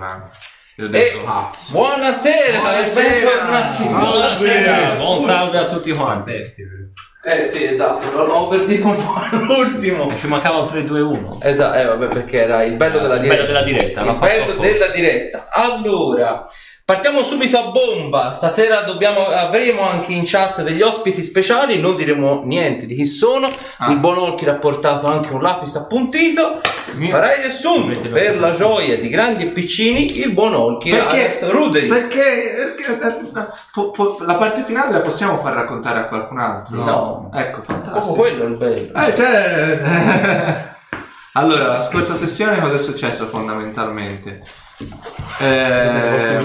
Io ho E detto, buonasera, Buonasera. bentornati. Buonasera, buon salve a tutti quanti. Eh sì, esatto, l'ho l'ho avvertito un po' all'ultimo. Ci mancava un 3-2-1. Esatto, eh vabbè perché era il bello della Il diretta. bello della diretta, Il bello della diretta. Allora, partiamo subito a bomba. Stasera dobbiamo, avremo anche in chat degli ospiti speciali. Non diremo niente di chi sono. Ah. Il buon Olkir ha portato anche un lapis appuntito. Mio- Farai riassunto per la gioia di grandi e piccini. Il buon Olkir Perché? Ruderi. Perché, perché- eh, po- po- la parte finale la possiamo far raccontare a qualcun altro? No. Ecco, Proprio fantastico. quello è il bello. Eh, cioè... allora, la scorsa sessione cosa è successo fondamentalmente? Eh,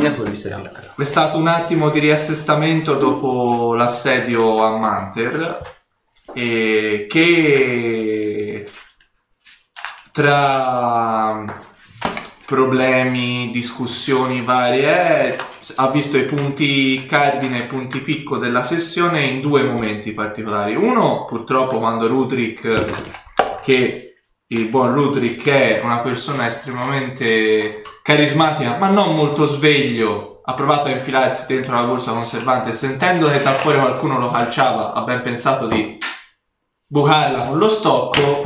è stato un attimo di riassestamento dopo l'assedio a Manter e che tra problemi, discussioni varie ha visto i punti cardine e i punti picco della sessione in due momenti particolari. Uno, purtroppo, quando Rudrick, che il buon Rudrick è una persona estremamente carismatica, ma non molto sveglio, ha provato a infilarsi dentro la borsa conservante e sentendo che da fuori qualcuno lo calciava, ha ben pensato di bucarla con lo stocco,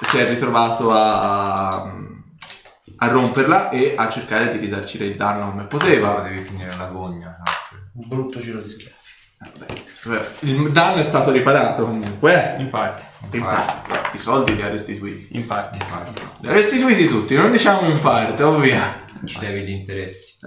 si è ritrovato a, a romperla e a cercare di risarcire il danno come poteva. devi finire la gogna. sempre. Un brutto giro di schiaffi. Vabbè, Il danno è stato riparato comunque. In parte, eh. In parte. I soldi li ha restituiti. in parte. Li ha restituiti tutti, non diciamo in parte, ovvia. Ci devi gli interessi.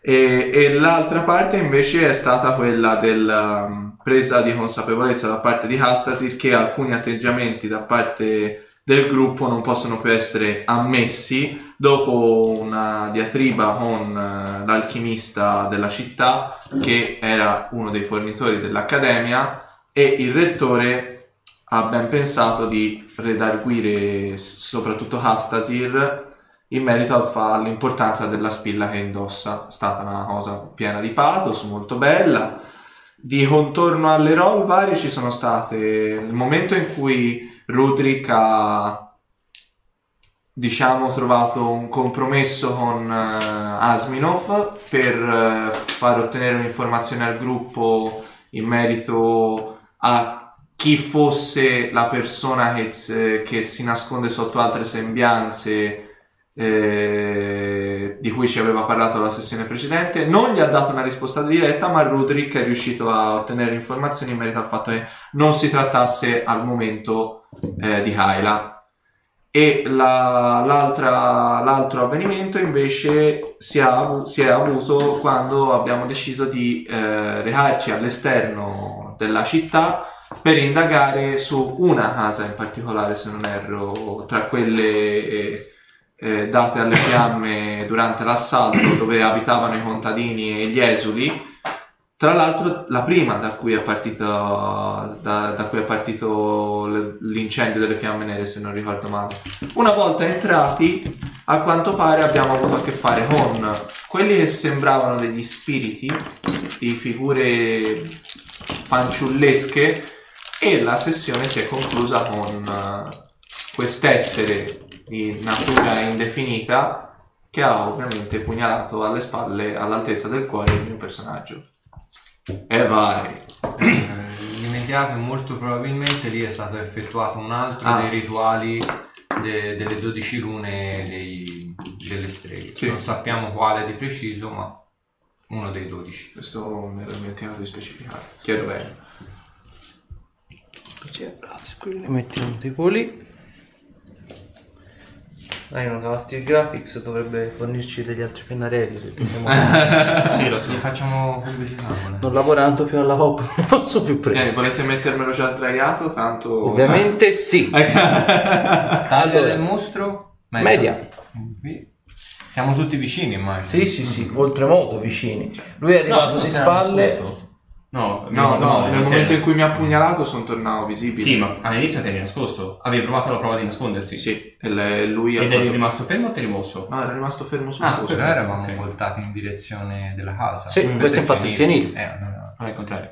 E, e l'altra parte invece è stata quella della um, presa di consapevolezza da parte di Hastasir che alcuni atteggiamenti da parte del gruppo non possono più essere ammessi dopo una diatriba con eh, l'alchimista della città che era uno dei fornitori dell'accademia e il rettore ha ben pensato di redarguire soprattutto Hastasir in merito all'importanza della spilla che indossa. È stata una cosa piena di pathos, molto bella. Di contorno alle roll varie ci sono state il momento in cui Rudrick ha diciamo trovato un compromesso con eh, Asminov per eh, far ottenere un'informazione al gruppo in merito a chi fosse la persona che, che si nasconde sotto altre sembianze eh, di cui ci aveva parlato la sessione precedente. Non gli ha dato una risposta diretta, ma Rudrick è riuscito a ottenere informazioni in merito al fatto che non si trattasse al momento eh, di Kyla. E la- l'altro avvenimento invece si, avu- si è avuto quando abbiamo deciso di eh, recarci all'esterno della città per indagare su una casa in particolare, se non erro, tra quelle eh, eh, date alle fiamme durante l'assalto dove abitavano i contadini e gli esuli. Tra l'altro la prima da cui è partito, da, da cui è partito l'incendio delle fiamme nere, se non ricordo male. Una volta entrati, a quanto pare abbiamo avuto a che fare con quelli che sembravano degli spiriti, di figure fanciullesche, e la sessione si è conclusa con eh, quest'essere di natura indefinita che ha ovviamente pugnalato alle spalle all'altezza del cuore il mio personaggio. E vai. Eh, Immediato e molto probabilmente lì è stato effettuato un altro Ah. dei rituali de- delle 12 rune dei- delle streghe. Sì. Non sappiamo quale di preciso, ma uno dei 12. Questo mi ero dimenticato di specificare. Chiedo bene. Grazie, qui ne mettiamo tipo lì. Dai, una Cavastir Graphics dovrebbe fornirci degli altri pennarelli siamo Sì, lo so. Facciamo pubblicità. non lavorando più alla hop, non posso più Eh, prendere. volete mettermelo già sdraiato? Tanto... Ovviamente sì. Taglio Allora. del mostro? Media. Qui. Siamo tutti vicini, immagino. Sì, sì, sì, oltremodo vicini. Lui è arrivato non di spalle. No, No, no, male, nel momento in cui mi ha pugnalato sono tornato visibile. Sì, ma all'inizio ti eri nascosto. Avevi provato la prova di nascondersi. Sì, e le- lui ha Ed eri fatto- rimasto fermo o ti eri mosso? No, era rimasto fermo sul Ah, posto. però eravamo ok. voltati in direzione della casa. Sì, questo è infatti il fienile. Eh, no, no. Ah, al contrario.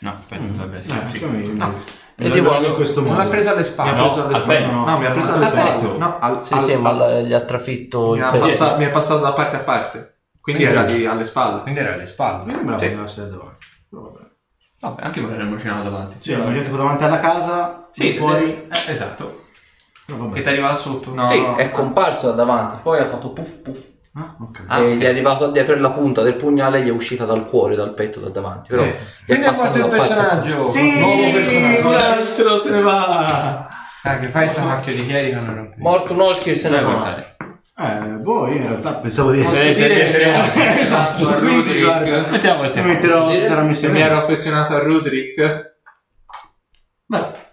No, aspetta, dovrebbe Eh, essere sì. No. E tipo- guardo in questo Non modo. l'ha presa alle Mi ha spalle. no, preso alle al spalle. petto. No, mi ha preso Al alle spalle. No, al, Sì, al- sì, ma gli ha trafitto mi, il ha passa- mi è passato da parte a parte. Quindi Quindi- era di- alle spalle. Quindi era alle spalle. Mi sembrava Sì. che andasse da davanti. Però vabbè. Vabbè, anche me l'ero immaginato davanti. Sì, l'ho tipo davanti alla casa, Sì, fuori. eh, esatto. Però Che ti arriva sotto. No. Sì, è comparso da davanti, poi ha fatto puff puff. Ah, ok. Ah, e ok. gli è arrivato dietro e la punta del pugnale gli è uscita dal cuore, dal petto, da davanti. Però Sì. gli è Quindi è passato il personaggio. Sì, Nuovo personaggio. un altro se ne va. Ah, che fai sta macchia di chierica. Morto un Olkir se ne va. Eh, boh, io in realtà pensavo di essere... dire che ero sì. affezionato a Esatto, quindi Rudrick? guarda, Mettiamo il metterò se sarà Se messo mi ero affezionato a Rudrick. Beh,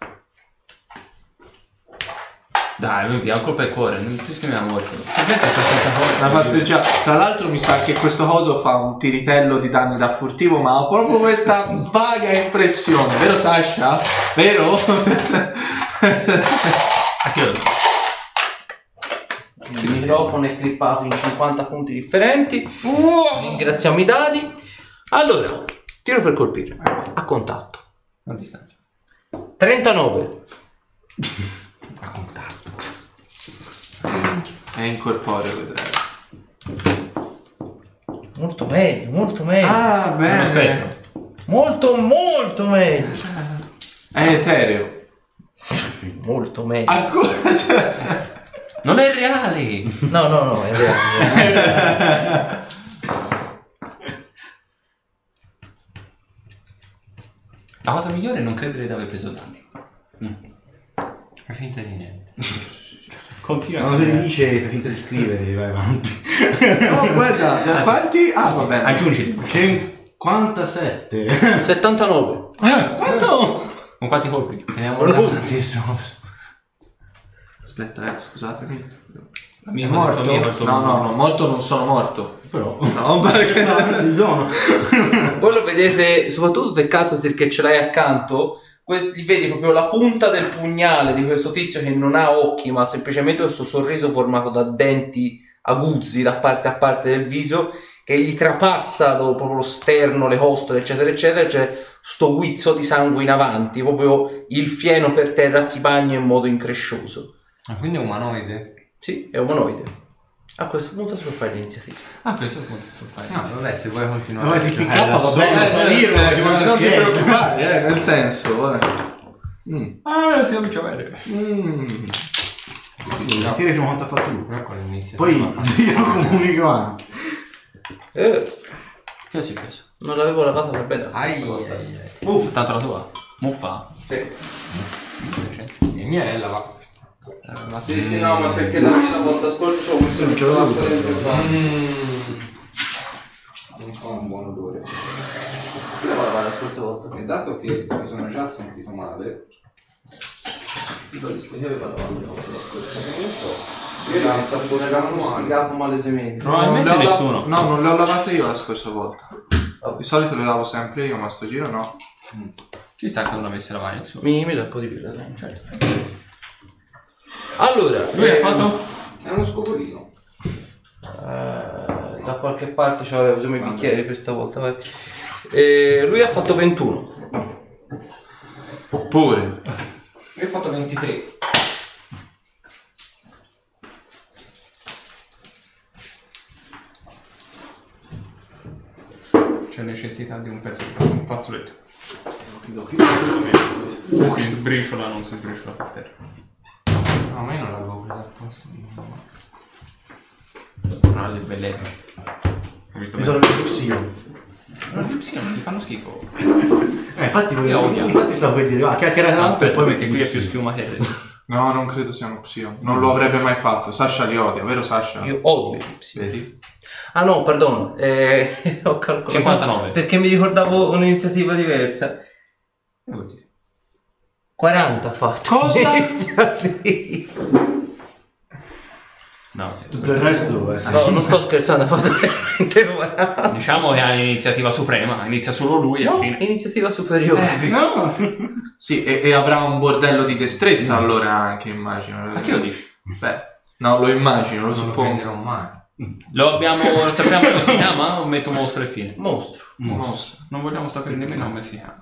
Dai, ha un colpo al cuore, non ti stiamo forza. una passeggiata. Tra l'altro mi sa che questo coso fa un tiritello di danni da furtivo, ma ho proprio questa vaga impressione, vero Sasha? Vero? A lo do? Il microfono è clippato in 50 punti differenti. Ringraziamo i dadi. Allora, tiro per colpire. A contatto. Non distanza. 39. A contatto. È incorporeo, vedrai. Molto meglio, molto meglio. Ah, bene. Molto, molto meglio. È etereo. Molto meglio. Ancora? Non è reale! No, no, no, è vero. La cosa migliore è non credere di aver preso danni. Fai finta di niente. Continua. Quando te li dice, fai finta di scrivere, vai avanti. Oh, guarda, quanti? Ah, va bene. Aggiungi. 57. 79. Quanto? Con quanti colpi? Teniamo davanti sosso. Aspetta, eh, scusatemi. Amico, morto? il tuo amico, tuo No, no, no, morto non sono morto. Però. No, perché... Ci sono. Voi lo vedete, soprattutto nel caso che ce l'hai accanto, gli vedi proprio la punta del pugnale di questo tizio che non ha occhi, ma semplicemente questo sorriso formato da denti aguzzi da parte a parte del viso che gli trapassa proprio lo sterno, le costole, eccetera, eccetera. C'è sto guizzo di sangue in avanti, proprio il fieno per terra si bagna in modo increscioso. Ah, quindi è umanoide? Sì, è umanoide. A questo punto si può fare l'iniziativa. Ah, questo è il punto che fai. No, vabbè, se vuoi continuare. Ma a ti piccata, va bene. salirlo, eh, non ti schermo. preoccupare, eh, nel senso. eh. Mm. Ah, si comincia bene. Mm. Sentire prima quanto ha fatto lui. Però con l'inizio. Poi io comunico anche. Eh, Che è successo? non l'avevo lavata per bene. Ai, ai, ai. Uff, tanto la tua. Muffa. Sì. Il mio è lavato. Eh, ma Sì, sì, no, ma perché la mia la volta scorsa ho messo il cioccolato dentro vaso. Non fa un buon odore. Devo lavare la scorsa volta. E dato che mi sono già sentito male, Io avevo lavato la volta scorsa. io Io la sapore era fustigato malesemente. Probabilmente Non le ho la- nessuno. No, non le ho lavate io la scorsa volta. Oh. Di solito le lavo sempre io, ma sto giro no. Ci sta che non avesse lavato nessuno. Mi, mi dà un po' di birra, dai. Certo. Allora, Lui ha eh, fatto? È uno scopolino. eh, da qualche parte c'aveva usiamo i bicchieri questa volta. vai. Eh, lui ha fatto 21. Pure. Io ho fatto 23. C'è necessità di un pezzo di un fazzoletto. Che sbriciola, non si sbriciola per terra. No, ma io non l'avevo preso apposta. No, le belle. Ho visto Mi sono venuto psio. Non li sì, non li fanno schifo. Eh, infatti, Io odio. infatti stavo per dire, ah, chiacchiera No, tanto e aspetta, poi perché qui è più schiuma che No, non credo sia uno psio. Non lo avrebbe mai fatto. Sasha li odia, vero Sasha? Io odio i gipsy. Vedi? Ah no, perdono, eh, ho calcolato. 59. Perché mi ricordavo un'iniziativa diversa. Vuol dire? 40 ha fatto. Cosa? Iniziativa. No, sì, Tutto il resto è No, non sto scherzando, ha fatto veramente 40. Diciamo che ha l'iniziativa suprema, inizia solo lui e No, fine. iniziativa superiore. No! Sì, e, e avrà un bordello di destrezza allora anche, immagino. Ma chi lo dici? Beh, no, lo immagino, lo Non lo suppongo. prenderò mai. Lo abbiamo, sappiamo come si chiama o metto mostro e fine? Mostro. Mostro. Non vogliamo sapere nemmeno come si chiama.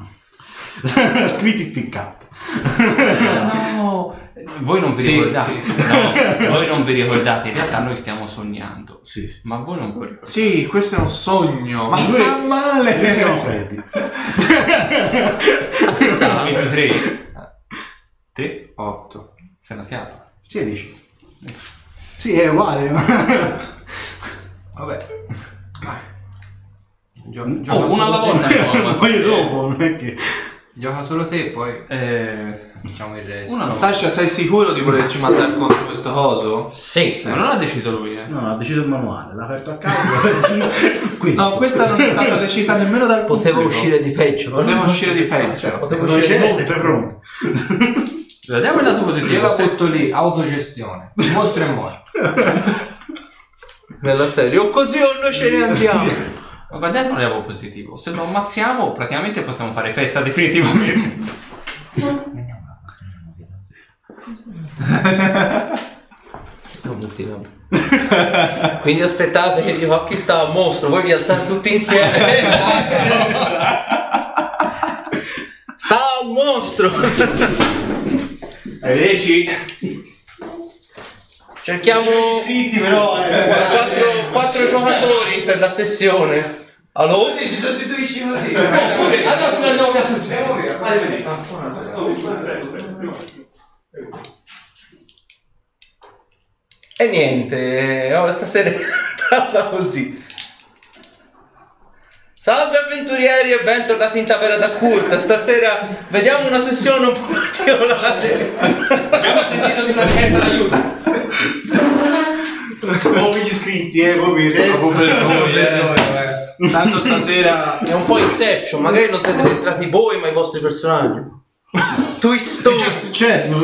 Scritti pick up. No, voi non vi Sì, ricordate. sì. No, voi non vi ricordate, in realtà noi stiamo sognando. Sì. Ma voi non vi ricordate. Sì, questo è un sogno. Ma Noi- fa male. Noi siamo freddi. Sta 23. 3, 8. sei una schiappa. 16. Sì, è uguale. Vabbè. Gio- Oh, una alla volta. Poi dopo, non è che... Gioca solo te, poi Eh, facciamo il resto. una volta. Sasha, sei sicuro di volerci mandare contro questo coso? Sì. Ma non l'ha deciso lui, eh. No, ha deciso il manuale, l'ha aperto a caso. Questo. No, questa non è stata decisa nemmeno dal Poteva pubblico. uscire di peggio. Poteva non- uscire di peggio. Poteva Non uscire c'è, di sei molto. pronto. Vediamo il lato Io positivo. la Se- butto lì, autogestione. Il mostro è morto. Nella serie. O così o noi ce ne andiamo. Ma guardate un lato positivo. Se lo ammazziamo, praticamente possiamo fare festa definitivamente. Non continuiamo. Quindi aspettate che gli occhi sta a mostro, voi vi alzate tutti insieme. sta al mostro. Arrivederci. Cerchiamo Sfitti però, eh. quattro, quattro giocatori per la sessione. Allora, si sostituisci così. Allora se ne andiamo via sul serio. Arrivederci. e niente, oh, stasera è andata così. Salve avventurieri e bentornati in Tavera da Curta. Stasera vediamo una sessione un po' particolare. Abbiamo sentito di una richiesta d'aiuto. Proprio gli iscritti, eh, proprio il resto. Tanto stasera È un po' Inception, magari non siete rientrati voi ma i vostri personaggi. Twist Che è successo?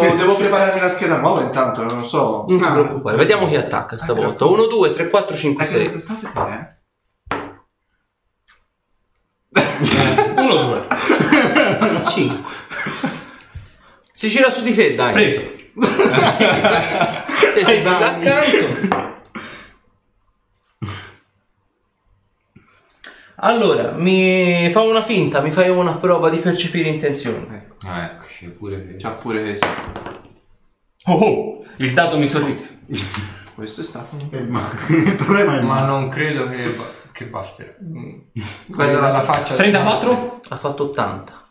Devo, devo prepararmi la scheda nuova intanto, non lo so. Non ti preoccupare, vediamo chi attacca stavolta. 1, 2, 3, 4, 5, Eh, che 6. sta a vedere? Uno, due. 5. Si gira su di te, dai. Preso. Te sei accanto. Allora, mi fa una finta, mi fai una prova di percepire intenzioni. Ah, eccoci, pure C'ha pure questo. Oh, oh, il dato mi sorride. Questo è stato un... Eh, ma- Il problema è il Ma master. non credo che, che basterà. Guarda la la faccia. 34? Ha fatto 80.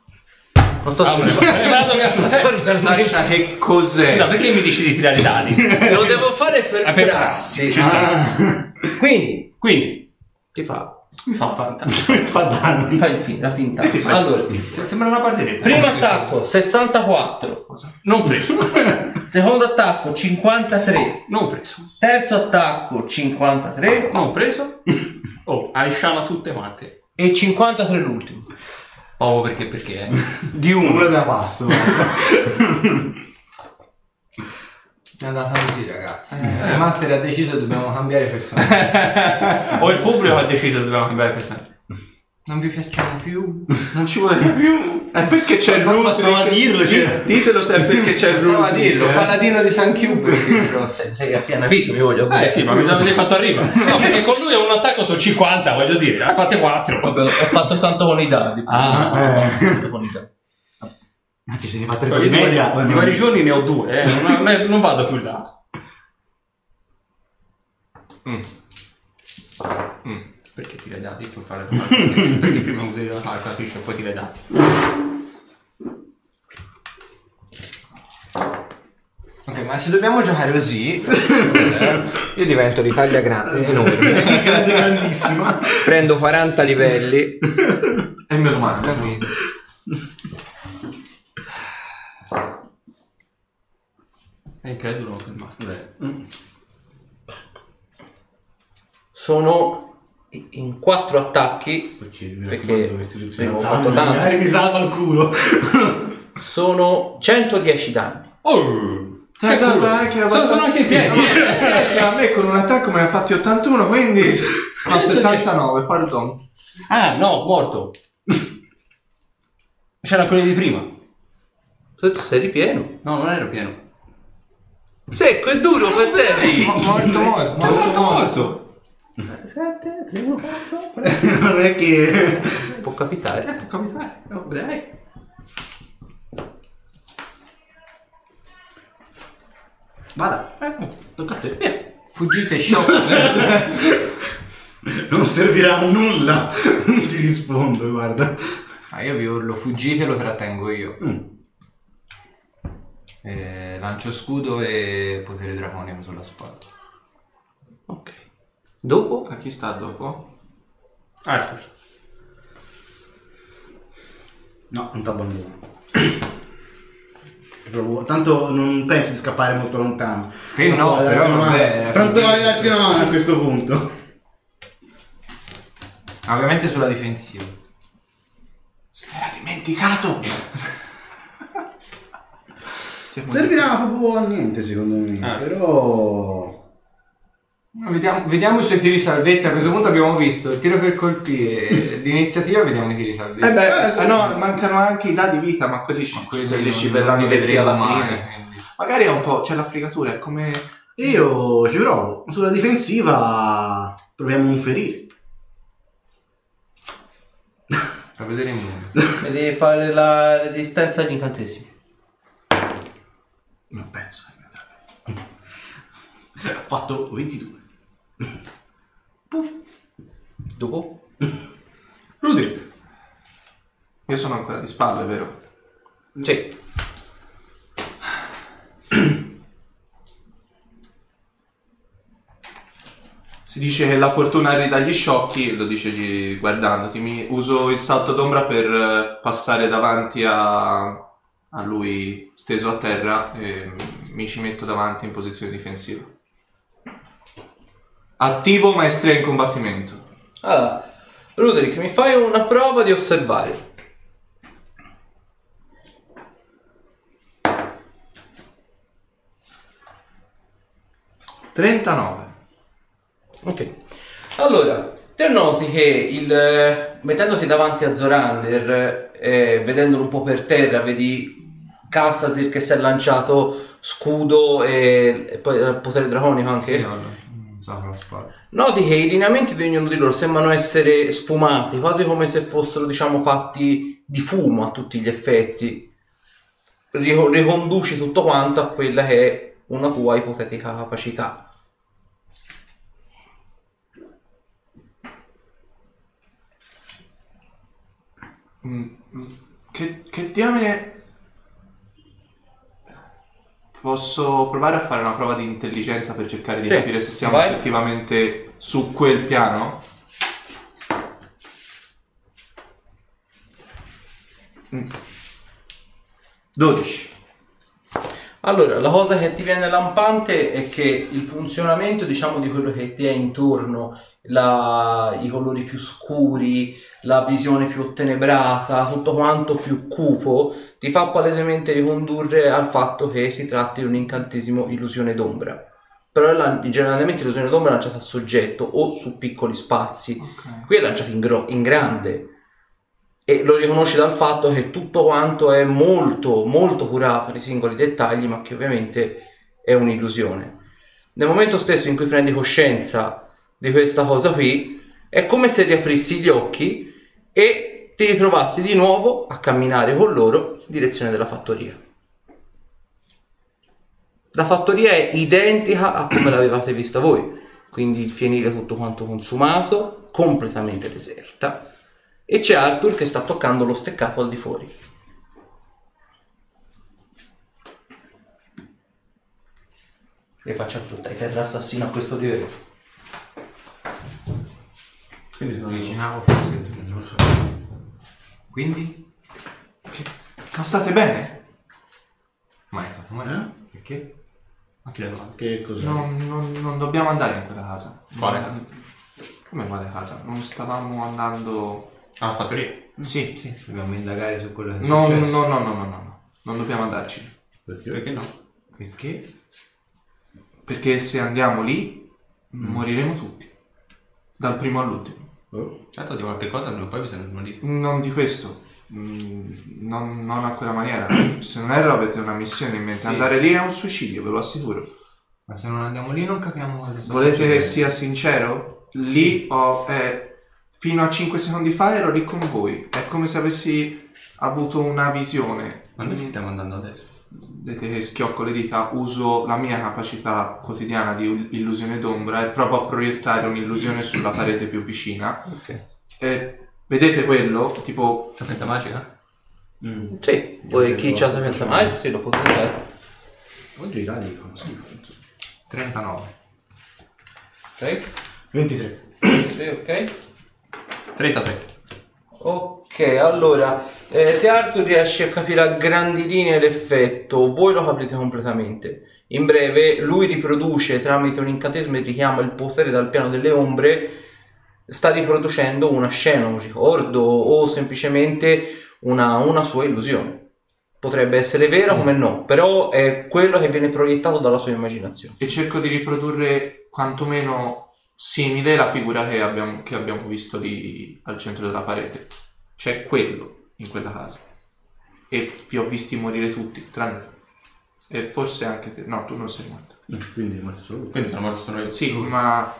Non sto Ah, scherzando. scherzando. Sasha, che cos'è? Scusa, perché mi dici di tirare i dadi? Lo devo fare per, Ah, per prassi. Ci sta. Quindi, Quindi, ti fa, mi fa fatta. Fa danno. mi fai il fin- la finta. Allora, Sembra una barzelletta. primo attacco 64, Non preso. secondo attacco 53, Non preso. terzo attacco 53 Non preso. Oh, Aisciana tutte quante. e 53 l'ultimo. Proprio perché perché. eh. Di Numero della passo. È andata così, ragazzi. Il master ha deciso che dobbiamo cambiare personaggio. O il pubblico ha deciso che dobbiamo cambiare personaggio. Non vi piacciamo più? Non ci vuole di più. È perché c'è il Root. bastava dirlo, cioè. Ditelo se è perché c'è il Stavo a Root. dirlo, eh. paladino di San Cube. Sei, sei appena visto, mi voglio Eh sì, ma bisogna vedere quanto arriva. No, perché con lui è un attacco su 50, voglio dire. Ne fate 4. Vabbè, ho fatto tanto con i dadi. Ah. Eh. Tanto con i dadi. Anche se ne fa tre di vari- vari giorni ne ho due, eh. non, non- non vado più là. Mm. Mm. Perché tira i dati? Puoi fare la. Perché prima usi la calcolatrice e poi tira i dati. Ok, ma se dobbiamo giocare così, io divento di taglia grande, enorme. Grande, grandissima. Prendo 40 livelli. È meno male. Capito? È incredulo per il master. Sono in quattro attacchi Perché, Perché prima ho fatto tanto. Hai risato al culo. sono 110 danni. Oh! Dai, dai, dai, che era Sono- abbastanza- anche in piedi. Eh, a me con un attacco me ne ha fatti 81, quindi... No, 79, pardon. Ah, no, morto. C'era quelli di prima. Tu sei ripieno. No, non ero pieno. Secco e duro per te. Morto, morto, morto, morto. 7, 3, 1, 4. non è che... Può capitare. Eh, come fai? No, dai. Vada, Eh, tocca a te. via. Fuggite sciocco. Non servirà a nulla. Ti rispondo, guarda. ah, io vi urlo fuggite lo trattengo io. Mm. Eh, lancio scudo e potere draconico sulla spada. Ok. Dopo? A chi sta dopo? Arthur. No, non ti abbandono. È proprio- Tanto non pensi di scappare molto lontano. Te Tanto no, però darti una mano. vabbè, era Tanto convinto. darti una mano a questo punto. Ah, Ovviamente sulla difensiva. Se l'era dimenticato! Servirà proprio a niente secondo me. Ah. Però... Vediamo, vediamo i suoi tiri salvezza. A questo punto abbiamo visto il tiro per colpire l'iniziativa, vediamo i tiri salvezza. Eh beh, Eh, sì, no, sì. mancano anche i dadi vita, ma quelli, ci- quelli quelli non- ci verranno li detti vedremo alla mai, fine. quindi. Magari è un po', c'è la frigatura, è come... Io ci provo. Sulla difensiva proviamo un ferire. Fa vedere. E devi fare la resistenza agli incantesimi. Non penso che andrà bene. Ho fatto 22. Dopo? Rudrik. Io sono ancora di spalle, vero? Sì. Si dice che la fortuna rida gli sciocchi, lo dice guardandoti. Mi uso il salto d'ombra per eh, passare davanti a, a lui steso a terra e mi ci metto davanti in posizione difensiva. Attivo maestria in combattimento. Allora, Ruderick, mi fai una prova di osservare. 39. Ok. Allora, te noti che il, eh, mettendoti davanti a Zorander, eh, vedendolo un po' per terra, vedi Cassasir che si è lanciato scudo e, e poi il potere draconico anche. Sì, no, no, Noti che i lineamenti di ognuno di loro sembrano essere sfumati, quasi come se fossero, diciamo, fatti di fumo a tutti gli effetti. Rico- riconduci tutto quanto a quella che è una tua ipotetica capacità. Mm, mm, Che, che diamine... Posso provare a fare una prova di intelligenza per cercare di Sì, capire se siamo vai. effettivamente su quel piano? Mm. 12. Allora, la cosa che ti viene lampante è che il funzionamento, diciamo, di quello che ti è intorno, la- i colori più scuri, la visione più ottenebrata, tutto quanto più cupo, ti fa palesemente ricondurre al fatto che si tratti di un incantesimo illusione d'ombra. Però la- generalmente l'illusione d'ombra è lanciata a soggetto o su piccoli spazi. Qui è lanciato in, gro- in grande e lo riconosci dal fatto che tutto quanto è molto molto curato nei singoli dettagli ma che ovviamente è un'illusione. Nel momento stesso in cui prendi coscienza di questa cosa qui è come se riaprissi gli occhi e ti ritrovassi di nuovo a camminare con loro in direzione della fattoria. La fattoria è identica a come l'avevate vista voi quindi il fienile tutto quanto consumato completamente deserta e c'è Arthur che sta toccando lo steccato al di fuori. E faccia frutta, e terra assassino a questo livello. Quindi sono avvicinavo forse. Non lo so. Quindi? Non state bene? Mai stato mai. Eh? Perché? Ma l'ha Che cos'è? Non, non- non dobbiamo andare in quella casa. Quale casa? Come quale casa? Non stavamo andando... Ah, fattoria. Sì. Sì, dobbiamo indagare su quello che è No, no, successo. no, no, no, no, no. Non dobbiamo andarci. Perché? Perché no? Perché? Perché se andiamo lì, moriremo tutti. Dal primo all'ultimo. Oh. Certo di qualche cosa non poi bisogna smarrire. Non di questo. Mm, Non, non a quella maniera. Se non erro avete una missione in mente. Sì. Andare lì è un suicidio, ve lo assicuro. Ma se non andiamo lì non capiamo cosa sta Volete che succedendo. sia sincero? lì ho, eh, fino a 5 secondi fa ero lì con voi. È come se avessi avuto una visione. Ma noi ci stiamo andando adesso. Vedete che schiocco le dita, uso la mia capacità quotidiana di illusione d'ombra e provo a proiettare un'illusione sulla parete più vicina. Ok. E vedete quello? Tipo, Sapienza magica? Mm. Sì, voi chi c'ha la sapienza mai? Sì, lo potete fare. Oggi i dadi fanno schifo. 39. Ok. 23. Sì, ok. 33. Ok, allora, eh, te Arthur riesce a capire a grandi linee l'effetto, voi lo capite completamente. In breve, lui riproduce tramite un incantesimo e richiama il potere dal piano delle ombre, sta riproducendo una scena, un ricordo o semplicemente una, una sua illusione. Potrebbe essere vera come no, però è quello che viene proiettato dalla sua immaginazione. e cerco di riprodurre quantomeno simile la figura che abbiamo, che abbiamo visto lì al centro della parete. C'è quello in quella casa. E vi ho visti morire tutti, tranne te. E forse anche te. No, tu non sei morto. Mm, Quindi è morto solo lui. Quindi sono morto solo io. Sì, ma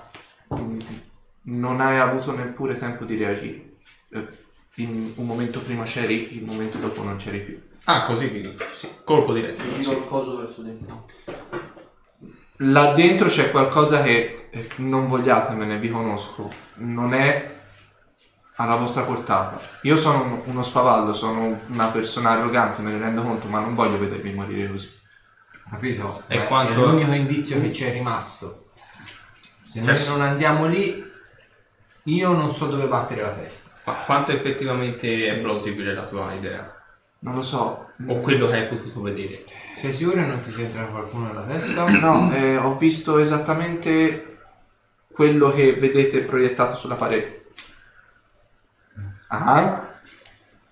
non hai avuto neppure tempo di reagire. Eh, In un momento prima c'eri, il momento dopo non c'eri più. Ah, così quindi. Sì. Colpo diretto. il coso verso di me. Là dentro c'è qualcosa che eh, non vogliatemene, vi conosco. Non è alla vostra portata. Io sono un- uno spavaldo, sono una persona arrogante, me ne rendo conto, ma non voglio vedervi morire così. Capito? E È quanto- è l'unico indizio che ci è rimasto. Se noi Cioè- non andiamo lì, io non so dove battere la testa. Ma quanto effettivamente è plausibile la tua idea? Non lo so. O quello che hai potuto vedere? Sei sicuro che non ti sia entrato qualcuno nella testa? No, eh, ho visto esattamente quello che vedete proiettato sulla parete. Ah?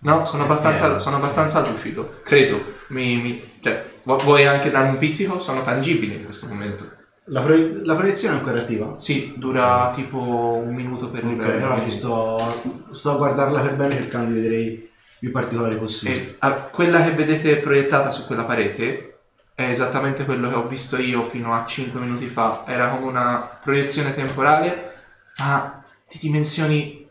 No, sono abbastanza, sono abbastanza lucido, credo. Mi, mi- cioè, vu- vuoi anche darmi un pizzico? Sono tangibili in questo momento. La, pro- la proiezione è ancora attiva? Sì, dura tipo un minuto per Ok, livello. allora ci sto, sto a guardarla per bene cercando di vedere i più particolari possibili. E, ah, quella che vedete proiettata su quella parete è esattamente quello che ho visto io fino a 5 minuti fa. Era come una proiezione temporale, ma di dimensioni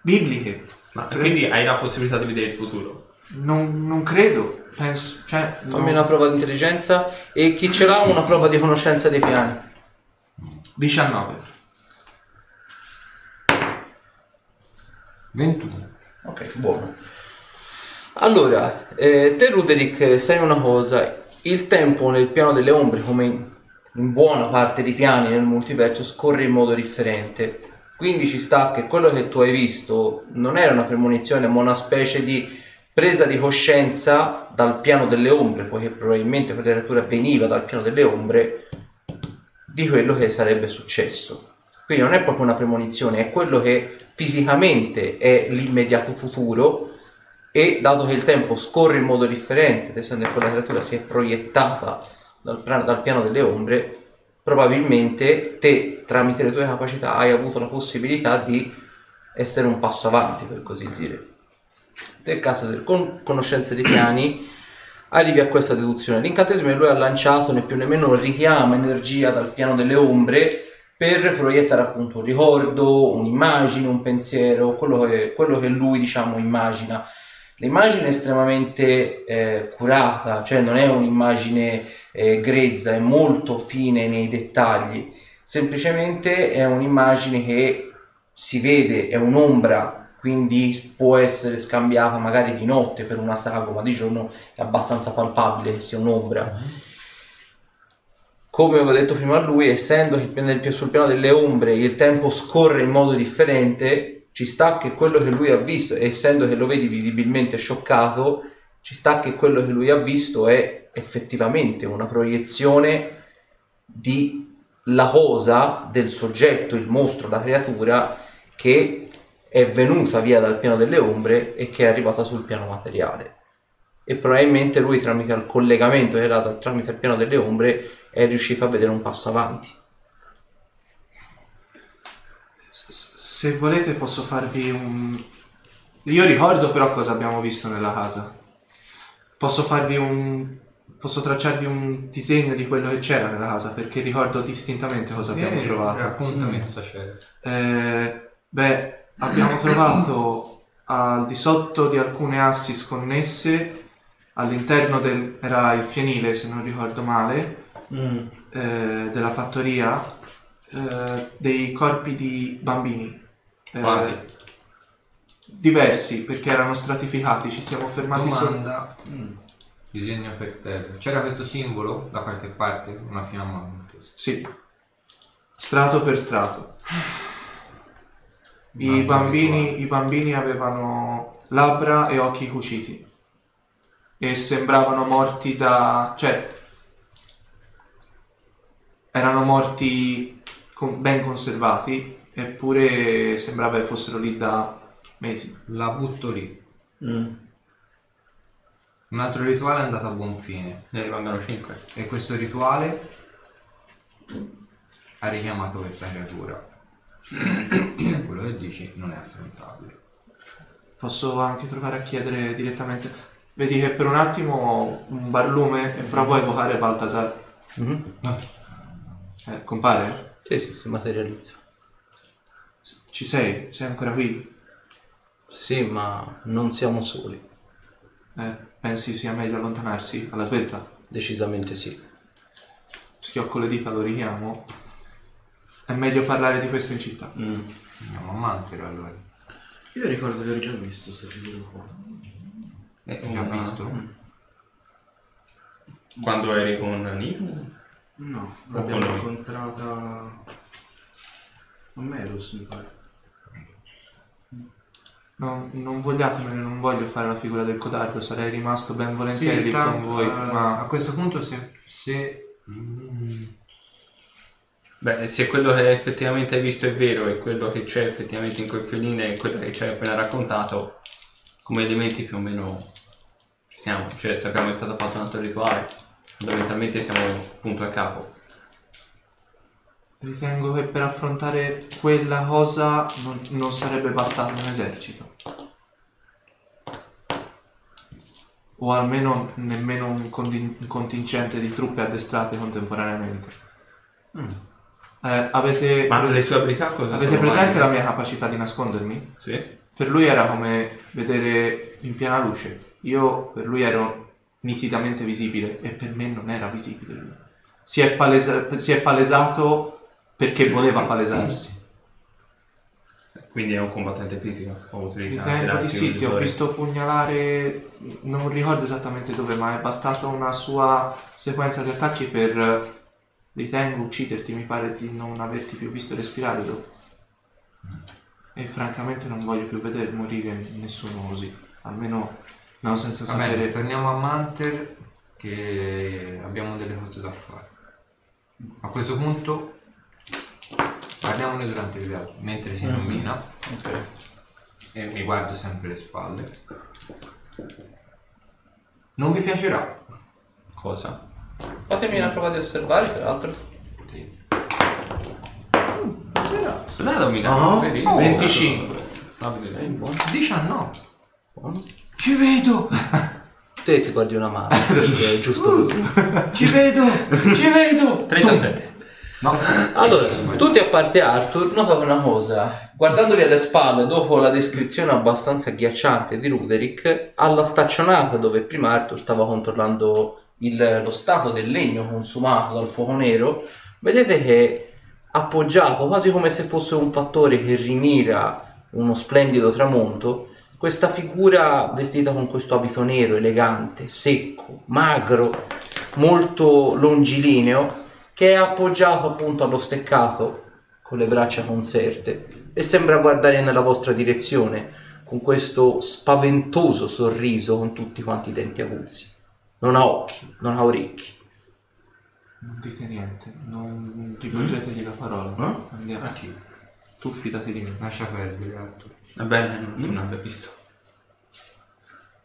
bibliche. Ma quindi hai la possibilità di vedere il futuro? Non, non credo, penso, cioè... Fammi no. una prova di intelligenza e chi ce l'ha una prova di conoscenza dei piani. 19. 21. Ok, buono. Allora, eh, te Ruderick sai una cosa, il tempo nel piano delle ombre, come in, in buona parte dei piani nel multiverso, scorre in modo differente. Quindi ci sta che quello che tu hai visto non era una premonizione, ma una specie di presa di coscienza dal piano delle ombre, poiché probabilmente quella creatura veniva dal piano delle ombre, di quello che sarebbe successo. Quindi non è proprio una premonizione, è quello che fisicamente è l'immediato futuro e dato che il tempo scorre in modo differente, essendo che quella creatura si è proiettata dal, dal piano delle ombre, probabilmente te tramite le tue capacità hai avuto la possibilità di essere un passo avanti, per così dire. Nel caso del con conoscenza dei piani, arrivi a questa deduzione. L'incantesimo che lui ha lanciato né più né meno richiama energia dal piano delle ombre per proiettare appunto un ricordo, un'immagine, un pensiero, quello che, quello che lui diciamo immagina. L'immagine è estremamente eh, curata, cioè non è un'immagine eh, grezza, è molto fine nei dettagli, semplicemente è un'immagine che si vede, è un'ombra, quindi può essere scambiata magari di notte per una sagoma, di giorno è abbastanza palpabile che sia un'ombra. Come avevo detto prima a lui, essendo che sul piano delle ombre il tempo scorre in modo differente, ci sta che quello che lui ha visto, essendo che lo vedi visibilmente scioccato, ci sta che quello che lui ha visto è effettivamente una proiezione di la cosa del soggetto, il mostro, la creatura che è venuta via dal piano delle ombre e che è arrivata sul piano materiale. E probabilmente lui tramite il collegamento che era dato tramite il piano delle ombre è riuscito a vedere un passo avanti. Se volete posso farvi un... Io ricordo però cosa abbiamo visto nella casa. Posso farvi un posso tracciarvi un disegno di quello che c'era nella casa perché ricordo distintamente cosa abbiamo Eh, trovato. Raccontami cosa c'era. Eh, beh, abbiamo trovato al di sotto di alcune assi sconnesse, all'interno del... era il fienile se non ricordo male, Mm. eh, della fattoria, eh, dei corpi di bambini. Eh, Quanti? diversi perché erano stratificati, ci siamo fermati su... Domanda. Disegno per terra. C'era questo simbolo da qualche parte? Una fiamma. Sì, strato per strato. I Mamma bambini. I bambini avevano labbra e occhi cuciti e sembravano morti da... cioè erano morti con- ben conservati eppure sembrava che fossero lì da mesi. La butto lì. Mm. Un altro rituale è andato a buon fine. Ne rimangono 5. E questo rituale ha richiamato questa creatura. E quello che dici non è affrontabile. Posso anche provare a chiedere direttamente. Vedi che per un attimo ho un barlume e provo a evocare Baltasar. Mhm. Eh, compare? Sì, sì, si materializza. Ci sei? Sei ancora qui? Sì, ma non siamo soli. Eh, pensi sia meglio allontanarsi alla svelta? Decisamente sì. Schiocco le dita, lo richiamo. È meglio parlare di questo in città. Mm. Andiamo a Mantero allora. Io ricordo di aver già visto questa figura qua. Eh, ho già Una- visto. Quando eri con Nino? No, l'abbiamo con noi? incontrata a Meros, mi pare. Non, non vogliatemene, non voglio fare la figura del codardo, sarei rimasto ben volentieri Sì, lì tanto, con voi, eh, ma a questo punto se... se mm, Beh, se quello che effettivamente hai visto è vero e quello che c'è effettivamente in quel fioline è quello che ci hai appena raccontato, come elementi più o meno ci siamo. Cioè sappiamo che è stato fatto un altro rituale, fondamentalmente siamo punto a capo. Ritengo che per affrontare quella cosa non, non sarebbe bastato un esercito. O almeno nemmeno un, condi- un contingente di truppe addestrate contemporaneamente. Eh, avete Ma le sue abilità cosa avete sono? presente la mia capacità di nascondermi? Sì? Per lui era come vedere in piena luce. Io per lui ero nitidamente visibile e per me non era visibile lui. Si è, palesa- si è palesato perché voleva palesarsi. Quindi è un combattente fisico. Ho utilizzato Ritengo di sì, ti ho visto pugnalare, non ricordo esattamente dove, ma è bastata una sua sequenza di attacchi per, ritengo, ucciderti. Mi pare di non averti più visto respirare dopo. E francamente non voglio più vedere morire nessuno così, almeno non senza Va bene, sapere. torniamo a Manter che abbiamo delle cose da fare. A questo punto parliamone durante il viaggio, mentre si illumina Ok. e mi guardo sempre le spalle. Non vi piacerà. Cosa? Fatemi una prova di osservare, peraltro. Sì. Sulla domina, Ah. vedi? 25. Ah, vedi, Eh, lei. buono, 19. buono. Ci vedo! Te ti guardi una mano, perché è giusto così. Ci vedo! Ci vedo! 37. Allora, tutti a parte Arthur notate una cosa. Guardandovi alle spalle, dopo la descrizione abbastanza agghiacciante di Ruderick, alla staccionata dove prima Arthur stava controllando il- lo stato del legno consumato dal fuoco nero, vedete che appoggiato quasi come se fosse un fattore che rimira uno splendido tramonto, questa figura vestita con questo abito nero, elegante, secco, magro, molto longilineo, che è appoggiato appunto allo steccato con le braccia conserte e sembra guardare nella vostra direzione con questo spaventoso sorriso con tutti quanti i denti aguzzi. Non ha occhi, non ha orecchi. Non dite niente, non rivolgetegli la parola. Eh? Andiamo. A chi? Tu fidati di me. Lascia perdere, Arthur. Va bene, non, non abbia visto.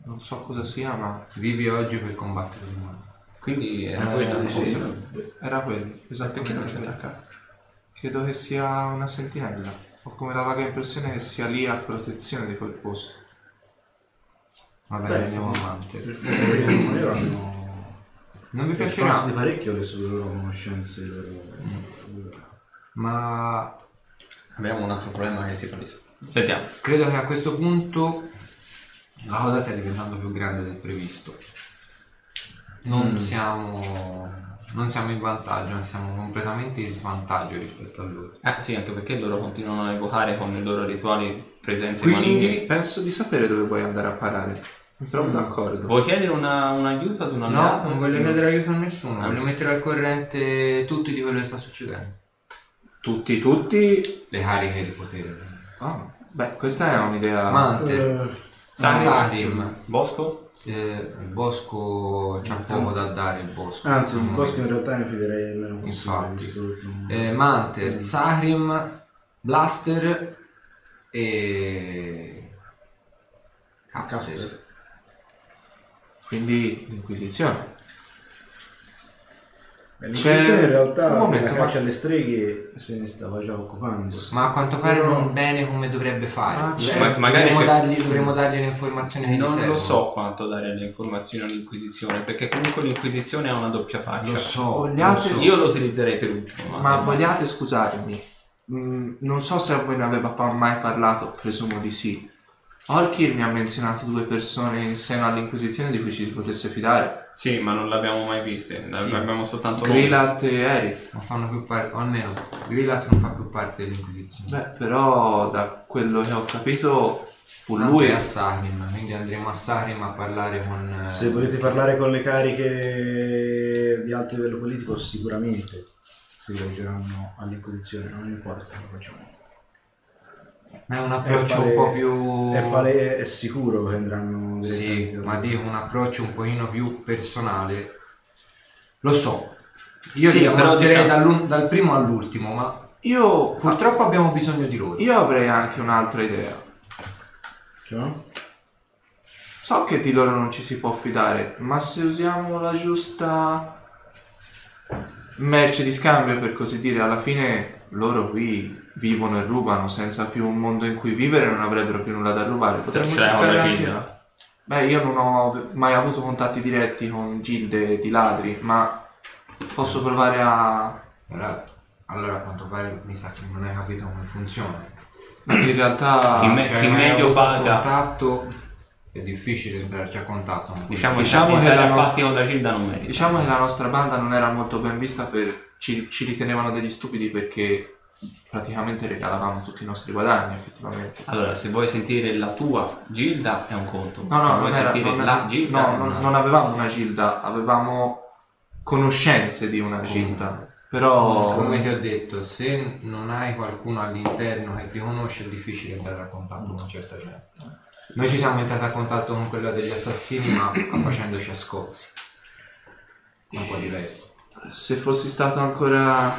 Non so cosa sia, ma Vivi oggi per combattere domani. Quindi era quella la sì. era quello. Esattamente. Credo che sia una sentinella. Ho come la vaga impressione che sia lì a protezione di quel posto. Va bene, Beh, andiamo avanti. Per favore, io hanno Non È piacerà, di parecchio le sue loro conoscenze. ma Abbiamo un altro problema che si palesa. Sentiamo. credo che a questo punto la cosa stia diventando più grande del previsto. Non siamo non siamo in vantaggio, anzi siamo completamente in svantaggio rispetto a loro. Eh sì, anche perché loro continuano a evocare con i loro rituali presenze Quindi maligne. penso di sapere dove vuoi andare a parare. Mi trovo d'accordo. Vuoi chiedere una- un aiuto ad un No, non voglio chiedere aiuto a nessuno, voglio mettere al corrente tutti di quello che sta succedendo. Tutti, tutti. Le cariche di potere. Ah, beh, questa è un'idea. Mante, Eh, Sahrim. Sahrim, Bosco? Eh, il bosco c'ha poco da dare il bosco. Anzi, il Mm. bosco in realtà mi fiderei meno. Infatti. Eh, Manter, Sahrim, Blaster e Caster. Caster. Quindi l'inquisizione. L'inquisizione in realtà un momento, la ma- caccia alle streghe se ne stava già occupando. Ma a quanto pare non bene come dovrebbe fare. Ah, Cioè, Ma- magari dovremmo, dargli, dovremmo dargli le informazioni che Non lo so quanto dare le informazioni all'Inquisizione, perché comunque l'Inquisizione ha una doppia faccia. Lo so, Vogliate- lo so. Io lo utilizzerei per ultimo. Ma vogliate scusarmi, mm, non so se a voi ne aveva mai parlato, presumo di sì. Olkir mi ha menzionato due persone in seno all'Inquisizione di cui ci si potesse fidare. Sì, ma non l'abbiamo mai viste, ne Sì. abbiamo soltanto. Grilat e Erit. Non fanno più parte, o almeno Grillat non fa più parte dell'Inquisizione. Beh, però da quello che ho capito fu Lui lui è a Sahrim, quindi andremo a Sahrim a parlare con... eh, Se volete parlare con le cariche di alto livello politico, sicuramente si rivolgeranno all'inquisizione, non importa, lo facciamo. Ma è un approccio pale- un po' più... È, pale- è sicuro che andranno Sì, ma dico un approccio un pochino più personale. Lo so, io Sì, li però ammazierei diciamo- dal primo all'ultimo, ma Io, purtroppo abbiamo bisogno di loro. io avrei anche un'altra idea. Cioè? So che di loro non ci si può fidare, ma se usiamo la giusta merce di scambio, per così dire, alla fine loro qui vivono e rubano senza più un mondo in cui vivere, non avrebbero più nulla da rubare. Potremmo C'è una cercare anche... gilda. Beh, io non ho mai avuto contatti diretti con gilde di ladri, ma posso provare a... Però, allora a quanto pare mi sa che non hai capito come funziona. In realtà... Chi me- Cioè, chi meglio paga. contatto è difficile entrarci a contatto. con Diciamo, Diciamo che la nostra- la Gilda non merita. Diciamo che la nostra banda non era molto ben vista per... Ci, ci ritenevano degli stupidi perché praticamente regalavamo tutti i nostri guadagni, effettivamente. Allora, se vuoi sentire la tua Gilda è un conto. No, se no, vuoi non, era, sentire non, la era- Gilda no, non, una- non avevamo una gilda, avevamo conoscenze di una gilda. Però... Come ti ho detto, se non hai qualcuno all'interno che ti conosce è difficile entrare a contatto con una certa gente. Noi ci siamo entrati a contatto con quella degli assassini ma facendoci a scozzi. Un po' diverso. Se fossi stato ancora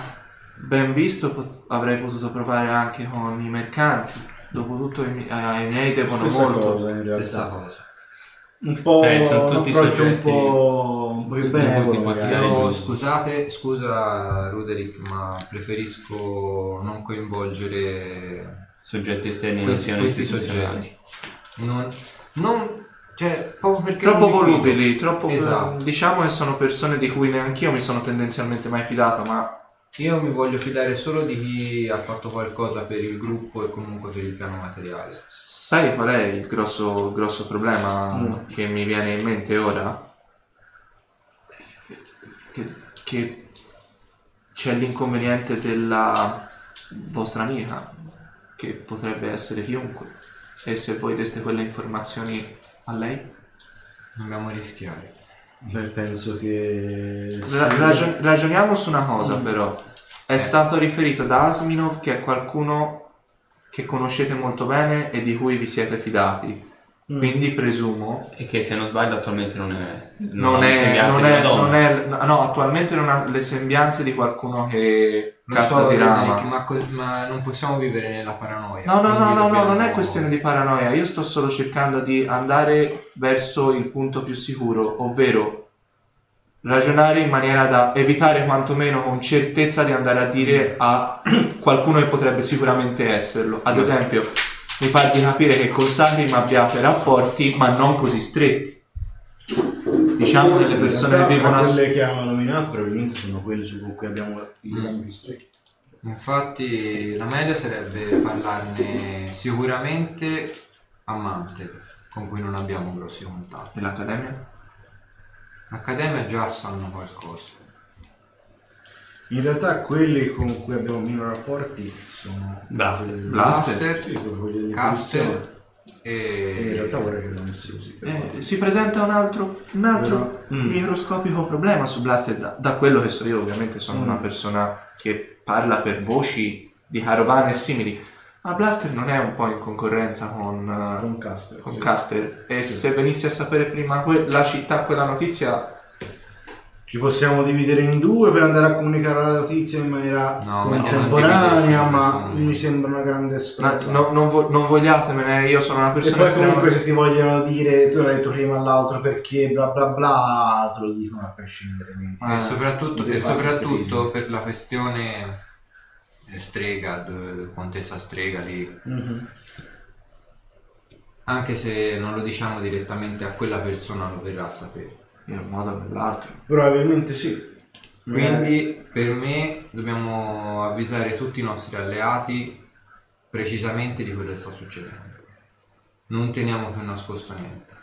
ben visto pot- avrei potuto provare anche con i mercanti. Dopotutto i, mi- ai miei devono Stessa molto. cosa in Stessa realtà. cosa. Un po' Sì, sono un tutti approccio un soggetti po', un po' più benevolo magari. Io scusate, scusa Ruderick, ma preferisco non coinvolgere soggetti esterni non questi, siano questi istituzionali. soggetti. Non, non, cioè, proprio perché Troppo non mi fido. volubili, troppo Esatto. diciamo che sono persone di cui neanche io mi sono tendenzialmente mai fidato, ma Io mi voglio fidare solo di chi ha fatto qualcosa per il gruppo e comunque per il piano materiale. sai qual è il grosso, grosso problema Mm. che mi viene in mente ora? Che, che c'è l'inconveniente della vostra amica, che potrebbe essere chiunque. E se voi deste quelle informazioni a lei? Dobbiamo rischiare. Beh, penso che... Ra- ragion- ragioniamo su una cosa però. È stato riferito da Asminov che è qualcuno che conoscete molto bene e di cui vi siete fidati. Mm. Quindi presumo E che se non sbaglio attualmente non è... non le è, non è, non è- no, attualmente non ha le sembianze di qualcuno che casta so, si ma, co- ma non possiamo vivere nella paranoia. No, no, no, no, no, non è questione di paranoia. Io sto solo cercando di andare verso il punto più sicuro, ovvero ragionare in maniera da evitare quantomeno con certezza di andare a dire a qualcuno che potrebbe sicuramente esserlo. Ad esempio, mi pare di capire che con Sahrim abbiate rapporti, ma non così stretti. diciamo che le persone che vivono a... quelle che hanno nominato probabilmente sono quelle su cui abbiamo i Mm. più stretti. Infatti la meglio sarebbe parlarne sicuramente a Mante, con cui non abbiamo grossi contatti. E l'Accademia? L'Accademia già sanno qualcosa. In realtà quelli con cui abbiamo meno rapporti sono Blaster. Blaster, Sì, quelli Caster posizioni. E in e... realtà vorrei che lo messi così. per Eh, si presenta un altro, un altro Però- mm. microscopico problema su Blaster. Da, da quello che so io, ovviamente, sono Mm. una persona che parla per voci di carovane e simili. Ma Blaster non è un po' in concorrenza con, eh, Con Caster. con sì. Caster. E Sì. se venissi a sapere prima que- la città, quella notizia, Ci possiamo dividere in due per andare a comunicare la notizia in maniera No, contemporanea, ma mi sembra una grande strada. no- non, vo- non vogliatemene, io sono una E persona poi comunque estremamente... se ti vogliono dire, tu l'hai detto prima all'altro perché bla bla bla, te lo dicono a prescindere. Ah, e soprattutto, e soprattutto per la questione eh, strega, contessa strega lì, Mhm. anche se non lo diciamo direttamente a quella persona lo verrà a sapere. In un modo o nell'altro. Probabilmente sì. Quindi per me dobbiamo avvisare tutti i nostri alleati precisamente di quello che sta succedendo. Non teniamo più nascosto niente.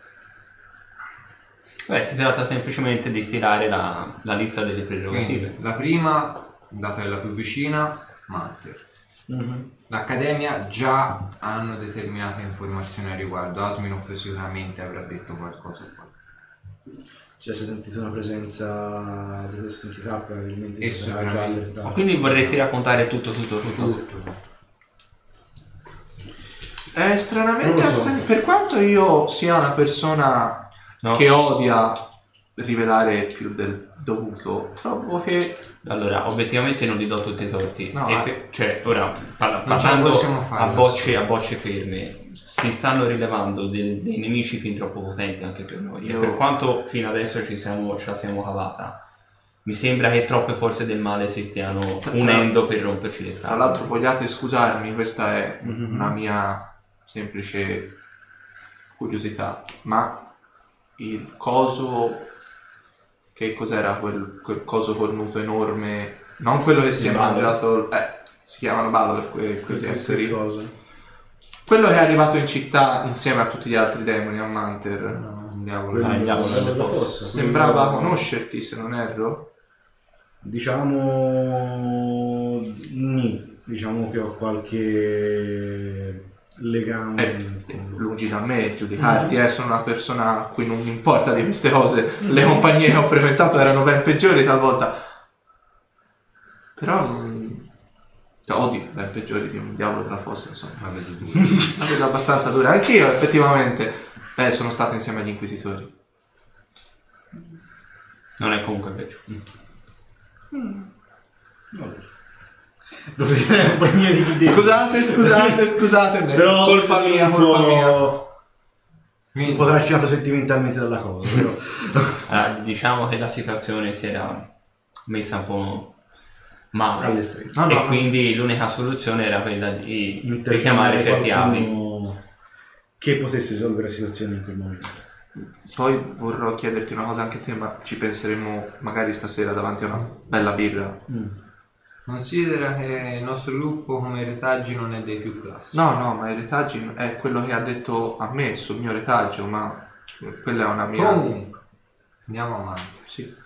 Beh, si tratta semplicemente di stilare la, la lista delle prerogative. Quindi, la prima, data che è la più vicina, Manter. Mhm. L'Accademia già hanno determinate informazioni a riguardo. Asminov sicuramente avrà detto qualcosa qua. Cioè, se sentite una presenza di questa entità, probabilmente E si sarà già sicuramente. allertato. Quindi vorresti raccontare tutto, tutto, tutto. Tutto. È stranamente so. assai- Per quanto io sia una persona No? che odia rivelare più del dovuto, trovo che Allora, obiettivamente non gli do tutti i torti. No, E eh. fe- cioè, ora, parla- Non ce la parlando possiamo fare a bocce, a bocce ferme, si stanno rilevando del- dei nemici fin troppo potenti anche per noi. Io- E per quanto fino adesso ci siamo, ce la siamo cavata, mi sembra che troppe forze del male si stiano Tra- unendo per romperci le tra scatole. l'altro vogliate scusarmi, questa è Mhm. una mia semplice curiosità, ma il coso che cos'era quel, quel coso cornuto enorme, non quello che si è Il Balor. mangiato, eh, si chiamano Balor que- quegli Che esseri. cosa? Quello che è arrivato in città insieme a tutti gli altri demoni a Manter. No, un diavolo. Ah, il diavolo della fossa. Sembrava conoscerti se non erro. Diciamo... Ni. Diciamo che ho qualche legame Eh, con... lungi da me giudicarti, eh, sono una persona a cui non mi importa di queste cose. Le compagnie che ho frequentato erano ben peggiori talvolta. Però non... cioè, odi ben peggiori di un diavolo della fossa, insomma. La vedo dura. La vedo abbastanza dura. Anch'io, effettivamente, eh, sono stato insieme agli inquisitori. Non è comunque peggio. Non lo so. Preferirei compagnia di deve. Scusate, scusate, scusate. Però colpa mia, un colpa mia. Un Quindi, po' trascinato sentimentalmente dalla cosa, però. Allora, diciamo che la situazione si era messa un po' No, no, e no. quindi l'unica soluzione era quella di richiamare certi avi. Che potesse risolvere la situazione in quel momento. Poi vorrò chiederti una cosa anche a te, ma ci penseremo magari stasera davanti a una bella birra. considera che il nostro gruppo come retaggi non è dei più classici. No, no, ma il retaggio è quello che ha detto a me sul mio retaggio, ma quella è una mia... Comunque, andiamo avanti. Sì.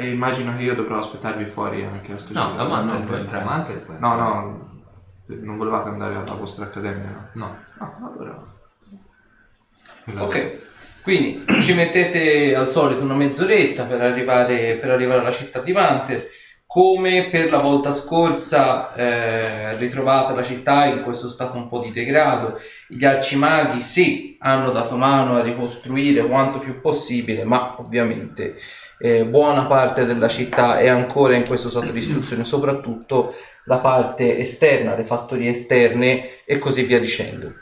E immagino che io dovrò aspettarvi fuori anche a sto No, giro. la manda No, può entrare. Amante. No, no, non volevate andare alla vostra accademia, no? No. No, allora... quella- Ok, quindi ci mettete al solito una mezz'oretta per arrivare, per arrivare alla città di Manter. Come per la volta scorsa, eh, ritrovata la città in questo stato un po' di degrado. Gli arcimaghi sì, hanno dato mano a ricostruire quanto più possibile, ma ovviamente eh, buona parte della città è ancora in questo stato di istruzione, soprattutto la parte esterna, le fattorie esterne e così via dicendo.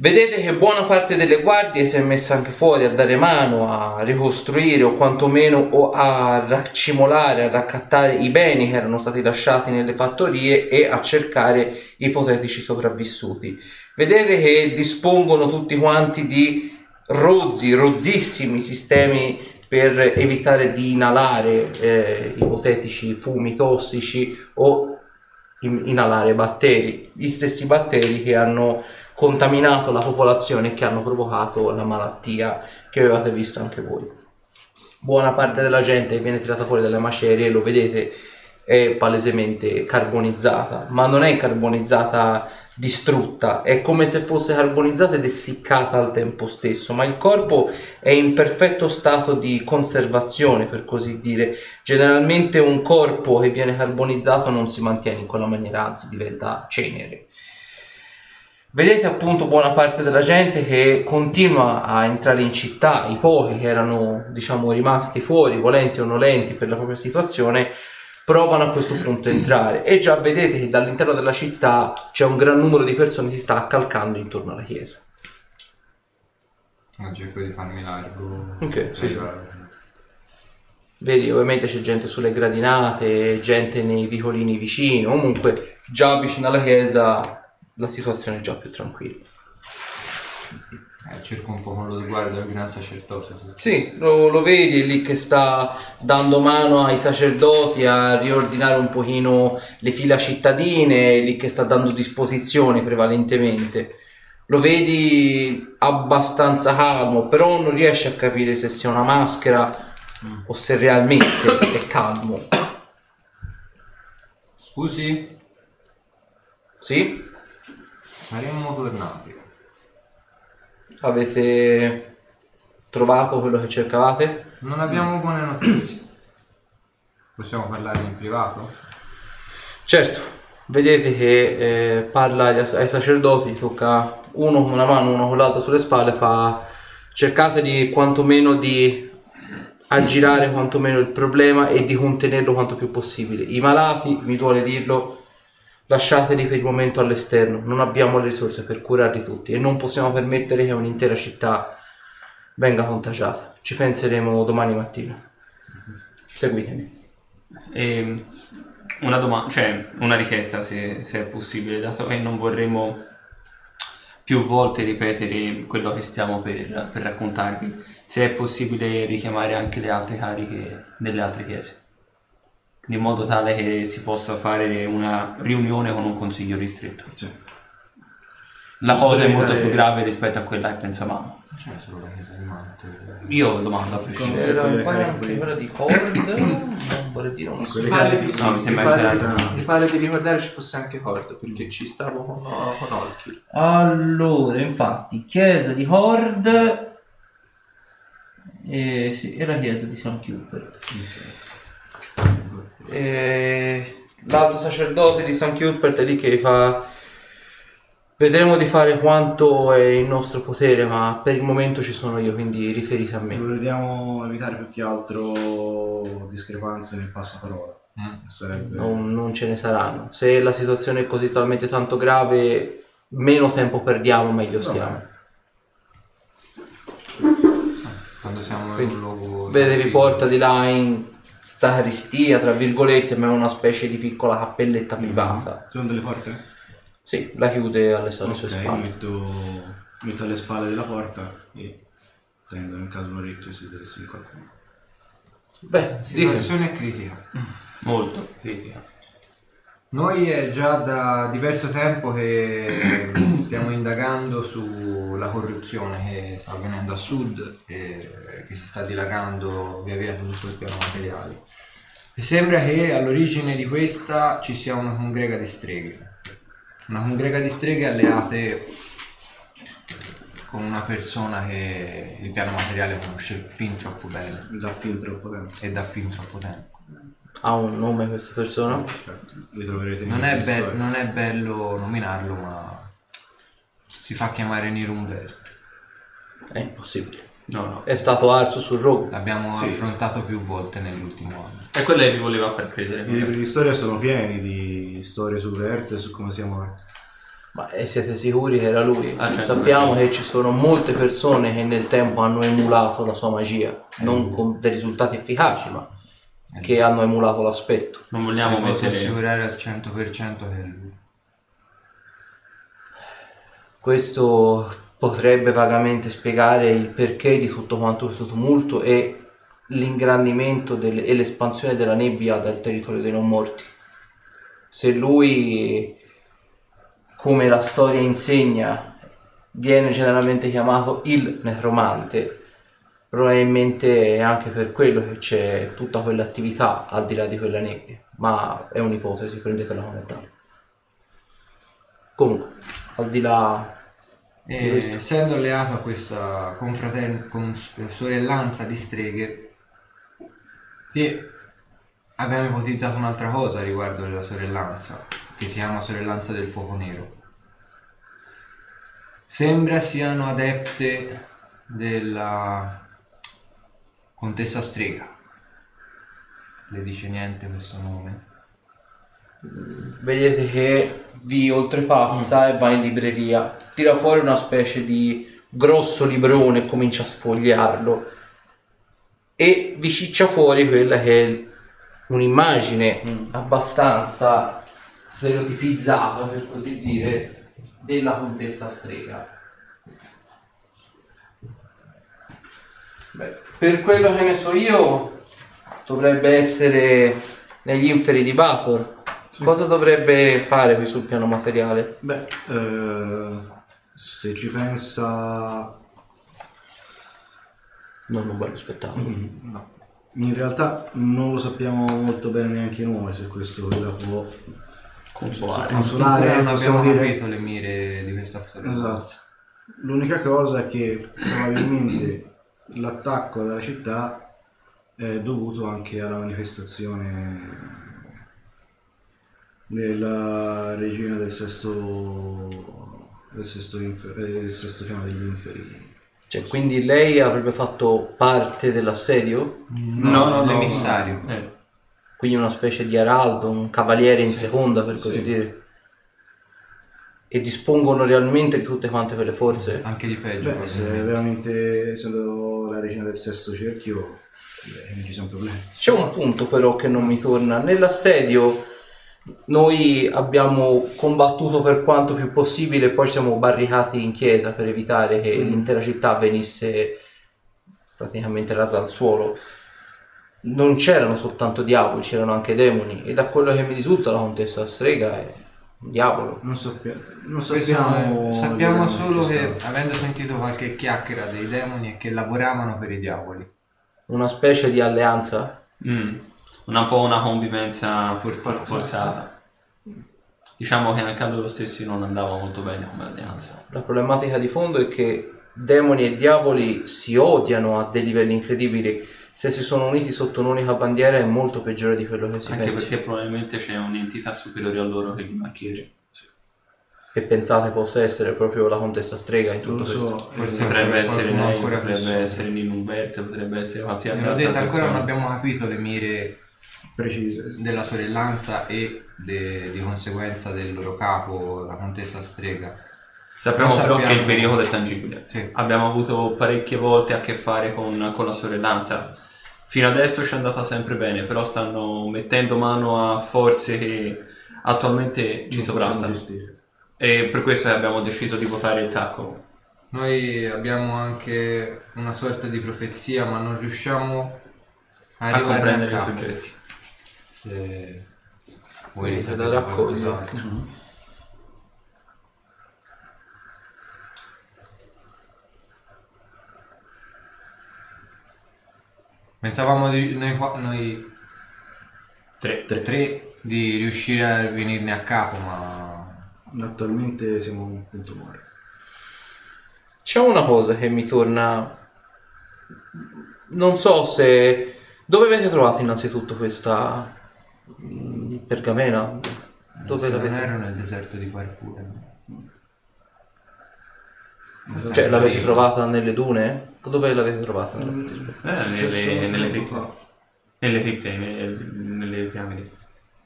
Vedete che buona parte delle guardie si è messa anche fuori a dare mano a ricostruire o quantomeno a raccimolare, a raccattare i beni che erano stati lasciati nelle fattorie e a cercare ipotetici sopravvissuti. Vedete che dispongono tutti quanti di rozzi, rozzissimi sistemi per evitare di inalare eh, ipotetici fumi tossici o in- inalare batteri, gli stessi batteri che hanno contaminato la popolazione e che hanno provocato la malattia che avevate visto anche voi. Buona parte della gente che viene tirata fuori dalle macerie, lo vedete, è palesemente carbonizzata, ma non è carbonizzata distrutta, è come se fosse carbonizzata ed essiccata al tempo stesso, ma il corpo è in perfetto stato di conservazione, per così dire. Generalmente un corpo che viene carbonizzato non si mantiene in quella maniera, anzi diventa cenere. Vedete appunto buona parte della gente che continua a entrare in città, i pochi che erano diciamo rimasti fuori, volenti o nolenti per la propria situazione, provano a questo punto a entrare e già vedete che dall'interno della città c'è un gran numero di persone che si sta accalcando intorno alla chiesa. No, cerco di farmi largo. Ok, sì, sì. Vedi, ovviamente c'è gente sulle gradinate, gente nei vicolini vicino, comunque già vicino alla chiesa la situazione è già più tranquilla. Eh, cerco un po' con lo sguardo il gran sacerdote. Sì, lo, lo vedi lì che sta dando mano ai sacerdoti a riordinare un pochino le fila cittadine, lì che sta dando disposizioni prevalentemente. Lo vedi abbastanza calmo, però non riesci a capire se sia una maschera o se realmente è calmo. Scusi, Sì? Saremmo tornati. Avete trovato quello che cercavate? Non abbiamo buone notizie. Possiamo parlare in privato? Certo, vedete che eh, parla agli- ai sacerdoti, tocca uno con una mano, uno con l'altra sulle spalle, fa cercate di quantomeno di aggirare quantomeno il problema e di contenerlo quanto più possibile. I malati, mi duole dirlo, lasciateli per il momento all'esterno, non abbiamo le risorse per curarli tutti e non possiamo permettere che un'intera città venga contagiata. Ci penseremo domani mattina. Seguitemi. E una domanda, cioè una richiesta se, se è possibile, dato che non vorremmo più volte ripetere quello che stiamo per, per raccontarvi, se è possibile richiamare anche le altre cariche delle altre chiese, in modo tale che si possa fare una riunione con un consiglio ristretto. La Posso cosa è molto più grave rispetto a quella che pensavamo. C'è solo la chiesa di Mante. Io domando a prescindere. Quelle ancora cariche anche quella di Cord, non vorrei dire uno pare cariche di sì, No, mi sembra mi pare, che era- mi pare di ricordare ci fosse anche Cord perché ci stavo con, con Olkir. Allora, infatti, chiesa di Hord. Eh, sì, è la chiesa di St. Hubert. Eh, l'altro sacerdote di St. Hubert è lì che fa. Vedremo di fare quanto è in nostro potere, ma per il momento ci sono io, quindi riferite a me. Vogliamo evitare più che altro discrepanze nel passaparola. Mm. Sarebbe... Non, non ce ne saranno. Se la situazione è così talmente tanto grave, meno tempo perdiamo, meglio stiamo. Quando siamo Quindi, in un luogo... Vedete, vi porta di là in sacristia, tra virgolette, ma è una specie di piccola cappelletta privata. Sono delle porte? Sì, la chiude alle, alle sue Ok, mi spalle. metto, mi metto alle spalle della porta e tendo in caso un orecchio se deve essere qualcuno. Beh, situazione critica. Molto critica. Noi è già da diverso tempo che stiamo indagando sulla corruzione che sta avvenendo a sud e che si sta dilagando via via su tutto il piano materiale. E sembra che all'origine di questa ci sia una congrega di streghe. Una congrega di streghe alleate con una persona che il piano materiale conosce fin troppo bene sa fin troppo tempo. e da fin troppo tempo. Ha un nome questa persona? Certo, li troverete Non è, be- non è bello nominarlo, ma si fa chiamare Nirunvert. È impossibile. No, no. È stato arso sul rogo. L'abbiamo Sì. affrontato più volte nell'ultimo anno. È quello che vi voleva far credere. I libri di storia sono pieni di storie su Verte e su come siamo morti. Ma e siete sicuri che era lui? Ah, certo. Sappiamo che ci sono molte persone che nel tempo hanno emulato la sua magia, non con dei risultati efficaci, ma che hanno emulato l'aspetto. Non vogliamo Mi posso mettere... assicurare al 100% che è lui. Questo potrebbe vagamente spiegare il perché di tutto quanto questo tumulto e l'ingrandimento del- e l'espansione della nebbia dal territorio dei non morti. Se lui, come la storia insegna, viene generalmente chiamato il necromante, probabilmente è anche per quello che c'è tutta quell'attività al di là di quella nebbia, ma è un'ipotesi, prendetela come tale. Comunque, al di là E essendo alleato a questa confrater- con sorellanza di streghe, e abbiamo ipotizzato un'altra cosa riguardo alla sorellanza, che si chiama sorellanza del fuoco nero. Sembra siano adepte della contessa strega. Le dice niente questo nome? vedete che vi oltrepassa e va in libreria, tira fuori una specie di grosso librone e comincia a sfogliarlo e vi ciccia fuori quella che è un'immagine abbastanza stereotipizzata, per così dire, della contessa strega. Beh, per quello che ne so io, dovrebbe essere negli inferi di Bathor. Cosa dovrebbe fare qui sul piano materiale? Beh, eh, se ci pensa... Non un bello spettacolo. Mm, no. In realtà non lo sappiamo molto bene neanche noi se questo la può Consolare. consolare. Non abbiamo dire- capito le mire di questa sorellanza. Esatto. L'unica cosa è che probabilmente l'attacco della città è dovuto anche alla manifestazione della regina del sesto del sesto, infer- del sesto piano degli inferi. Cioè, quindi lei avrebbe fatto parte dell'assedio? No, no, no. l'emissario. Eh, Quindi una specie di araldo, un cavaliere in seconda, per così Sì. dire. E dispongono realmente di tutte quante quelle forze? Anche di peggio. Beh, se veramente essendo la regina del sesto cerchio, beh, non ci sono problemi. C'è un punto però che non mi torna. Nell'assedio noi abbiamo combattuto per quanto più possibile e poi ci siamo barricati in chiesa per evitare che l'intera città venisse praticamente rasa al suolo. Non c'erano soltanto diavoli, c'erano anche demoni e da quello che mi risulta la contessa strega è diavolo. Non, sappia- non Questo sappiamo. sappiamo solo che, avendo sentito qualche chiacchiera dei demoni, è che lavoravano per i diavoli. Una specie di alleanza? mm, un po' una convivenza Forzata. forzata. Diciamo che anche a loro stessi non andava molto bene come alleanza. La problematica di fondo è che demoni e diavoli si odiano a dei livelli incredibili. Se si sono uniti sotto un'unica bandiera è molto peggiore di quello che si Anche pensa. perché probabilmente c'è un'entità superiore a loro che li macchieggia. E pensate possa essere proprio la contessa strega in tutto lo questo. so, Forse eh, Potrebbe essere lei, potrebbe più essere Ninubert, potrebbe essere qualsiasi Me l'ho altra detto, ancora non abbiamo capito le mire precise. sì. della sorellanza e de- di conseguenza del loro capo, la contessa strega. Sappiamo Lo però che il sappiamo. pericolo è tangibile. Sì. Abbiamo avuto parecchie volte a che fare con, con la sorellanza. Fino adesso ci è andata sempre bene, però stanno mettendo mano a forze che attualmente ci Non sovrastano. E per questo abbiamo deciso di votare il sacco. Noi abbiamo anche una sorta di profezia, ma non riusciamo a A comprendere i soggetti. Se vuoi Se risapere la Pensavamo di, noi, qua- noi Tre. tre di riuscire a venirne a capo, ma Attualmente siamo a un punto muore. C'è una cosa che mi torna. Non so se. Dove avete trovato innanzitutto questa mm, pergamena? Dove se non l'avete? ero nel deserto di Quarpure. Cioè, l'avete trovata nelle dune? Dove l'avete trovata? Eh, Successo nelle, nelle cripte. Nelle cripte, nelle, piramidi.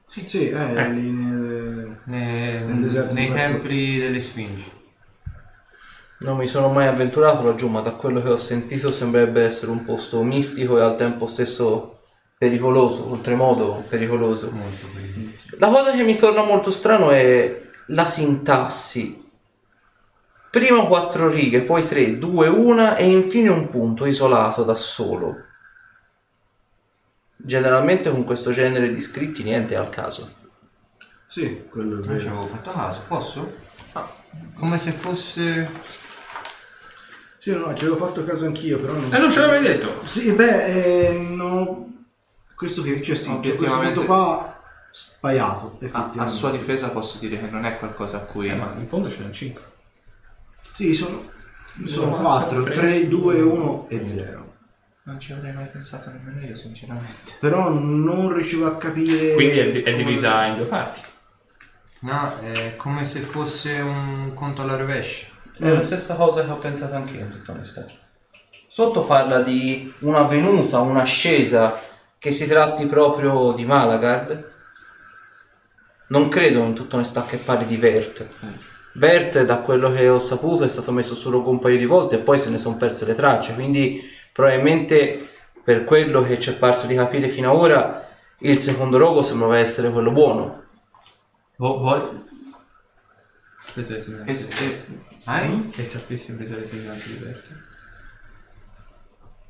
Sì, sì, eh, lì nel- Ne- Nel deserto nei templi delle Sfingi. Non mi sono mai avventurato laggiù, ma da quello che ho sentito sembrerebbe essere un posto mistico e al tempo stesso pericoloso, oltremodo pericoloso. Molto pericoloso. La cosa che mi torna molto strano è la sintassi. Prima quattro righe, poi tre, due, una e infine un punto isolato da solo. Generalmente con questo genere di scritti niente è al caso. Sì, quello Non ci che... avevo fatto caso, posso? Ah, come se fosse... Sì, no, ci avevo fatto caso anch'io, però non... E non ce l'avevi detto? Sì, beh, eh, no... Questo che cioè, sì, c'è questo Obiettivamente- punto qua spaiato, A, effettivamente. a sua difesa posso dire che non è qualcosa a cui... Eh, ma in fondo ce n'è 5. Sì, sono, sono No, 4, tre. 3, 2, 1 e 0. Non ci avrei mai pensato nemmeno io, sinceramente. Però non riuscivo a capire... Quindi è, di- è come- divisa in due parti. No, è come se fosse un conto alla rovescia. È la stessa cosa che ho pensato anche io, in tutta onestà. Sotto parla di una venuta, un'ascesa, che si tratti proprio di Malagard. Non credo in tutta onestà che parli di Vert. Vert, da quello che ho saputo, è stato messo su rogo un paio di volte e poi se ne sono perse le tracce. Quindi, probabilmente, per quello che ci è parso di capire fino ad ora, il secondo rogo sembrava essere quello buono. Vo- vuoi... Presa le segnanti. E, Hai? Sapessi presa le segnanti di Berta.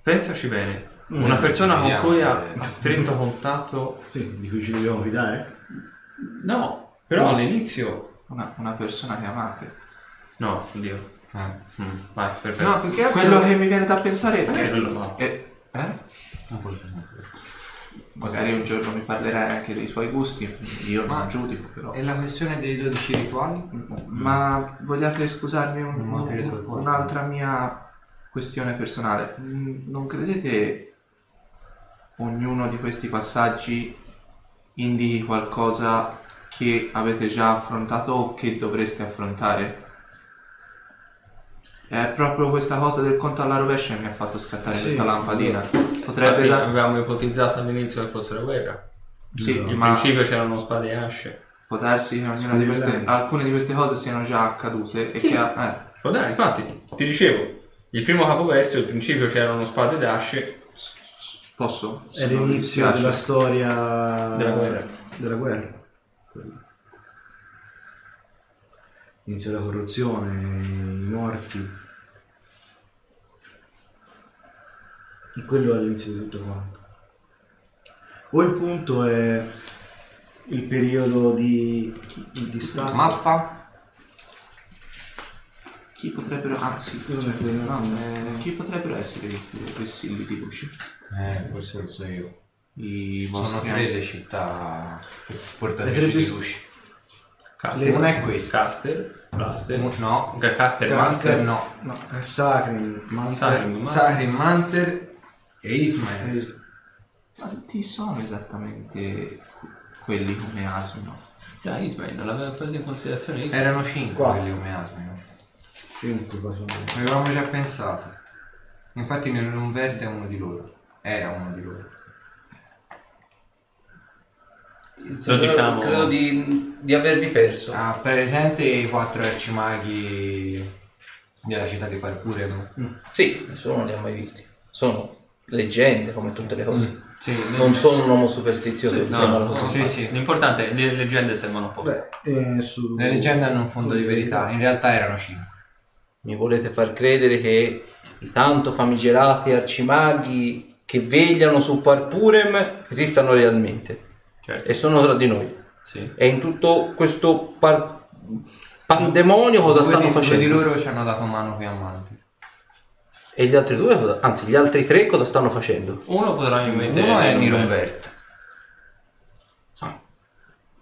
Pensaci bene. Una persona con vediamo. cui ha, ha stretto contatto... Sì, di cui ci dobbiamo fidare? No, però all'inizio... una, una persona che amate. No, oddio. Eh. Mm, vai, perfetto. No, altro... Quello che mi viene da pensare Eh, è... quello no. è- eh? Magari un giorno mi parlerai anche dei tuoi gusti, io non giudico però. È la questione dei 12 rituali? Ma vogliate scusarmi un- Non aprire un- un'altra mia questione personale? Mm, Non credete ognuno di questi passaggi indichi qualcosa che avete già affrontato o che dovreste affrontare? È proprio questa cosa del conto alla rovescia che mi ha fatto scattare Sì, questa lampadina. Potrebbe Infatti, da- avevamo ipotizzato all'inizio che fosse la guerra. Sì, In ma principio c'erano spade e asce. può darsi che ognuna di queste, alcune di queste cose siano già accadute e Sì. che ha- eh, Può dare, infatti, ti dicevo, il primo capoverso, in principio c'erano spade ed asce. posso? È l'inizio della storia Della guerra. della guerra. Quello. Inizio della corruzione, i morti. E quello è l'inizio di tutto quanto. O il punto è il periodo di, di stato. Mappa? Chi potrebbero... Ah sì, Quello è quello, No, eh, chi potrebbero essere i vessilli di luce? Eh, forse lo so io. I Sono tre le città portatrici di luci. Caster, Non è questo. Caster, Blaster, No, Caster, Ca- Master no. No, è Sacrim, Mantra. Sarim, ma- Sarin, Manter e Ismael. eh, Ma chi sono esattamente quelli come Asmino? Già, Ismail, non l'aveva preso in considerazione Ismail. Erano cinque Quattro. quelli come Asmino. cinque qua sono. Avevamo già pensato. Infatti non verde è uno di loro. Era uno di loro. Lo diciamo- Credo di, di avervi perso. Ha presente i quattro arcimaghi della città di Parpurem? Sì, nessuno non li ha mai visti. Sono leggende come tutte le cose. Sì, Non sono un uomo superstizioso, no, mettiamola no, così. Sì, sì. L'importante è che le leggende servono apposta. Beh, eh, su... Le leggende hanno un fondo di verità, in realtà erano cinque. Mi volete far credere che i tanto famigerati arcimaghi che vegliano su Parpurem esistano realmente Certo. e sono tra di noi. Sì. E in tutto questo par- pandemonio cosa Due stanno di- due facendo? di loro ci hanno dato mano qui a Manter. E gli altri due, cosa- anzi gli altri tre cosa stanno facendo? Uno potrà mettere... Uno è Nironvert.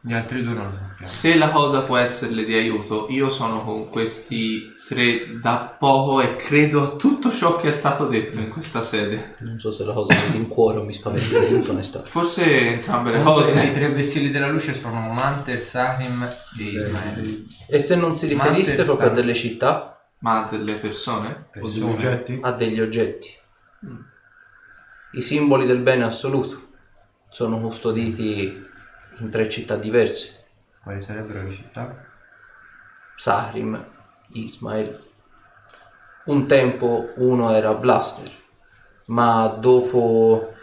Gli altri due non lo sappiamo. Se la cosa può esserle di aiuto, io sono con questi tre da poco e credo a tutto ciò che è stato detto in questa sede. Non so se la cosa mi rincuora o mi spaventa, in tutta onestà. Forse entrambe le Comunque, I cose. tre vessilli della luce sono Manter, Sarim e Ismael. E se non si riferisse proprio a delle città, Ma delle persone? O degli Persone. oggetti? a degli oggetti. I simboli del bene assoluto sono custoditi in tre città diverse. Quali sarebbero le città? Sahrim, Ismail. Un tempo uno era Blaster, ma dopo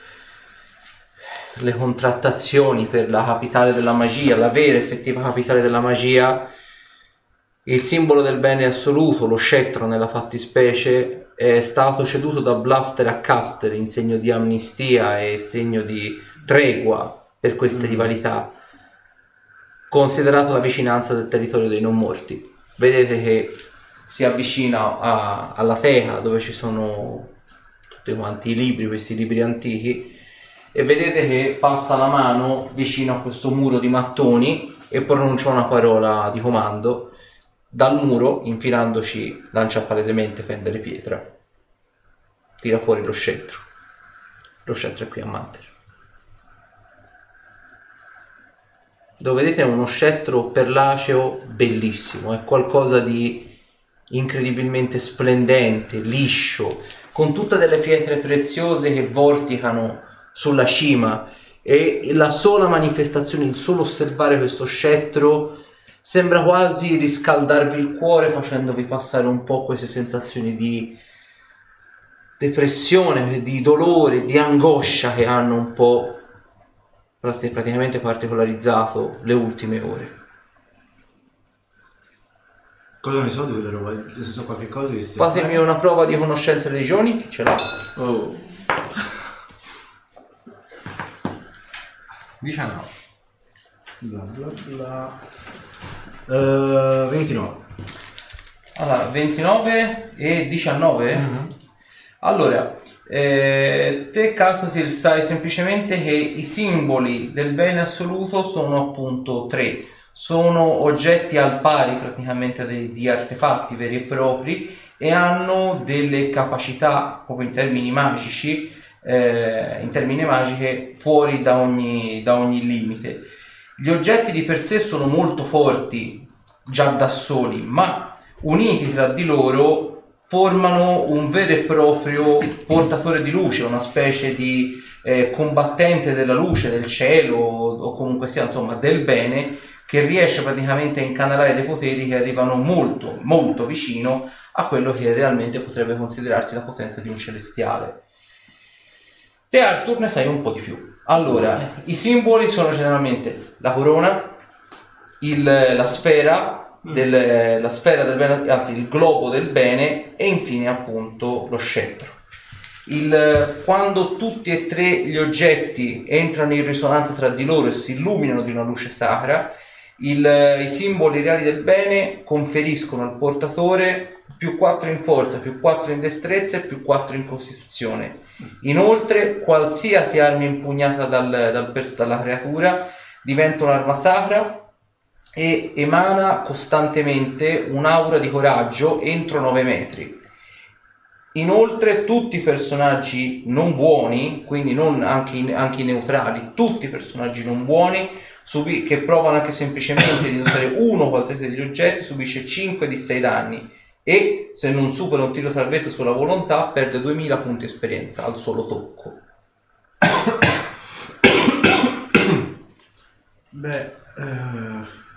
le contrattazioni per la capitale della magia, la vera effettiva capitale della magia, Il simbolo del bene assoluto, lo scettro nella fattispecie, è stato ceduto da Blaster a Caster in segno di amnistia e segno di tregua per queste rivalità, considerato la vicinanza del territorio dei non morti. Vedete che si avvicina a- alla teca dove ci sono tutti quanti i libri, questi libri antichi, e vedete che passa la mano vicino a questo muro di mattoni e pronuncia una parola di comando. Dal muro, infilandoci, lancia palesemente fendere pietra. Tira fuori lo scettro. Lo scettro è qui a Manter. Dove vedete è uno scettro perlaceo bellissimo, è qualcosa di incredibilmente splendente, liscio, con tutte delle pietre preziose che vorticano sulla cima. E la sola manifestazione, il solo osservare questo scettro sembra quasi riscaldarvi il cuore facendovi passare un po' queste sensazioni di depressione, di dolore, di angoscia che hanno un po' praticamente particolarizzato le ultime ore. Cosa ne so di quelle robe? Se so qualche cosa di sti Fatemi una prova di conoscenza religioni, chi ce l'ha? Oh. 19. Bla bla bla. Eh, 29. Allora, 29 e 19? Allora, eh, te Casasil sai semplicemente che i simboli del bene assoluto sono appunto tre. Sono oggetti al pari praticamente dei- di artefatti veri e propri e hanno delle capacità proprio in termini magici, eh, in termini magiche fuori da ogni, da ogni limite. Gli oggetti di per sé sono molto forti già da soli, ma uniti tra di loro formano un vero e proprio portatore di luce, una specie di eh, combattente della luce, del cielo o comunque sia insomma del bene che riesce praticamente a incanalare dei poteri che arrivano molto molto vicino a quello che realmente potrebbe considerarsi la potenza di un celestiale. Te Arthur ne sai un po' di più. Allora, i simboli sono generalmente la corona, il- la sfera, del, la sfera del bene, anzi il globo del bene e infine appunto lo scettro. Il- quando tutti e tre gli oggetti entrano in risonanza tra di loro e si illuminano di una luce sacra, il- i simboli reali del bene conferiscono al portatore più 4 in forza, più 4 in destrezza e più 4 in costituzione. Inoltre, qualsiasi arma impugnata dal- dal dalla creatura diventa un'arma sacra e emana costantemente un'aura di coraggio entro 9 metri. Inoltre tutti i personaggi non buoni, quindi non anche i, anche i neutrali, tutti i personaggi non buoni subi- che provano anche semplicemente di usare uno qualsiasi degli oggetti subisce 5 di 6 danni e se non supera un tiro salvezza sulla volontà perde 2000 punti esperienza al solo tocco. Beh, eh,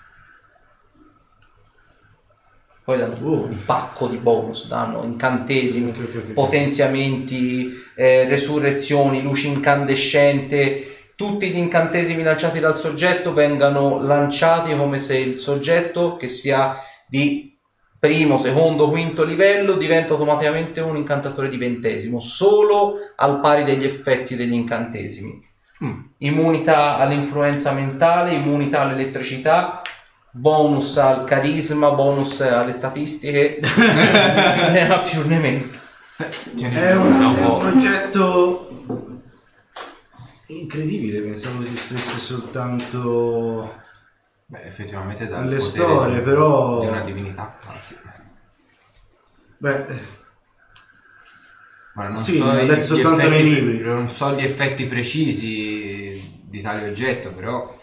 Poi danno Oh. un pacco di bonus, danno incantesimi, potenziamenti, eh, resurrezioni, luci incandescente. Tutti gli incantesimi lanciati dal soggetto vengano lanciati come se il soggetto, che sia di primo, secondo, quinto livello, diventa automaticamente un incantatore di ventesimo, solo al pari degli effetti degli incantesimi. Immunità all'influenza mentale, immunità all'elettricità, bonus al carisma, bonus alle statistiche, ne ha più ne meno. Tieni è un, un è un oggetto incredibile, pensavo esistesse soltanto... Beh, effettivamente dà Le storie, di- però- Di una divinità quasi. Beh, Ma non Sì, so l'ho i- letto gli soltanto nei effetti- libri. Non so gli effetti precisi di tale oggetto, però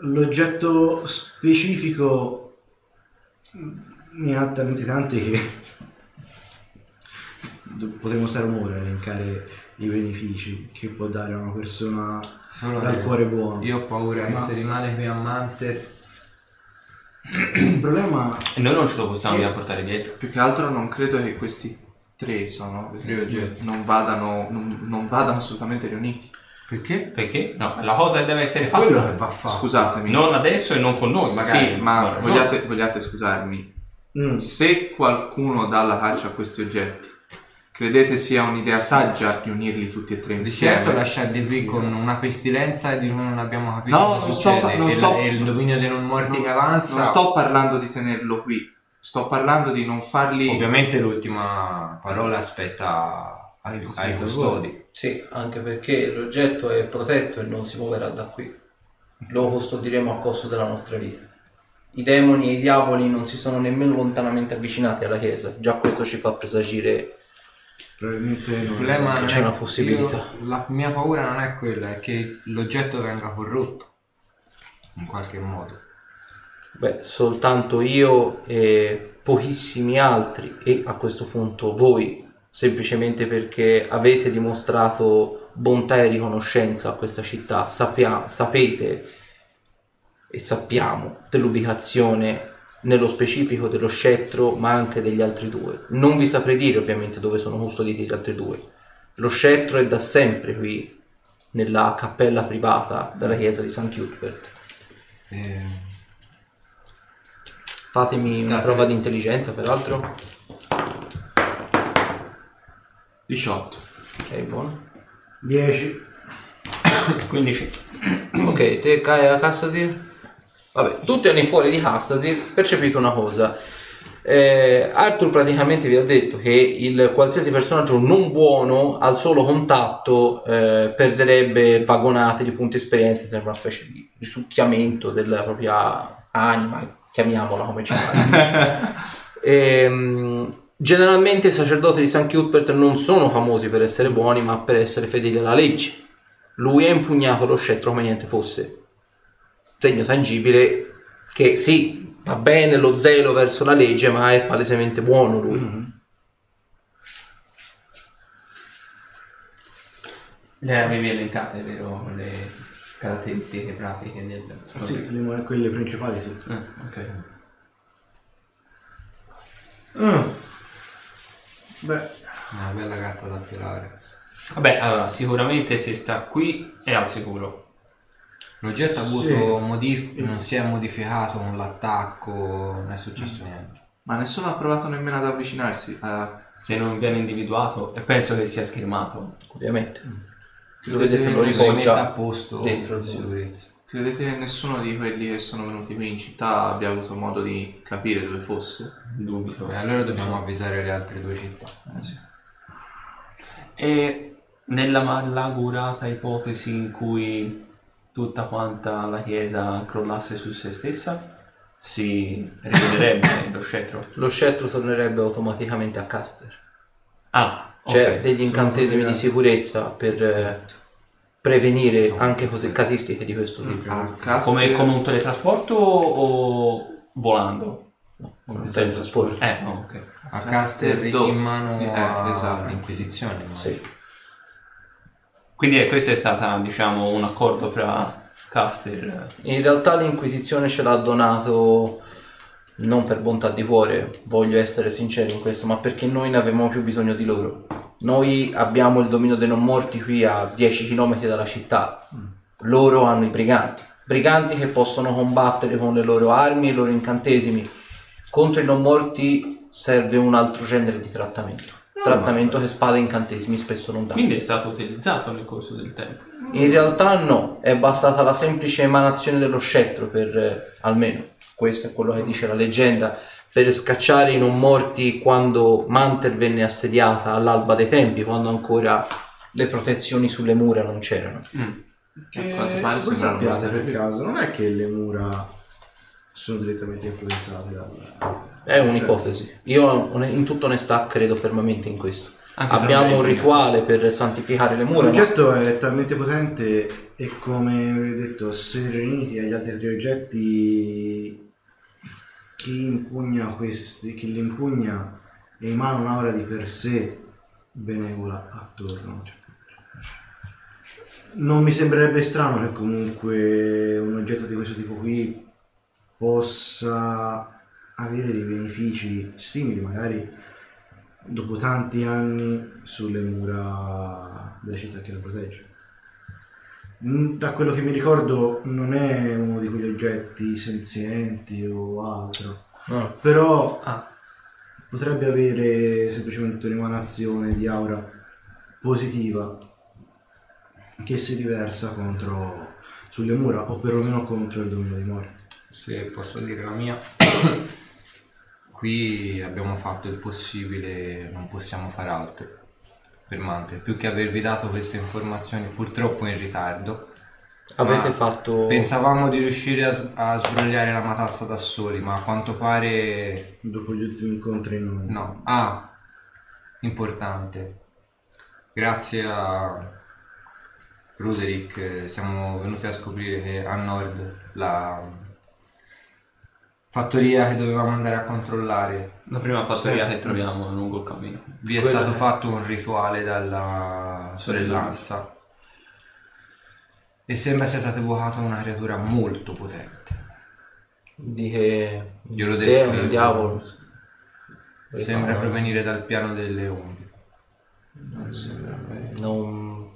l'oggetto specifico ne ha talmente tanti che potremmo stare un'ora a elencare i benefici che può dare a una persona solo dal cuore buono. io ho paura che Ma- se rimane qui a Manter Il problema E noi non ce lo possiamo via portare dietro. Più che altro non credo che questi tre sono Tre oggetti. non vadano, non, non vadano assolutamente riuniti. Perché? Perché? No, la cosa che deve essere fatta. Quello che va fatto. Scusatemi. Non adesso e non con noi, magari. Sì, ma vogliate, vogliate scusarmi. Mm. Se qualcuno dà la caccia a questi oggetti, credete sia un'idea saggia di unirli tutti e tre Di insieme? certo lasciarli qui con una pestilenza di cui non abbiamo capito No, cosa non sto succede pa- non e, sto- e il dominio dei non morti che avanza. Non sto parlando di tenerlo qui, sto parlando di non farli... Ovviamente l'ultima parola aspetta ai, ai custodi. Sì, anche perché l'oggetto è protetto e non si muoverà da qui. Lo custodiremo a costo della nostra vita. I demoni e i diavoli non si sono nemmeno lontanamente avvicinati alla chiesa. Già questo ci fa presagire Probabilmente non Il problema Che c'è una possibilità. io- la mia paura non è quella, è che l'oggetto venga corrotto in qualche modo. Beh, soltanto io e pochissimi altri e a questo punto voi, semplicemente perché avete dimostrato bontà e riconoscenza a questa città, sappia- sapete e sappiamo dell'ubicazione nello specifico dello scettro, ma anche degli altri due. Non vi saprei dire ovviamente dove sono custoditi gli altri due. Lo scettro è da sempre qui, nella cappella privata della chiesa di St. Cuthbert. Eh, Fatemi una Dai. prova di intelligenza, peraltro. 18. Ok, buono. 10. 15. Ok, te cai a Cassasir. Vabbè, tutti anni fuori di Cassasir, percepite una cosa. Eh, Arthur praticamente vi ha detto che il qualsiasi personaggio non buono al solo contatto eh, perderebbe vagonate di punti esperienza, sembra una specie di risucchiamento della propria anima, chiamiamola come ci pare. Ehm, generalmente i sacerdoti di St. Cuthbert non sono famosi per essere buoni, ma per essere fedeli alla legge. Lui ha impugnato lo scettro come niente fosse. Segno tangibile che sì, va bene lo zelo verso la legge, ma è palesemente buono lui. Le avevi elencate, vero? Le caratteristiche pratiche del Sì, le quelle principali sì. Ah, ok. Ah. Beh, una bella gatta da pelare. Vabbè, allora, sicuramente se sta qui è al sicuro. L'oggetto ha Sì. avuto modif- non si è modificato con l'attacco, non è successo niente. Ma nessuno ha provato nemmeno ad avvicinarsi. a- Se non viene individuato, e penso che sia schermato. Ovviamente. Lo Credete, vedete, lo Lo si mette a ripoggia. posto dentro il di sicurezza. Credete che nessuno di quelli che sono venuti qui in città abbia avuto modo di capire dove fosse? Dubito. E allora dobbiamo avvisare le altre due città. Eh, sì. E nella malaugurata ipotesi in cui tutta quanta la chiesa crollasse su se stessa, si rivederebbe lo scettro. Lo scettro tornerebbe automaticamente a Caster. Ah, C'è ok. degli incantesimi di sicurezza per eh, prevenire anche cose casistiche di questo tipo. A caso Come, che- come un teletrasporto o volando? Con il teletrasporto. Eh, no, ok. A Caster in mano eh, esatto. all'Inquisizione. ma- Sì. Quindi eh, questo è stato, diciamo, un accordo fra Caster. In realtà l'Inquisizione ce l'ha donato non per bontà di cuore, voglio essere sincero in questo, ma perché noi ne avevamo più bisogno di loro. Noi abbiamo il dominio dei non morti qui a 10 km dalla città, loro hanno i briganti, briganti che possono combattere con le loro armi e i loro incantesimi. Contro i non morti serve un altro genere di trattamento, trattamento che spade e incantesimi spesso non danno. Quindi è stato utilizzato nel corso del tempo. In realtà no, è bastata la semplice emanazione dello scettro per, eh, almeno, questo è quello che dice la leggenda, per scacciare i non morti quando Manter venne assediata all'alba dei tempi, quando ancora le protezioni sulle mura non c'erano. Mm. che A quanto pare sappiate queste per caso, non è che le mura sono direttamente influenzate dal... È un'ipotesi. Io in tutta onestà credo fermamente in questo. Anche Abbiamo un rituale per santificare le mura. ma- L'oggetto è talmente potente e come avevo detto, se riuniti agli altri tre oggetti, chi impugna questi, chi li impugna emana un'aura di per sé benevola attorno. Cioè, non mi sembrerebbe strano che comunque un oggetto di questo tipo qui possa avere dei benefici simili, magari dopo tanti anni sulle mura della città che la protegge. Da quello che mi ricordo non è uno di quegli oggetti senzienti o altro. No. Però Ah, potrebbe avere semplicemente un'emanazione di aura positiva che si riversa contro sulle mura o perlomeno contro il dominio di Mori. Se posso dire la mia, qui abbiamo fatto il possibile, non possiamo fare altro per Mantel. Più che avervi dato queste informazioni purtroppo in ritardo, Avete fatto... pensavamo di riuscire a, a sbrogliare la matassa da soli, ma a quanto pare Dopo gli ultimi incontri non... no. Ah, importante. Grazie a Ruderick siamo venuti a scoprire che a nord la fattoria che dovevamo andare a controllare la prima fattoria che troviamo lungo il cammino. vi è Quella- stato fatto un rituale dalla sorellanza e sembra sia stata evocata una creatura molto potente. Di che... Glielo descrivo. diavolo. Sembra provenire dal piano delle onde. Non...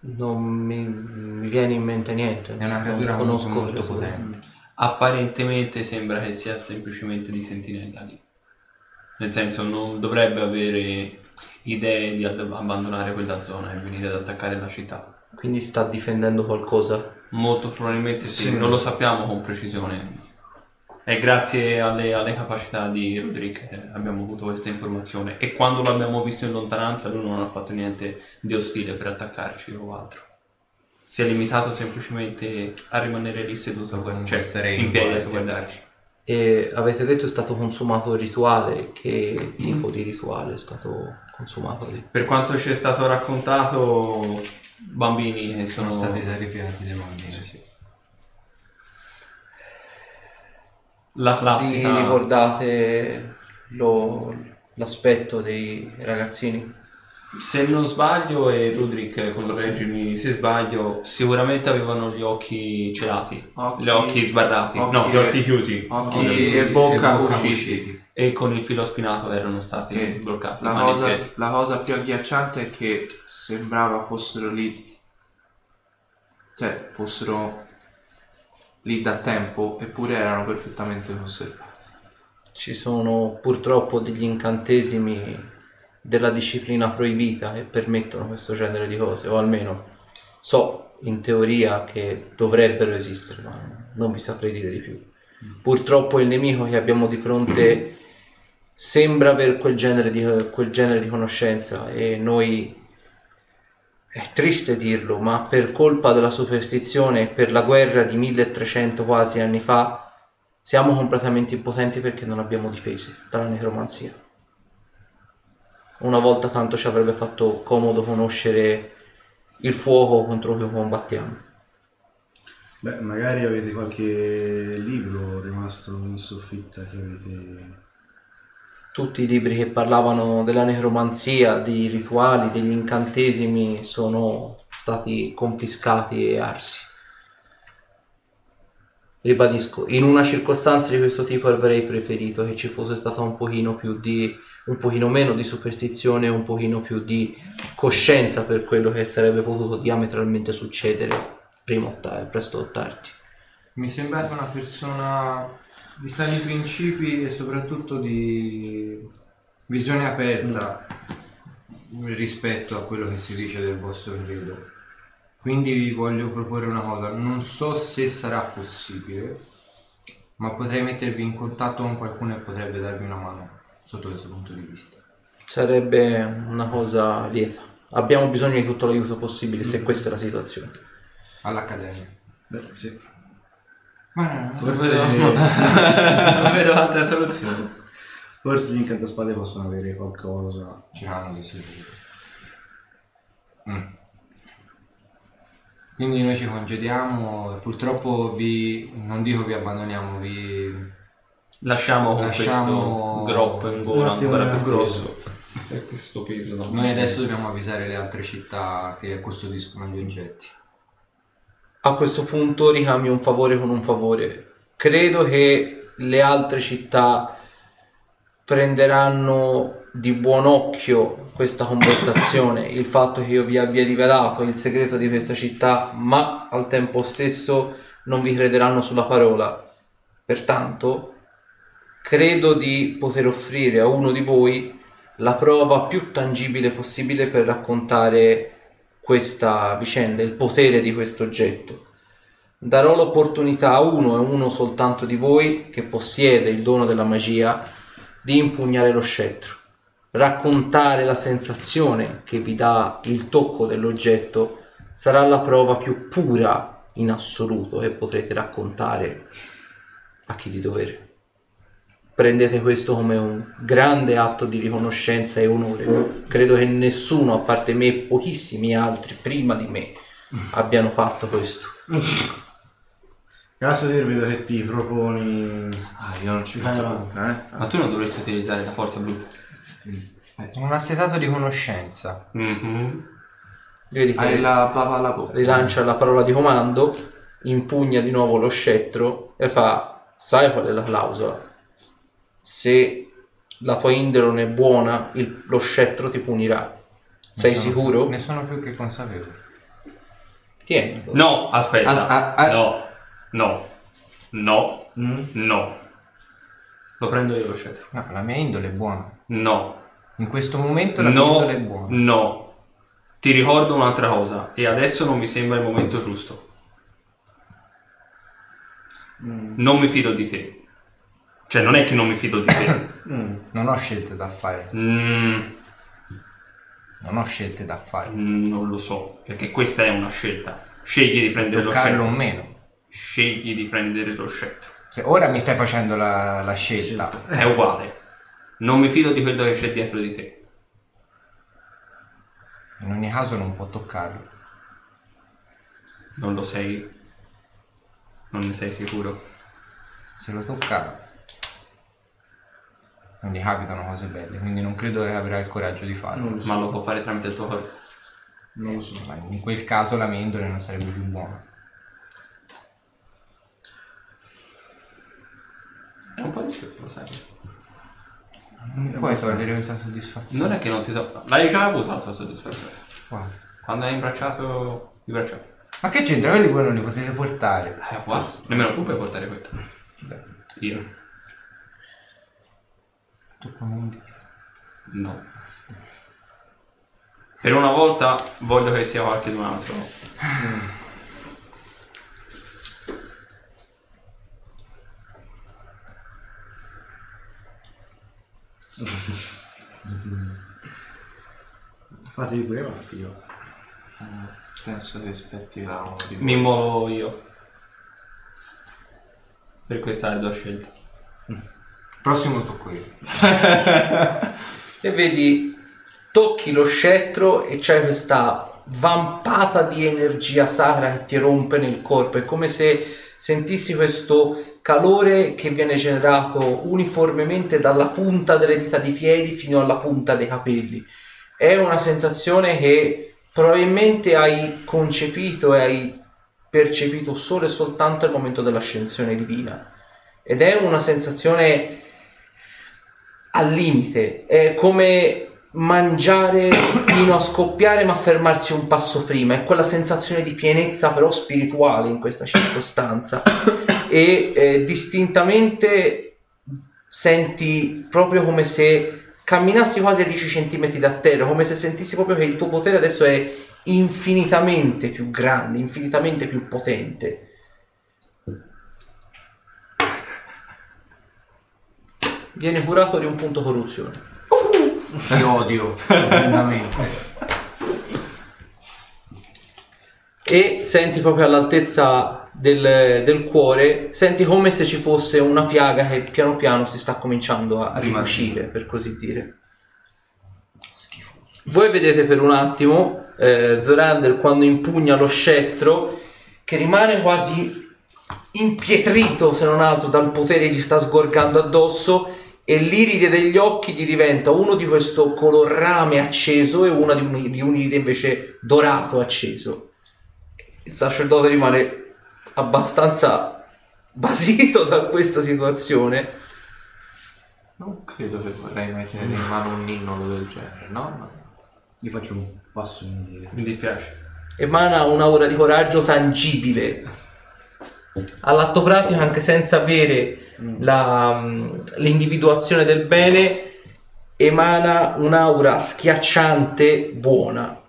Non mi, mi viene in mente niente. È una non creatura molto, conosco molto creature. potente. Apparentemente sembra che sia semplicemente di sentinella lì. Nel senso, non dovrebbe avere idee di ad- abbandonare quella zona e venire ad attaccare la città. Quindi sta difendendo qualcosa? Molto probabilmente sì, non lo sappiamo con precisione. È grazie alle, alle capacità di Roderick che abbiamo avuto questa informazione e quando l'abbiamo visto in lontananza lui non ha fatto niente di ostile per attaccarci o altro. Si è limitato semplicemente a rimanere lì seduto a guardare, cioè Starei in piedi a guardia. guardarci. E avete detto è stato consumato il rituale? Che tipo di rituale è stato consumato lì? Per quanto ci è stato raccontato, bambini che Sono sono, stati sacrificati dei bambini. la Vi classica... ricordate lo- l'aspetto dei ragazzini? Se non sbaglio, e Rudrick, correggimi se sbaglio, sicuramente avevano gli occhi celati, Occhi- gli occhi sbarrati, occhi no, gli e- occhi chiusi, Occhi Occhi e bocca usciti. e con il filo spinato erano stati Che bloccati. La mani e cosa, piedi. la cosa più agghiacciante è che sembrava fossero lì, cioè fossero lì da tempo, eppure erano perfettamente conservati. Ci sono purtroppo degli incantesimi della disciplina proibita che permettono questo genere di cose, o almeno so in teoria che dovrebbero esistere, ma non vi saprei dire di più. Purtroppo il nemico che abbiamo di fronte sembra avere quel genere di, quel genere di conoscenza e noi è triste dirlo, ma per colpa della superstizione e per la guerra di 1300 quasi anni fa siamo completamente impotenti perché non abbiamo difese dalla necromanzia. Una volta tanto ci avrebbe fatto comodo conoscere il fuoco contro cui combattiamo. Beh, magari avete qualche libro rimasto in soffitta che avete... Tutti i libri che parlavano della necromanzia, dei rituali, degli incantesimi sono stati confiscati e arsi. Ribadisco, in una circostanza di questo tipo avrei preferito che ci fosse stata un pochino più di un pochino meno di superstizione un pochino più di coscienza per quello che sarebbe potuto diametralmente succedere prima o presto o tardi. Mi sembrava una persona di sani principi e soprattutto di visione aperta rispetto a quello che si dice del vostro credo. Quindi vi voglio proporre una cosa, non so se sarà possibile, ma potrei mettervi in contatto con qualcuno e potrebbe darvi una mano sotto questo punto di vista. Sarebbe una cosa lieta. Abbiamo bisogno di tutto l'aiuto possibile se questa è la situazione. All'Accademia. Beh, sì. Ma no, no, Forse, non vedo altre soluzioni. forse gli incantaspade possono avere qualcosa. C'erano di sicuro. Mm. Quindi noi ci congediamo, purtroppo vi, non dico vi abbandoniamo, vi Lasciamo con Lasciamo- questo groppo in gola ancora più grosso. E questo peso. no? Noi adesso dobbiamo avvisare le altre città che custodiscono gli oggetti. A questo punto ricambio un favore con un favore. Credo che le altre città prenderanno di buon occhio questa conversazione, il fatto che io vi abbia rivelato il segreto di questa città, ma al tempo stesso non vi crederanno sulla parola. Pertanto credo di poter offrire a uno di voi la prova più tangibile possibile per raccontare questa vicenda, il potere di questo oggetto. Darò l'opportunità a uno e uno soltanto di voi che possiede il dono della magia di impugnare lo scettro. Raccontare la sensazione che vi dà il tocco dell'oggetto sarà la prova più pura in assoluto che potrete raccontare a chi di dovere. Prendete questo come un grande atto di riconoscenza e onore. Credo che nessuno, a parte me e pochissimi altri prima di me, abbiano fatto questo. Cassatier vedo che ti proponi... Ah, io non ci metto bocca, eh. Ma tu non dovresti utilizzare la forza blu. Un assetato di conoscenza. Mhm. Vedi che Hai la bava alla bocca. rilancia la parola di comando, impugna di nuovo lo scettro e fa: Sai qual è la clausola? Se la tua indole non è buona, il- lo scettro ti punirà. Sei sono- sicuro? Ne sono più che consapevole. Tieni. No, aspetta. As- a- a- no, no, no, Mm? no. Lo prendo io lo scettro. No, la mia indole è buona. No, In questo momento la mia no, indole è buona. no. Ti ricordo un'altra cosa e adesso non mi sembra il momento giusto. Non mi fido di te. Cioè, non è che non mi fido di te. Mm. Non ho scelte da fare. Mm, Non ho scelte da fare. non lo so, perché questa è una scelta. Scegli di prendere lo Toccarlo o scettro. meno. Scegli di prendere lo scettro. Cioè, ora mi stai facendo la, la scelta. È uguale. Non mi fido di quello che c'è dietro di te. In ogni caso non può toccarlo. Non lo sei. Non ne sei sicuro. Se lo tocca non gli capitano cose belle, quindi non credo che avrà il coraggio di farlo. Lo so. Ma lo può fare tramite il tuo corpo. Non lo so. Ma in quel caso la mia indole non sarebbe più buona. È un po' rischioso, lo sai. Non puoi togliere questa soddisfazione. Non è che non ti do. L'hai già avuto la tua soddisfazione. Guarda. Quando hai imbracciato i bracciali. Ma che c'entra? Quelli voi non li potete portare. Eh, uguale. Nemmeno tu puoi portare quello. Io. Come un dito. No. Per una volta voglio che sia qualche un altro. Fatevi pure avanti io. Penso che aspetti a uno di voi. Mi muovo io. Per questa le due scelte. Prossimo tocco io. E vedi, tocchi lo scettro e c'è questa vampata di energia sacra che ti rompe nel corpo. È come se sentissi questo calore che viene generato uniformemente dalla punta delle dita di piedi fino alla punta dei capelli. È una sensazione che probabilmente hai concepito e hai percepito solo e soltanto al momento dell'ascensione divina. Ed è una sensazione al limite, è come mangiare fino a scoppiare ma fermarsi un passo prima, è quella sensazione di pienezza però spirituale in questa circostanza. E eh, distintamente senti proprio come se camminassi quasi a 10 cm da terra, come se sentissi proprio che il tuo potere adesso è infinitamente più grande, infinitamente più potente. Viene curato di un punto corruzione. Ti odio profondamente. e senti proprio all'altezza del, del cuore, senti come se ci fosse una piaga che piano piano si sta cominciando a riuscire, per così dire. Voi vedete per un attimo eh, Zorander quando impugna lo scettro che rimane quasi impietrito se non altro dal potere che gli sta sgorgando addosso e l'iride degli occhi gli diventa uno di questo color rame acceso e una di un, di un iride invece dorato acceso il sacerdote rimane abbastanza basito da questa situazione. Non credo che vorrei mai tenere in mano un ninnolo del genere, no? Ma- Io faccio un passo indietro. Mi dispiace. Emana una ora di coraggio tangibile. all'atto pratico anche senza avere la, mm, l'individuazione del bene emana un'aura schiacciante buona.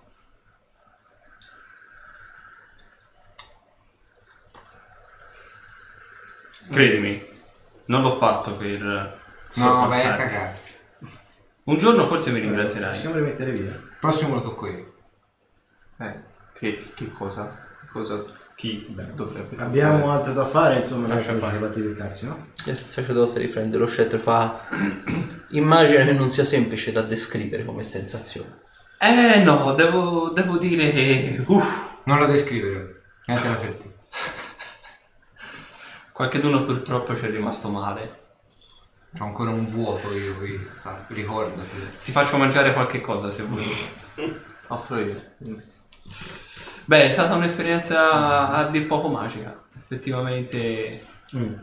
Credimi, non l'ho fatto per... No, vai a cagare. Un giorno forse mi ringrazierai. Possiamo rimettere via? Il prossimo lo tocco io. Eh, che, che cosa? Cosa Chi? dovrebbe Abbiamo altro da fare, insomma, Lascia lascia fare. fare battificarsi, no? Il sacerdote riprende lo scettro e fa... Immagino che non sia semplice da descrivere come sensazione. Eh no, devo, devo dire che... Uff, Non lo descrivere. Nientela per te. qualcheduno purtroppo ci è rimasto male. C'ho ancora un vuoto io qui, ricordati. Ti faccio mangiare qualche cosa se vuoi. Offro io. Beh, è stata un'esperienza a dir poco magica. Effettivamente...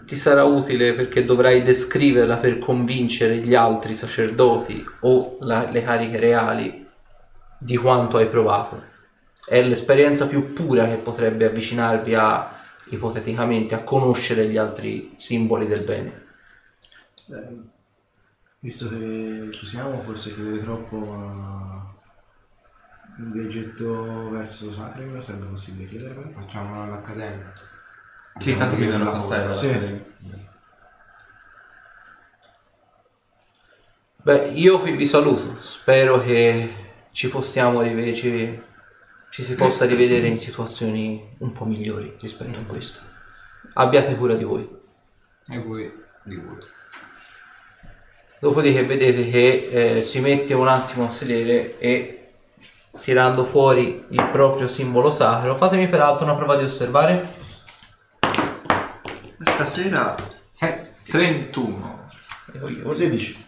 Ti sarà utile perché dovrai descriverla per convincere gli altri sacerdoti o la- le cariche reali di quanto hai provato. È l'esperienza più pura che potrebbe avvicinarvi a, ipoteticamente, a conoscere gli altri simboli del bene. Eh, visto che ci siamo, forse chiedere troppo ma un viaggetto verso Sacrim sarebbe possibile chiedere? Facciamolo all'accademia. Sì, tanto bisogna passare dalla Sì. Beh, io qui vi saluto. Spero che ci possiamo rivedere, ci, ci si possa rivedere in situazioni un po' migliori rispetto a questo. Abbiate cura di voi. E voi di voi. Dopodiché vedete che eh, si mette un attimo a sedere e tirando fuori il proprio simbolo sacro, fatemi peraltro una prova di osservare. Stasera Sai, 31. Ecco io, 16.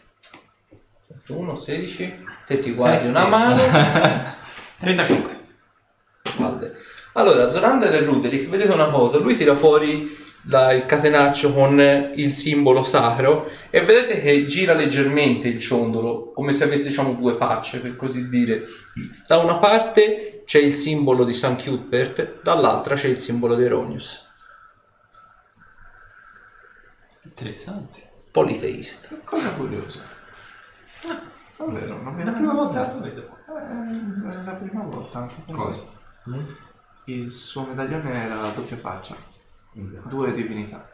1, 16, te ti guardi Sette. una mano. 35. Palle. Allora, Zorander e Ruderick, vedete una cosa, lui tira fuori la- il catenaccio con il simbolo sacro e vedete che gira leggermente il ciondolo, come se avesse diciamo due facce, per così dire. Da una parte c'è il simbolo di San Cuthbert, dall'altra c'è il simbolo di Eronius, Interessante. politeista. Cosa curiosa. Davvero, non mi È la prima volta che lo vedo. Eh, è la prima volta anche cosa? Il suo medaglione era a doppia faccia. Due divinità.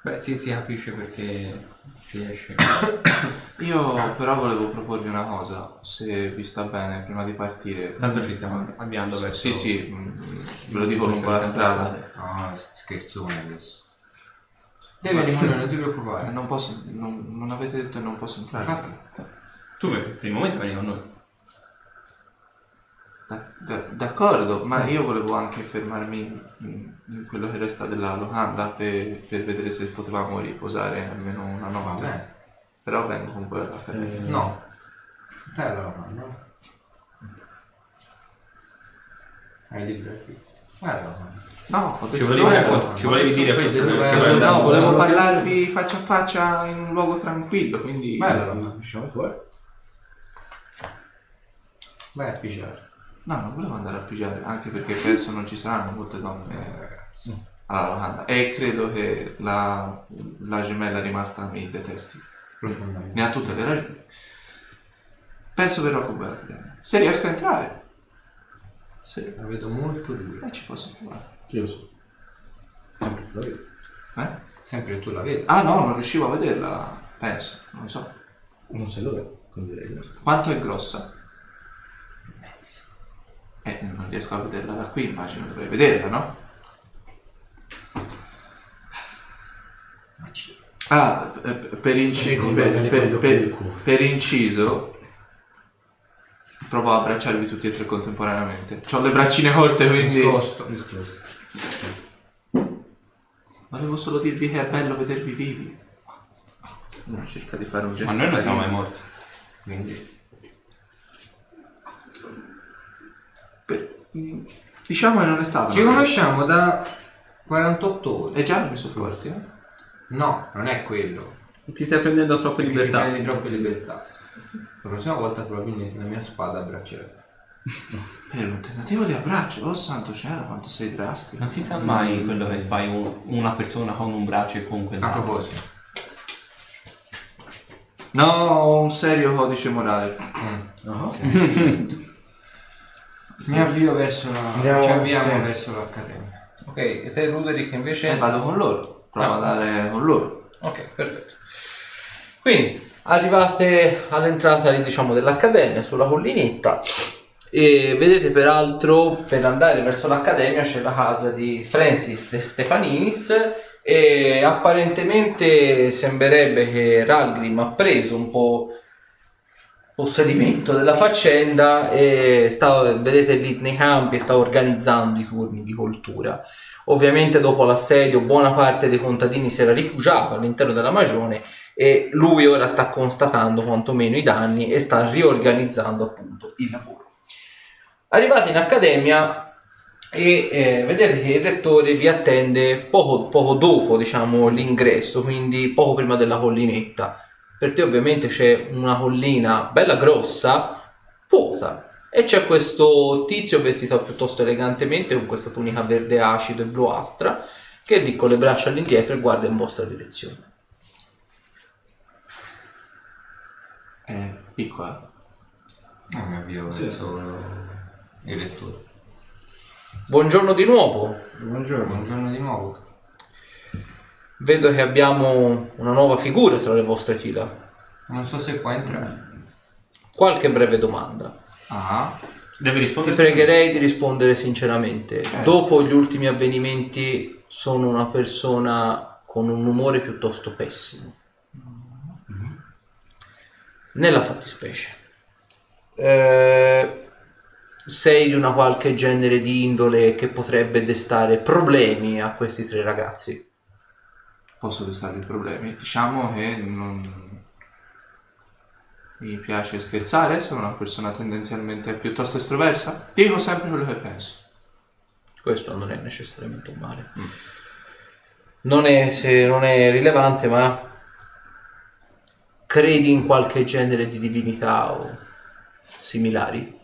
Beh, sì, si capisce perché riesce. Io però volevo proporvi una cosa, se vi sta bene, prima di partire. Tanto ci stiamo avviando verso... Sì, sì, mm, ve lo dico lungo la strada. Ah, scherzone adesso. Devi rimanere, non ti preoccupare. Non posso, non, non avete detto che non posso entrare. Infatti, Tu per il momento vieni con noi. Da- da- d'accordo, ma io volevo anche fermarmi in, in quello che resta della locanda per, per vedere se potevamo riposare almeno una notte. bene. Però vengo con voi all'accademia. Eh, No. Bella la mano. Hai libro qui. Bella la mano. No, ho detto Ci volevi, vai, ci volevi dire questo? andare- No, volevo parlarvi faccia a faccia in un luogo tranquillo, quindi... Mano. Usciamo fuori. Vai a pigiare. No, non volevo andare a pigiare, anche perché penso non ci saranno molte donne alla locanda. E credo che la, la gemella rimasta mi detesti. Profondamente. Ne ha tutte le ragioni. Penso verrò con all'accademia. Se riesco a entrare. Se La vedo molto dura. eh, ci posso provare. Io lo so. Sempre più la vedo. Eh? Sempre tu la vedi. Ah no, non riuscivo a vederla, penso, non lo so. Non sai dove? Quindi direi. Quanto è grossa? Eh, non riesco a vederla da qui, immagino dovrei vederla, no? Ah, eh, per, inci- Secondo per- per- per- inciso provo a abbracciarvi tutti e tre contemporaneamente. Ho le braccine corte, quindi Nascosto. Risposto. volevo solo dirvi che è bello vedervi vivi. Non cerca di fare un gesto. Ma noi non siamo mai morti. Quindi. Per- mm, Diciamo che non è stato. Ci conosciamo da 48 ore. E già non mi sono forti, eh? No, non è quello. Ti stai prendendo troppe Perché ti libertà. prendi troppe libertà. La prossima volta probabilmente la mia spada abbraccerà. Per un tentativo di abbraccio, oh santo cielo, quanto sei drastico. Non si sa mai quello che fai un- una persona con un braccio e con A quell'altro. proposito. No, ho un serio codice morale. Mi avvio verso la... Andiamo- ci avviamo sì. verso l'accademia. Ok, e te Ruderick invece? E vado con loro. Provo Ah. ad andare con loro. Ok, perfetto. Quindi arrivate all'entrata diciamo, dell'accademia sulla collinetta e vedete peraltro per andare verso l'accademia c'è la casa di Francis de Stefaninis e apparentemente sembrerebbe che Ralgrim ha preso un po' possedimento della faccenda e sta, vedete lì nei campi sta organizzando i turni di coltura. Ovviamente dopo l'assedio buona parte dei contadini si era rifugiata all'interno della magione e lui ora sta constatando quantomeno i danni e sta riorganizzando appunto il lavoro. Arrivati in accademia e eh, vedete che il rettore vi attende poco, poco dopo diciamo, l'ingresso, quindi poco prima della collinetta. Per te ovviamente c'è una collina bella grossa, vuota, e c'è questo tizio vestito piuttosto elegantemente con questa tunica verde acido e bluastra che è lì con le braccia all'indietro e guarda in vostra direzione. È piccola. No, mi avvio verso il lettore. Buongiorno di nuovo, Buongiorno. Buongiorno di nuovo. Vedo che abbiamo una nuova figura tra le vostre fila. Non so se può entrare. Qualche breve domanda. Ah, Deve Ti rispondere. pregherei di rispondere sinceramente. Certo. Dopo gli ultimi avvenimenti sono una persona con un umore piuttosto pessimo. Nella fattispecie. Eh, sei di una qualche genere di indole che potrebbe destare problemi a questi tre ragazzi. Posso destare i problemi. Diciamo che non mi piace scherzare, sono una persona tendenzialmente piuttosto estroversa. Dico sempre quello che penso. Questo non è necessariamente un male. Non è, se non è rilevante, ma credi in qualche genere di divinità o similari?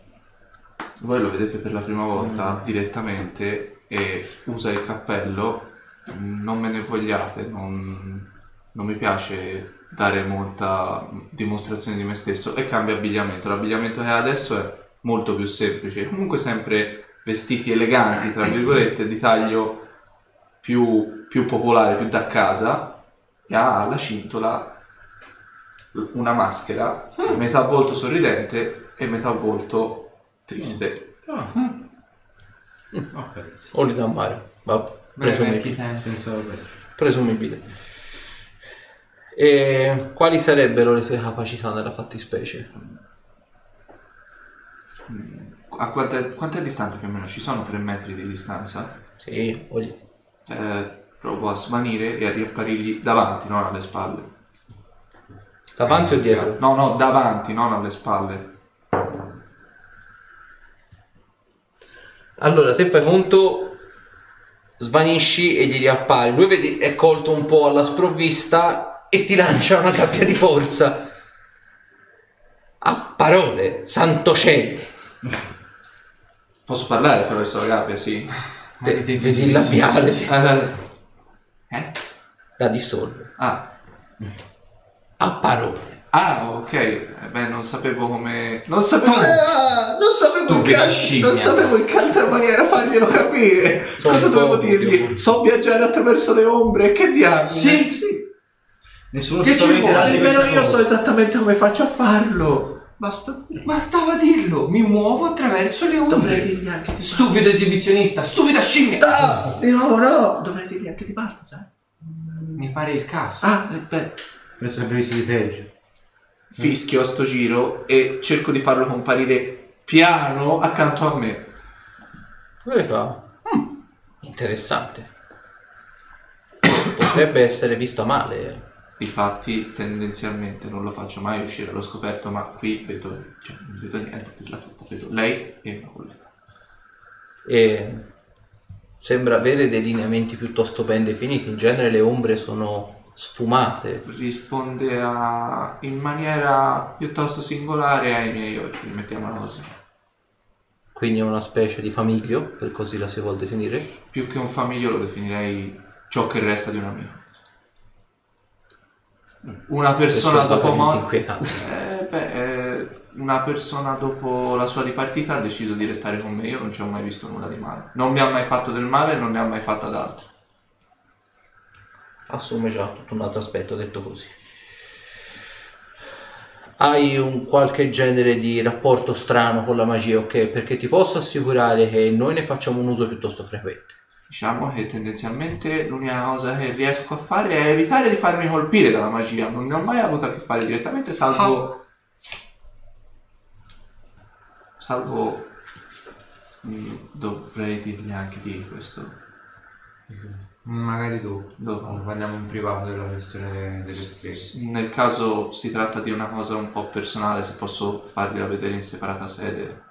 Voi lo vedete per la prima volta direttamente e usa il cappello. Non me ne vogliate, non, non mi piace dare molta dimostrazione di me stesso e cambia abbigliamento. L'abbigliamento che ha adesso è molto più semplice, comunque sempre vestiti eleganti, tra virgolette, di taglio più, più popolare, più da casa e ha alla cintola una maschera, metà volto sorridente e metà volto triste. O li da mare? Va, beh, vecchi presumibile. presumibile. E quali sarebbero le tue capacità nella fattispecie? A quanta, quanto è distante più o meno? Ci sono tre metri di distanza? Sì, voglio- Eh, provo a svanire e a riapparirgli davanti, non alle spalle. davanti o dietro? No, no, davanti, non alle spalle. Allora, te fai conto, svanisci e gli riappari. Lui vedi, è colto un po' alla sprovvista e ti lancia una gabbia di forza. A parole, santo cielo. Posso parlare attraverso la gabbia, sì. Te, Maledetto vedi il labiale, eh? la dissolve. Ah, A parole. Ah, ok. Eh, beh, non sapevo come... Non sapevo... non sapevo che, scimmia. non sapevo in che altra maniera farglielo capire. Sono Cosa dovevo dirgli? So viaggiare attraverso le ombre, che diavolo? Sì. sì. Nessuno Che ci vuole? Nemmeno io so esattamente come faccio a farlo. Basta. Bastava dirlo, mi muovo attraverso le ombre. Dovrei dirgli anche di Stupido esibizionista, stupida scimmia. Ah, di nuovo no! Dovrei dirgli anche di Baltasar. Mi pare il caso. Ah, eh, beh. Penso abbia visto di peggio. Fischio a sto giro e cerco di farlo comparire piano accanto a me. Lui fa. "Mm, interessante. Potrebbe essere visto male. Difatti, tendenzialmente non lo faccio mai uscire allo scoperto, ma qui vedo, cioè, non vedo niente per la tutta. Vedo lei e una collega. E sembra avere dei lineamenti piuttosto ben definiti. In genere le ombre sono sfumate. Risponde a, in maniera piuttosto singolare ai miei occhi, mettiamola così. quindi è una specie di famiglio, per così la si vuol definire. Più che un famiglio lo definirei ciò che resta di un amico. Una persona dopo morte... Eh, beh, eh, una persona dopo la sua dipartita ha deciso di restare con me, io non ci ho mai visto nulla di male. Non mi ha mai fatto del male non ne ha mai fatto ad altri. Assume già tutto un altro aspetto detto così. Hai un qualche genere di rapporto strano con la magia, ok? Perché ti posso assicurare che noi ne facciamo un uso piuttosto frequente. Diciamo che tendenzialmente l'unica cosa che riesco a fare è evitare di farmi colpire dalla magia. Non ne ho mai avuto a che fare direttamente, salvo. Salvo. mm, dovrei dirgli anche di questo. Magari dopo, Dopo. quando parliamo in privato della questione de- delle streghe. Nel caso si tratta di una cosa un po' personale, se posso fargliela vedere in separata sede.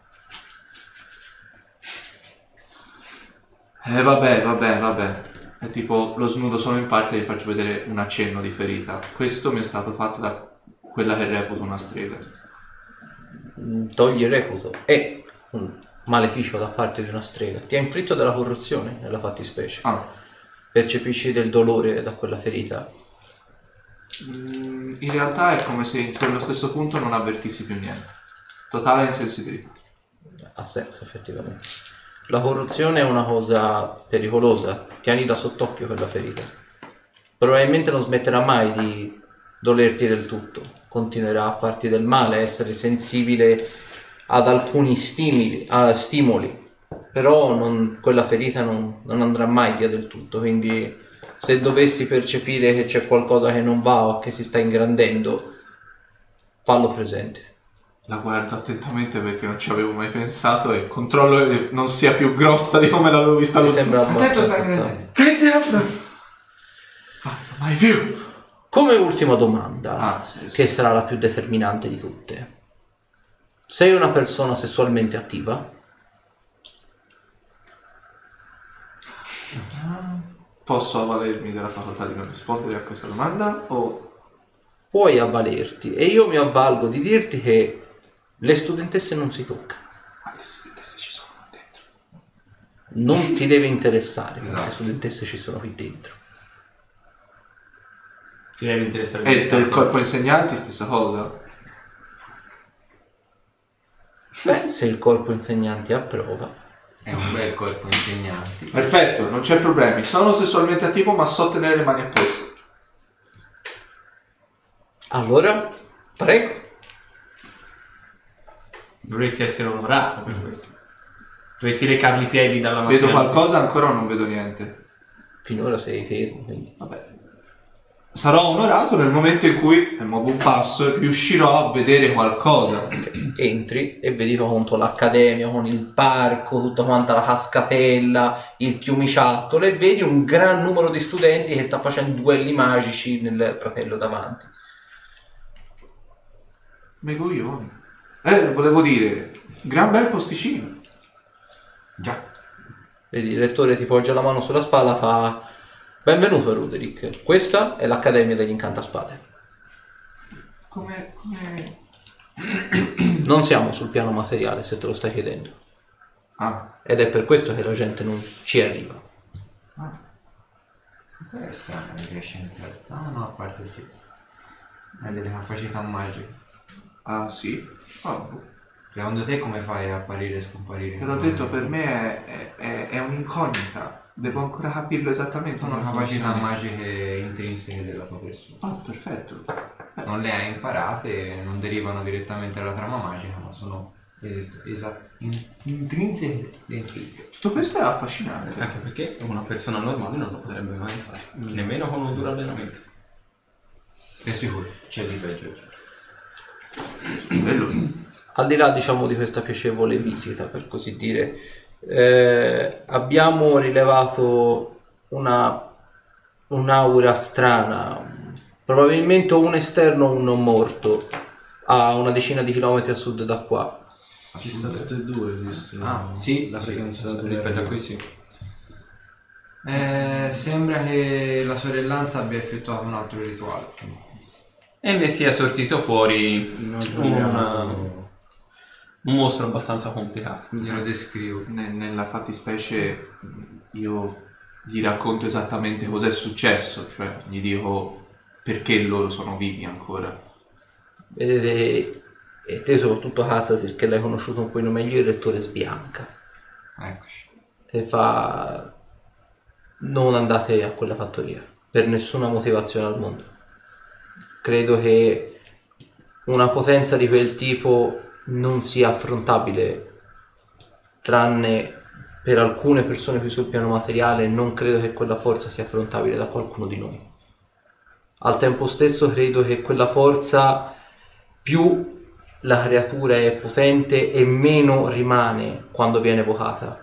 Eh vabbè, vabbè, vabbè. È tipo lo snudo solo in parte e gli faccio vedere un accenno di ferita. Questo mi è stato fatto da quella che reputo una strega. Mm, Togli il reputo. È un maleficio da parte di una strega. Ti ha inflitto della corruzione nella fattispecie. Ah, Percepisci del dolore da quella ferita. mm, in realtà è come se in quello stesso punto non avvertissi più niente. Totale insensibilità. Ha senso effettivamente. La corruzione è una cosa pericolosa. Tieni da sott'occhio quella ferita. Probabilmente non smetterà mai di dolerti del tutto. Continuerà a farti del male, a essere sensibile ad alcuni stimoli, a stimoli. Però non- quella ferita non, non andrà mai via del tutto. Quindi se dovessi percepire che c'è qualcosa che non va o che si sta ingrandendo, fallo presente. La guardo attentamente perché non ci avevo mai pensato e controllo che non sia più grossa di come l'avevo vista Mi l'ultima. sembra Attento abbastanza stai strano. prendendo. Farlo mai più. Come ultima domanda, Ah, sì, sì. che sarà la più determinante di tutte. Sei una persona sessualmente attiva? Posso avvalermi della facoltà di non rispondere a questa domanda o Puoi avvalerti e io mi avvalgo di dirti che le studentesse non si toccano. quante studentesse ci sono qua dentro? Non ti deve interessare quante Esatto. studentesse ci sono qui dentro. Ti deve interessare E del corpo insegnanti stessa cosa? Beh, se il corpo insegnanti approva. È un bel corpo insegnanti. Perfetto, non c'è problemi. Sono sessualmente attivo ma so tenere le mani a posto. Allora, prego. Dovresti essere onorato per questo. Dovresti recargli i piedi dalla mattina. Vedo qualcosa ancora o non vedo niente? Finora sei fermo, quindi. Vabbè. Sarò onorato nel momento in cui e muovo un passo e riuscirò a vedere qualcosa. Entri e vedi appunto l'accademia con il parco, tutta quanta la cascatella, il fiumiciattolo e vedi un gran numero di studenti che sta facendo duelli magici nel pratello davanti. Me coglioni. Eh, volevo dire, gran bel posticino. Già. Vedi, il rettore ti poggia la mano sulla spalla, fa Benvenuto Ruderick, questa è l'Accademia degli Incantaspade. Come, come... Non siamo sul piano materiale, se te lo stai chiedendo. Ah, Ed è per questo che la gente non ci arriva. Questa non riesce a entrare. No, no, a parte sì. Ha delle capacità magiche. ah sì? Ah, boh. Secondo te come fai a apparire e scomparire? Te l'ho detto, per me è, è- è- è un'incognita. Devo ancora capirlo esattamente. Sono come capacità funziona. magiche intrinseche della tua persona. Ah, perfetto. Non le hai imparate, non derivano direttamente dalla trama magica, ma sono es- esa- in- intrinseche dentro di te. Tutto questo è affascinante. Anche perché una persona normale non lo potrebbe mai fare. Nemmeno con un duro allenamento. Sei sicuro? C'è di peggio. Bello. Al di là, diciamo, di questa piacevole visita, per così dire, eh, abbiamo rilevato una, un'aura strana, probabilmente un esterno o un non morto, a una decina di chilometri a sud da qua. Ci sta tutte e due, visto Ah, sì, la presenza sì, Rispetto a qui sì. Eh, sembra che la sorellanza abbia effettuato un altro rituale. E ne sia sortito fuori Un una... un mostro abbastanza complicato. Glielo descrivo. Ne- nella fattispecie io gli racconto esattamente cos'è successo, cioè gli dico perché loro sono vivi ancora. Vedete, e te soprattutto Casasir che l'hai conosciuto un po' meglio, il rettore sbianca Eccoci. e fa non andate a quella fattoria per nessuna motivazione al mondo. Credo che una potenza di quel tipo non sia affrontabile tranne per alcune persone qui sul piano materiale non credo che quella forza sia affrontabile da qualcuno di noi. Al tempo stesso credo che quella forza più la creatura è potente e meno rimane quando viene evocata.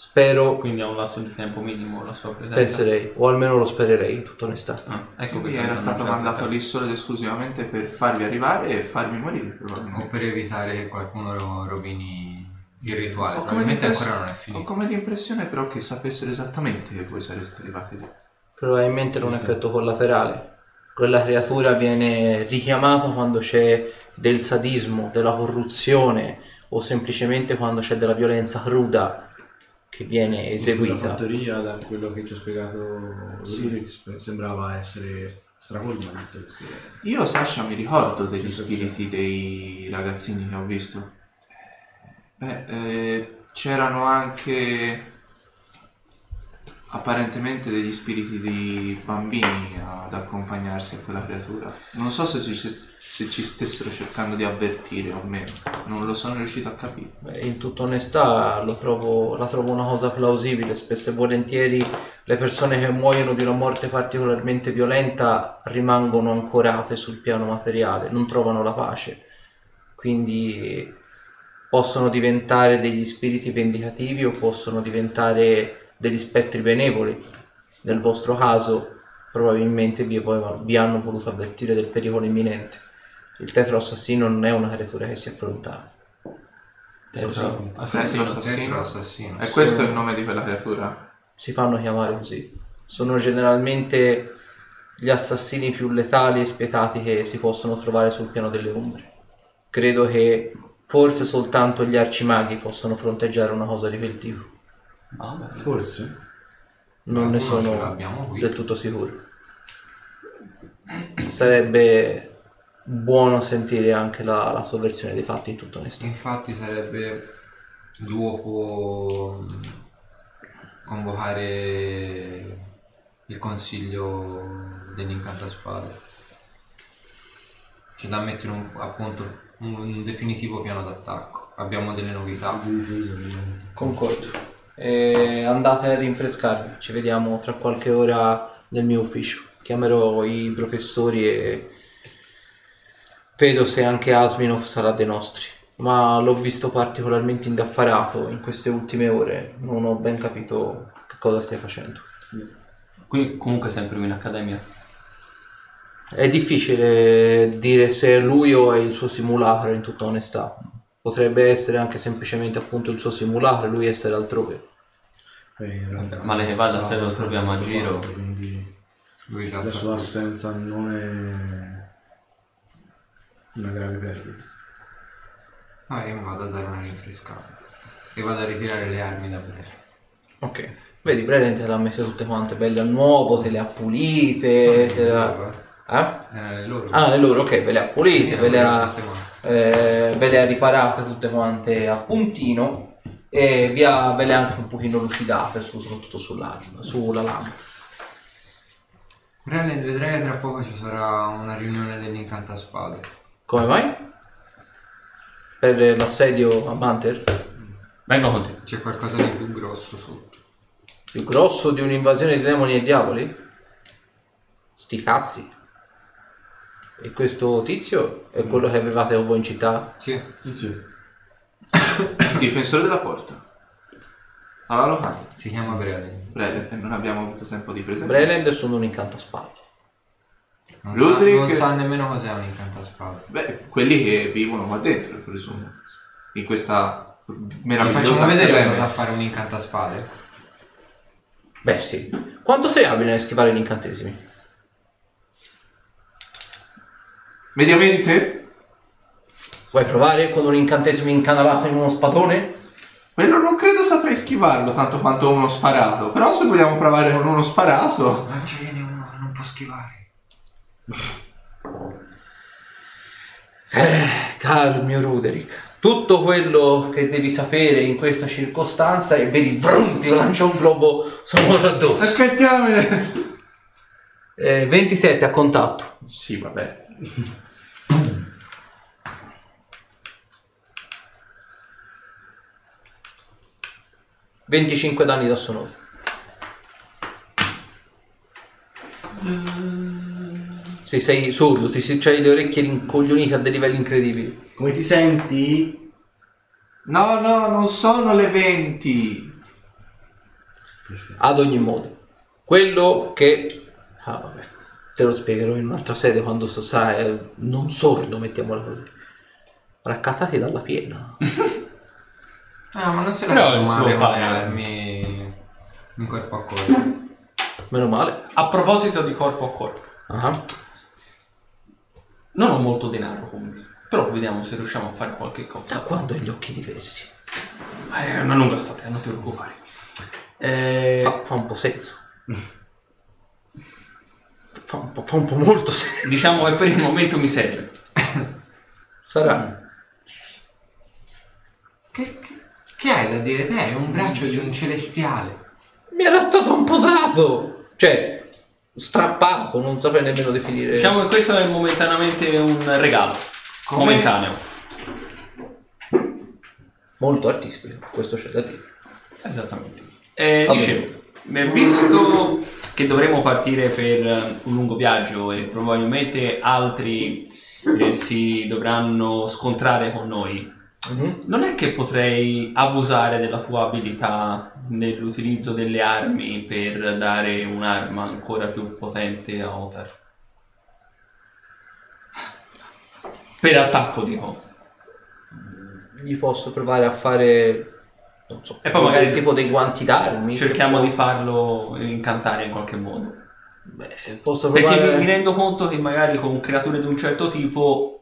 Spero, Quindi ha un lasso di tempo minimo la sua presenza. penserei, o almeno lo spererei in tutta onestà. Ah, ecco Lui perché era stato mandato lì solo ed esclusivamente per farvi arrivare e farvi morire, O probabilmente. per evitare che qualcuno ro- rovini il rituale. Ho come, Probabilmente ancora non è ho finito. come l'impressione però che sapessero esattamente che voi sareste arrivati lì. Probabilmente era un effetto collaterale. Quella creatura viene richiamata quando c'è del sadismo, della corruzione o semplicemente quando c'è della violenza cruda che viene La eseguita. fattoria, da quello che ci ha spiegato spe- sembrava essere tutte queste Io, Sasha, mi ricordo degli Sì, sì, spiriti dei ragazzini che ho visto. Beh, eh, c'erano anche apparentemente degli spiriti di bambini ad accompagnarsi a quella creatura. Non so se ci, se ci stessero cercando di avvertire o meno, non lo sono riuscito a capire. Beh, in tutta onestà trovo- la trovo una cosa plausibile. Spesso e volentieri le persone che muoiono di una morte particolarmente violenta rimangono ancorate sul piano materiale, non trovano la pace. Quindi possono diventare degli spiriti vendicativi o possono diventare degli spettri benevoli. Nel vostro caso probabilmente vi, vi hanno voluto avvertire del pericolo imminente. Il tetro assassino non è una creatura che si affronta Tetro Tetro assassino. assassino. Tetro assassino. E questo è il nome di quella creatura? si fanno chiamare così. Sono generalmente gli assassini più letali e spietati che si possono trovare sul piano delle ombre. Credo che forse soltanto gli arcimaghi possono fronteggiare una cosa di quel tipo. Ah, beh. Forse. Non ne Qualcuno ce sono del tutto sicuro. Sarebbe buono sentire anche la, la sua versione dei fatti in tutta onestà. Infatti sarebbe può mh, convocare il consiglio dell'incantaspade. C'è da mettere un, appunto un, un definitivo piano d'attacco. Abbiamo delle novità. Concordo. E andate a rinfrescarvi. Ci vediamo tra qualche ora nel mio ufficio. Chiamerò i professori e vedo se anche Asminov sarà dei nostri. Ma l'ho visto particolarmente indaffarato in queste ultime ore. Non ho ben capito che cosa stia facendo. Qui comunque sempre in accademia. È difficile dire se è lui o è il suo simulacro in tutta onestà. Potrebbe essere anche semplicemente appunto il suo simulacro e lui essere altrove. Realtà Male che vada, se lo troviamo a giro. Quindi Lui già la sua assenza non è una grave perdita. Ah, io mi vado a dare una rinfrescata. E vado a ritirare le armi da preso. Ok. Vedi, Breden te le ha messe tutte quante belle a nuovo, te le ha pulite, te le ha... Eh? Era le loro. Ah, le loro, ok, ve le ha pulite, ve le ha, eh, ve le ha riparate tutte quante a puntino e vi ha, ve le ha anche un pochino lucidate, su- soprattutto sull'arma, sulla lama. Brelen, vedrai che tra poco ci sarà una riunione dell'incantaspade. Come mai? Per l'assedio a Banter? Vengo con te. C'è qualcosa di più grosso sotto. Più grosso di un'invasione di demoni e diavoli? Sti cazzi. E questo tizio è quello che avevate con voi in città? Sì. Sì. Il difensore della porta. Alla locale. Si chiama Brelen. Breve, e non abbiamo avuto tempo di presentare. Breland è solo un incantaspade. Non, Ludwig- sa, non sa nemmeno cos'è un incantaspade. Beh, quelli che vivono qua dentro, presumo. In questa Vi meravigliosa facciamo vedere cosa sa fare un incantaspade. Beh sì. Quanto sei abile nel schivare gli incantesimi? Mediamente Vuoi provare con un incantesimo incanalato in uno spadone? Quello non credo saprei schivarlo tanto quanto uno sparato. Però se vogliamo provare con uno sparato. Non n'è uno che non può schivare. Caro mio Ruderick, tutto quello che devi sapere in questa circostanza è vedi, vrum, ti lancia un globo sonoro addosso. Aspettiamone! Eh, 27 a contatto. Sì, vabbè. Eh, 25 danni da sonoro. Se sei sordo, ti si- c'hai le orecchie rincoglionite a dei livelli incredibili. Come ti senti? No, no, non sono le 20. Ad ogni modo, quello che... Ah, vabbè, te lo spiegherò in un'altra sede quando so- sarai non sordo, mettiamola così. Raccattati dalla piena. Ah, ma non se la Però il male suo in corpo a corpo. Meno male. A proposito di corpo a corpo, Ah. Non ho molto denaro con me, però vediamo se riusciamo a fare qualche cosa. Da quando hai gli occhi diversi? Eh, È una lunga storia, non ti preoccupare. Eh, Fa, fa un po' senso. Fa un po', fa un po' molto senso. diciamo che per il momento mi serve. Sarà. Che, che- che hai da dire te? È un braccio di un celestiale. Mi era stato un po' dato. Cioè, strappato, non saprei nemmeno definire. Diciamo che questo è momentaneamente un regalo. Come? Momentaneo. Molto artistico, questo c'è da dire. Esattamente. Eh, dicevo, eh, visto che dovremo partire per un lungo viaggio e probabilmente altri eh, si dovranno scontrare con noi, Mhm. non è che potrei abusare della tua abilità nell'utilizzo delle armi per dare un'arma ancora più potente a Otar? Per attacco, dico. Gli posso provare a fare. Non so. E poi magari- tipo dei guanti d'armi. Cerchiamo di farlo incantare in qualche modo. Beh, posso Perché provare. mi, mi rendo conto che magari con creature di un certo tipo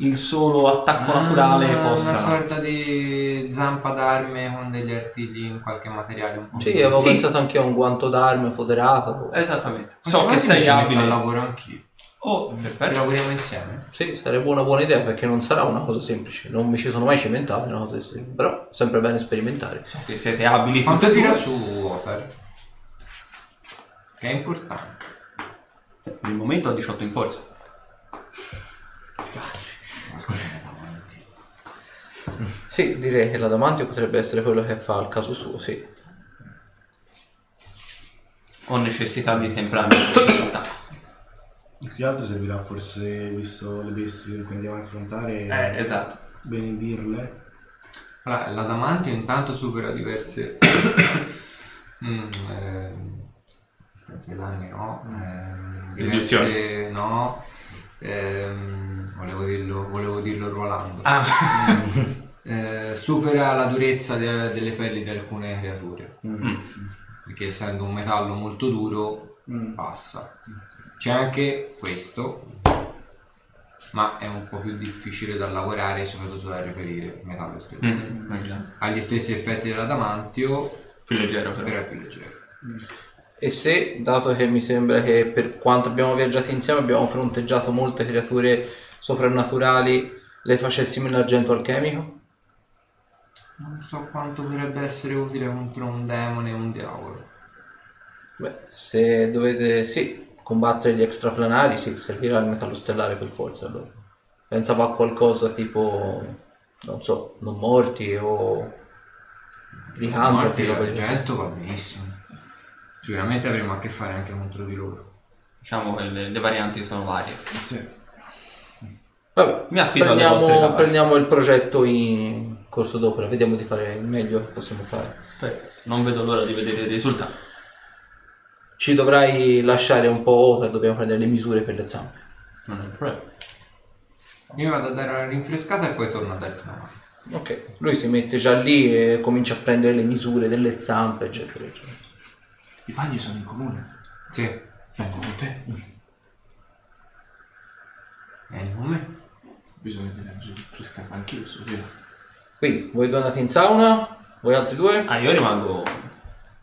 il solo attacco naturale Ah, possa... Una sorta di zampa d'arme con degli artigli in qualche materiale un po' Sì, avevo Sì. pensato anche a un guanto d'arme foderato. Esattamente. Ma So che sei ci abile. al lavoro anch'io. Oh, Ci perfetto. lavoriamo insieme. Sì, sarebbe una buona idea perché non sarà una cosa semplice. Non mi ci sono mai cimentato in una cosa semplice. Però è sempre bene sperimentare. So che siete abili Quanto tira su Otar? Che è importante. Per il momento ho 18 in forza. Sì, direi che l'adamantio potrebbe essere quello che fa al caso suo, sì. Ho necessità di temprare. Più che altro servirà forse, visto le bestie che andiamo a affrontare, Eh, esatto. benedirle. Allora, l'adamantio intanto supera diverse mm, ehm, distanze di danni, no? Ehm, Riduzioni. diverse no. Ehm, volevo dirlo, volevo dirlo ruolando. Ah, Eh, supera la durezza de- delle pelli di alcune creature. mm. Perché essendo un metallo molto duro, Mm. passa. C'è anche questo, ma è un po' più difficile da lavorare soprattutto da reperire il metallo esteriore. Mm. Ha gli stessi effetti dell'adamantio, Più leggero però. però è più leggero. E se, dato che mi sembra che per quanto abbiamo viaggiato insieme abbiamo fronteggiato molte creature soprannaturali, le facessimo in argento alchemico? Non so quanto potrebbe essere utile contro un demone e un diavolo. Beh, se dovete, sì, combattere gli extraplanari, sì, servirà il metallo stellare per forza allora. Pensavo a qualcosa tipo, non so, non morti o licantropi, Morti roba di l'argento va benissimo. Sicuramente avremo a che fare anche contro di loro. Diciamo che le, le varianti sono varie. Vabbè, Mi affido alle vostre prendiamo, capacità. prendiamo il progetto in corso d'opera, vediamo di fare il meglio che possiamo fare. Perfetto. Non vedo l'ora di vedere il risultato. Ci dovrai lasciare un po' Otar, dobbiamo prendere le misure per le zampe. Non è un problema. Io vado a dare una rinfrescata e poi torno a darti una mano. Ok, lui si mette già lì e comincia a prendere le misure delle zampe, eccetera, eccetera. I bagni sono in comune. Sì. Vengo con te. Vieni con me. bisogno di rinfrescare anch'io, so via. Quindi, voi donate in sauna? Voi altri due? Ah, io rimango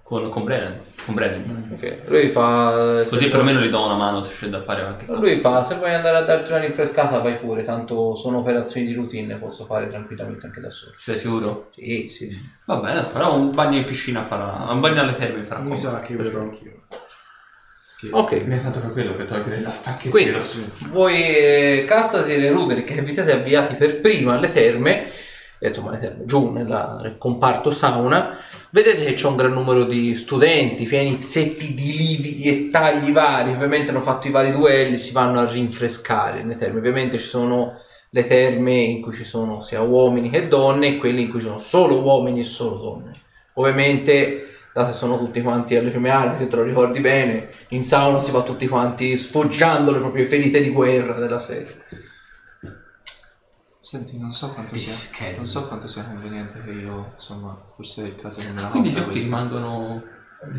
con, con Brennan. Con Brennan. Ok, lui fa... Così perlomeno gli do una mano se c'è da fare qualche cosa. Lui fa, se vuoi andare a darti una rinfrescata vai pure, tanto sono operazioni di routine, posso fare tranquillamente anche da solo. Sei sicuro? Sì, sì. Va bene, però un bagno in piscina farà. Un bagno alle terme farà Mi sa che vedrò anch'io. Ok, Mi è tanto per quello che togliere la stanchezza. Quindi, voi eh, Castasir e Ruderick che vi siete avviati per prima alle terme, eh, insomma le terme, giù nel comparto sauna, vedete che c'è un gran numero di studenti pieni zeppi di lividi e tagli vari, ovviamente hanno fatto i vari duelli, si vanno a rinfrescare nelle terme, ovviamente ci sono le terme in cui ci sono sia uomini che donne e quelle in cui ci sono solo uomini e solo donne. Ovviamente, dato che sono tutti quanti alle prime armi, se te lo ricordi bene, in sauna si va tutti quanti sfoggiando le proprie ferite di guerra della serie. Senti, non so quanto Pischello. sia, non so quanto sia conveniente che io, insomma, forse è il caso che me la Quindi gli occhi questa. rimangono.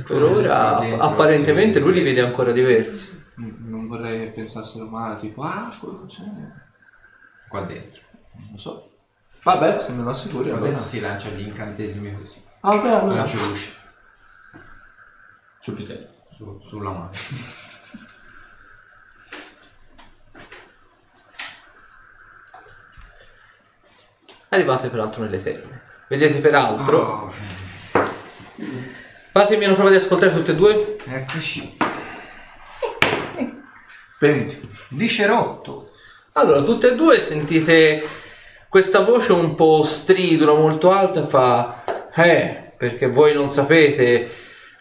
Per ora, Dentro, apparentemente, sì. lui li vede ancora diversi. Mm, Non vorrei che pensassero male, tipo, ah, quello c'è. Qua dentro. Non lo so. Vabbè, se me lo assicuri, Qua allora. dentro si lancia gli incantesimi così. Ah, Vabbè, allora. Lancio luce Sul pisello. su- sulla mano. Arrivate peraltro nelle terme. Vedete peraltro. Oh, Fatemi una prova di ascoltare tutte e due. eccoci. 20. Dice rotto. Allora, tutte e due sentite questa voce un po' stridula, molto alta, fa Eh, perché voi non sapete,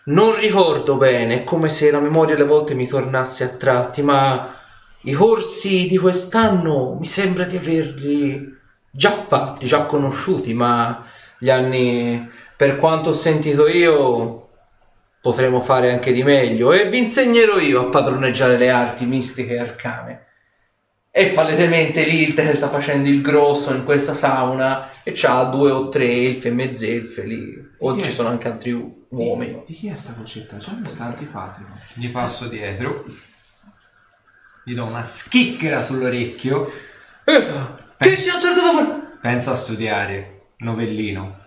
non ricordo bene, è come se la memoria alle volte mi tornasse a tratti, ma i corsi di quest'anno mi sembra di averli già fatti, già conosciuti, ma gli anni, per quanto ho sentito io, potremo fare anche di meglio e vi insegnerò io a padroneggiare le arti mistiche e arcane. E palesemente Lilt che sta facendo il grosso in questa sauna e c'ha due o tre elfe e mezzelfe lì. O ci sono anche altri u- uomini. Di chi è sta mi sta antipatico. Gli passo dietro. Gli do una schicchera sull'orecchio. E fa, che si è da fuori? Pensa a studiare. Novellino.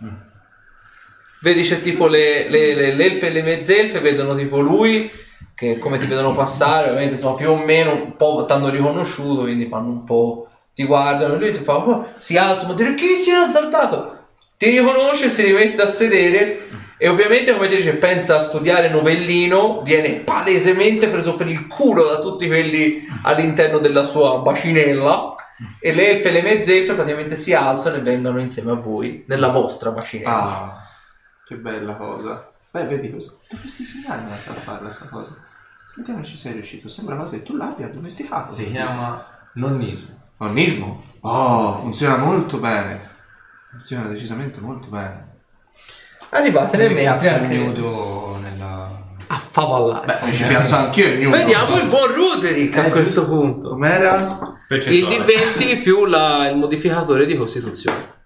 Vedi c'è tipo le, le, le- le elfe e le mezzelfe vedono tipo lui che come ti vedono passare ovviamente insomma più o meno un po' t'hanno riconosciuto quindi fanno un po' ti guardano e lui ti fa "Oh", si alza ma dire chi si è alzato ti riconosce si rimette a sedere e ovviamente come ti dice pensa a studiare novellino viene palesemente preso per il culo da tutti quelli all'interno della sua bacinella e le elfe e le mezzelfe praticamente si alzano e vengono insieme a voi nella vostra bacinella Ah, che bella cosa. Beh, vedi, questo, dovresti insegnarmi a farla sta cosa. Sentiamo se ci sei riuscito. Sembra quasi che tu l'abbia domesticato. Si chiama nonnismo. Nonnismo? Oh, funziona molto bene. Funziona decisamente molto bene. Arrivate nel Mi mentre piazzo il anche nudo nella... a favallare. Beh, mi ci piazzo anch'io il nudo. Vediamo il buon Ruderick a questo punto. Com'era? Il Percentuale. D20 più la- il modificatore di costituzione.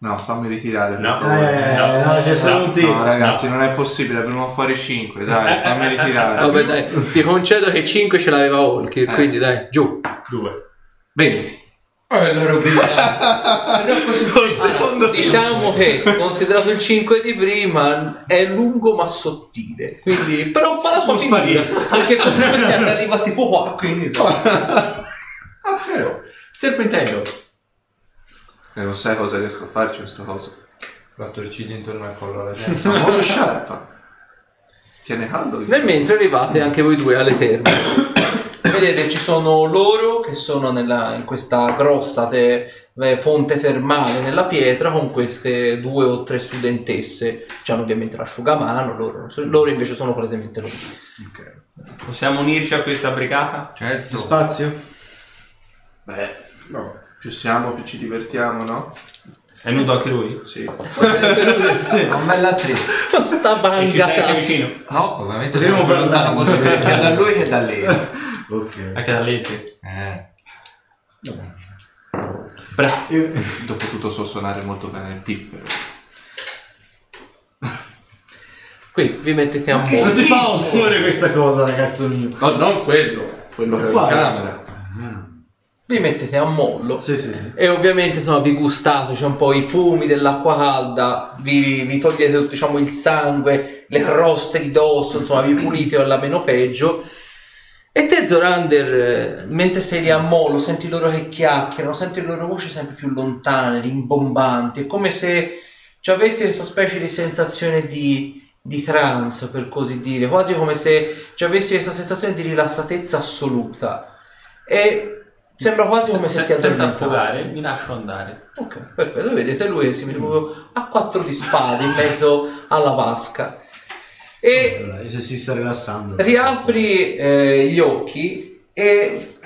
No, fammi ritirare. No. favore. Eh, No. no, ci sono No, tutti. No, ragazzi, non è possibile, avremo fuori 5, dai, fammi ritirare. Vabbè dai, ti concedo che 5 ce l'aveva Eh. quindi dai, giù. Due. 20. Allora, Col secondo Diciamo che, considerato il 5 di prima, è lungo ma sottile. Quindi, però fa la sua Non figura. sparire. Perché comunque si arriva tipo qua, quindi... Serpentello. E non sai cosa riesco a farci questa cosa. Battorciglia intorno al collo alla gente. Ma molto sciarpa. Tiene caldo lì. Nel mentre arrivate anche voi due alle terme. Vedete, ci sono loro che sono nella- in questa grossa te- eh, fonte termale nella pietra con queste due o tre studentesse. C'hanno ovviamente l'asciugamano, loro, loro invece sono palesemente loro. Possiamo unirci a questa brigata? Certo. Spazio? Beh, più siamo, più ci divertiamo, no? È nudo anche lui? Sì. Un bella attrito. Sta E ci stai anche banga. vicino? No, ovviamente Potremmo siamo più lontano parlare. da lui che da lei. Ok. Anche da Leffe. Eh. Bravo. Io- Dopotutto so suonare molto bene il piffero. Qui vi mettete a Non modo. ti fa onore questa cosa, ragazzo mio. No, non quello, quello che ho in Quale? camera. Vi vi mettete a mollo Sì, sì, sì. e ovviamente insomma vi gustate, c'è un po' i fumi dell'acqua calda, vi, vi togliete tutto, diciamo il sangue, le croste di dosso, insomma vi pulite alla meno peggio. E te Zorander, mentre sei lì a mollo, senti loro che chiacchierano, senti le loro voci sempre più lontane, rimbombanti, è come se ci avessi questa specie di sensazione di, di trance, per così dire, quasi come se ci avessi questa sensazione di rilassatezza assoluta. E sembra quasi come se ti senza addormentassi. mi lascio andare. Ok, perfetto. Vedete, lui si mette proprio a quattro di spade in mezzo alla vasca. E se si sta rilassando. riapri eh, gli occhi e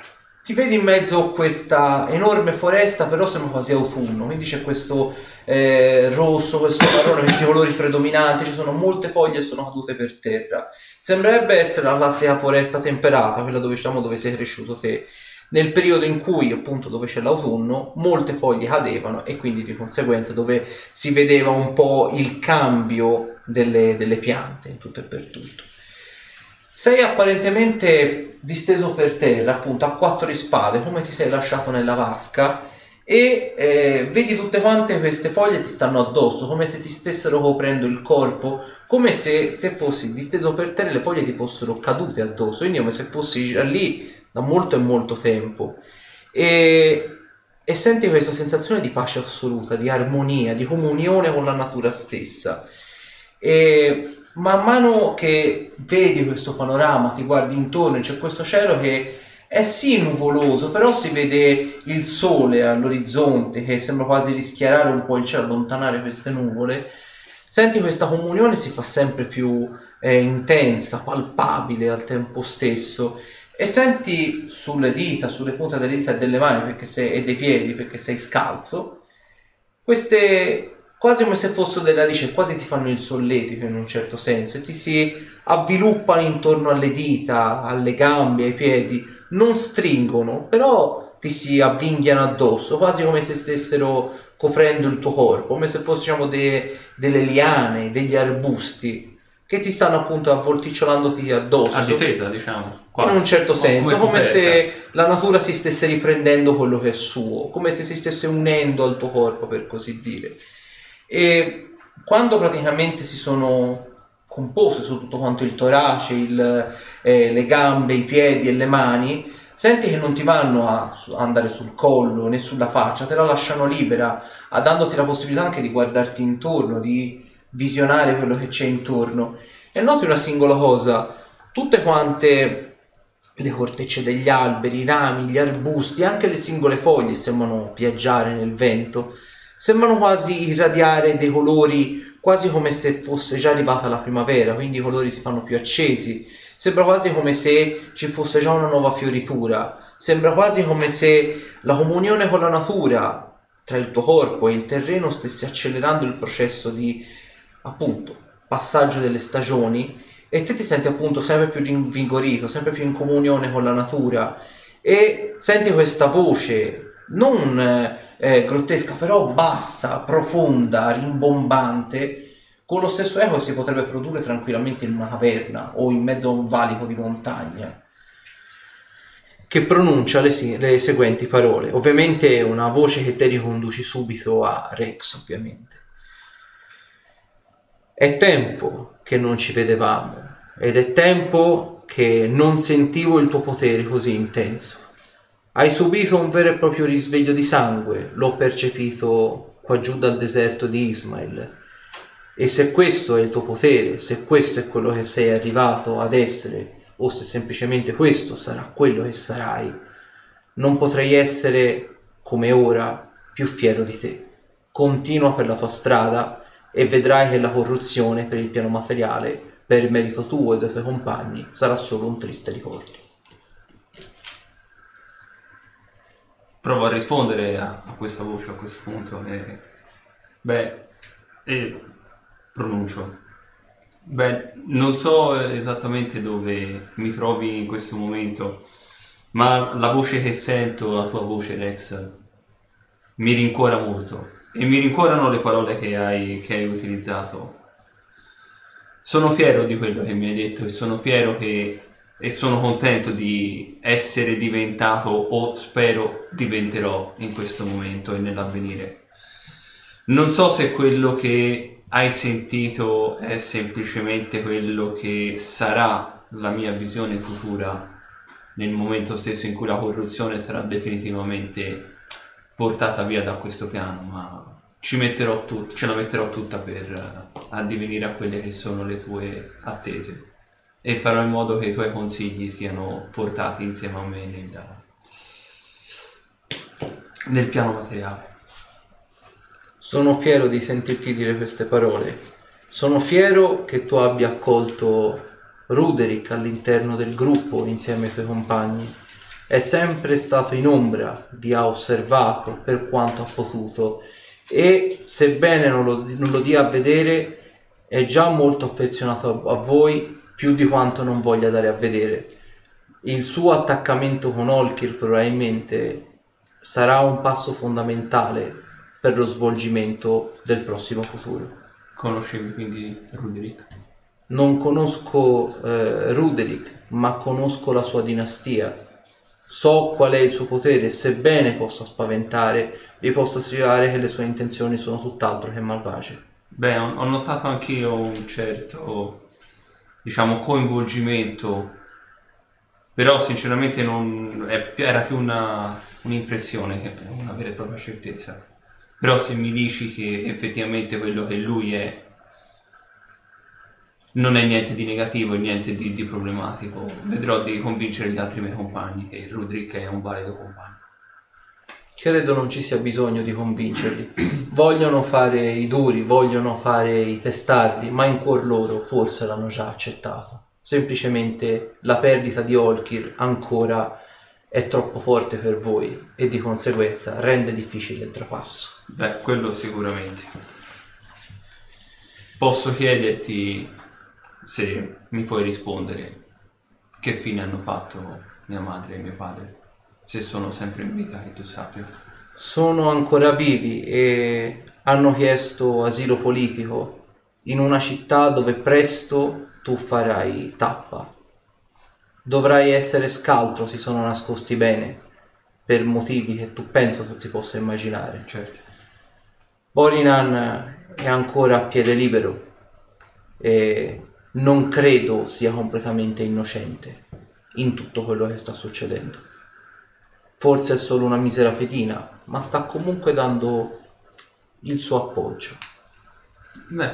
ti vedi in mezzo a questa enorme foresta, però sembra quasi autunno. Quindi c'è questo eh, rosso, questo marrone, questi colori predominanti. Ci sono molte foglie che sono cadute per terra. Sembrerebbe essere la classica foresta temperata, quella dove, diciamo, dove sei cresciuto te. Nel periodo in cui, appunto, dove c'è l'autunno, molte foglie cadevano e quindi di conseguenza dove si vedeva un po' il cambio delle, delle piante in tutto e per tutto. Sei apparentemente disteso per terra, appunto, a quattro spade, come ti sei lasciato nella vasca, e eh, vedi tutte quante queste foglie ti stanno addosso, come se ti stessero coprendo il corpo, come se te fossi disteso per terra e le foglie ti fossero cadute addosso, quindi come se fossi già lì da molto e molto tempo. E, e senti questa sensazione di pace assoluta, di armonia, di comunione con la natura stessa. E man mano che vedi questo panorama, ti guardi intorno, e c'è questo cielo che è sì nuvoloso, però si vede il sole all'orizzonte che sembra quasi rischiarare un po' il cielo, allontanare queste nuvole. Senti questa comunione si fa sempre più eh, intensa, palpabile al tempo stesso e senti sulle dita, sulle punte delle dita e delle mani sei, e dei piedi perché sei scalzo, queste quasi come se fossero delle radici, quasi ti fanno il solletico in un certo senso e ti si avviluppano intorno alle dita, alle gambe, ai piedi, non stringono, però ti si avvinghiano addosso, quasi come se stessero coprendo il tuo corpo, come se fossero diciamo, de- delle liane, degli arbusti che ti stanno appunto avvolticiolandoti addosso. A difesa, diciamo. In quasi. un certo senso, come, coperta. se la natura si stesse riprendendo quello che è suo, come se si stesse unendo al tuo corpo, per così dire. E quando praticamente si sono compose su tutto quanto il torace, il, eh, le gambe, i piedi e le mani, senti che non ti vanno a andare sul collo né sulla faccia, te la lasciano libera, dandoti la possibilità anche di guardarti intorno, di visionare quello che c'è intorno. E noti una singola cosa, tutte quante le cortecce degli alberi, i rami, gli arbusti, anche le singole foglie sembrano viaggiare nel vento, sembrano quasi irradiare dei colori quasi come se fosse già arrivata la primavera, quindi i colori si fanno più accesi. Sembra quasi come se ci fosse già una nuova fioritura. Sembra quasi come se la comunione con la natura, tra il tuo corpo e il terreno, stesse accelerando il processo di, appunto, passaggio delle stagioni e te ti senti appunto sempre più rinvigorito, sempre più in comunione con la natura e senti questa voce non eh, grottesca, però bassa, profonda, rimbombante, con lo stesso eco che si potrebbe produrre tranquillamente in una caverna o in mezzo a un valico di montagna, che pronuncia le, le seguenti parole. Ovviamente una voce che te riconduci subito a Rex, ovviamente. È tempo che non ci vedevamo ed è tempo che non sentivo il tuo potere così intenso. Hai subito un vero e proprio risveglio di sangue, l'ho percepito qua giù dal deserto di Ismail. E se questo è il tuo potere, se questo è quello che sei arrivato ad essere, o se semplicemente questo sarà quello che sarai, non potrei essere come ora più fiero di te. Continua per la tua strada e vedrai che la corruzione per il piano materiale, per merito tuo e dei tuoi compagni, sarà solo un triste ricordo. Provo a rispondere a, a questa voce a questo punto. E, beh, e pronuncio. Beh, non so esattamente dove mi trovi in questo momento, ma la voce che sento, la tua voce Rex, mi rincuora molto. E mi rincuorano le parole che hai, che hai utilizzato. Sono fiero di quello che mi hai detto e sono fiero che e sono contento di essere diventato o spero diventerò in questo momento e nell'avvenire. Non so se quello che hai sentito è semplicemente quello che sarà la mia visione futura nel momento stesso in cui la corruzione sarà definitivamente portata via da questo piano, ma ci metterò tut- ce la metterò tutta per addivenire a quelle che sono le tue attese e farò in modo che i tuoi consigli siano portati insieme a me nel, nel piano materiale. Sono fiero di sentirti dire queste parole. Sono fiero che tu abbia accolto Ruderick all'interno del gruppo insieme ai tuoi compagni. È sempre stato in ombra, vi ha osservato per quanto ha potuto e sebbene non lo, non lo dia a vedere è già molto affezionato a, a voi più di quanto non voglia dare a vedere. Il suo attaccamento con Olkir probabilmente sarà un passo fondamentale per lo svolgimento del prossimo futuro. Conoscevi quindi Ruderick? Non conosco eh, Ruderick, ma conosco la sua dinastia. So qual è il suo potere, sebbene possa spaventare, vi posso assicurare che le sue intenzioni sono tutt'altro che malvagie. Beh, ho ho notato anch'io un certo, diciamo, coinvolgimento, però sinceramente non, è- era più una, un'impressione che una vera e propria certezza. Però se mi dici che effettivamente quello che lui è non è niente di negativo e niente di, di problematico, vedrò di convincere gli altri miei compagni che Rudrick è un valido compagno. Credo non ci sia bisogno di convincerli. Vogliono fare i duri, vogliono fare i testardi, ma in cuor loro forse l'hanno già accettato. Semplicemente la perdita di Olkir ancora è troppo forte per voi e di conseguenza rende difficile il trapasso. Beh, quello sicuramente. Posso chiederti se mi puoi rispondere che fine hanno fatto mia madre e mio padre? Se sono sempre in vita, che tu sappia. Sono ancora vivi e hanno chiesto asilo politico in una città dove presto tu farai tappa. Dovrai essere scaltro, si sono nascosti bene, per motivi che tu penso tu ti possa immaginare. Certo. Borinan è ancora a piede libero e non credo sia completamente innocente in tutto quello che sta succedendo. Forse è solo una misera pedina, ma sta comunque dando il suo appoggio. Beh,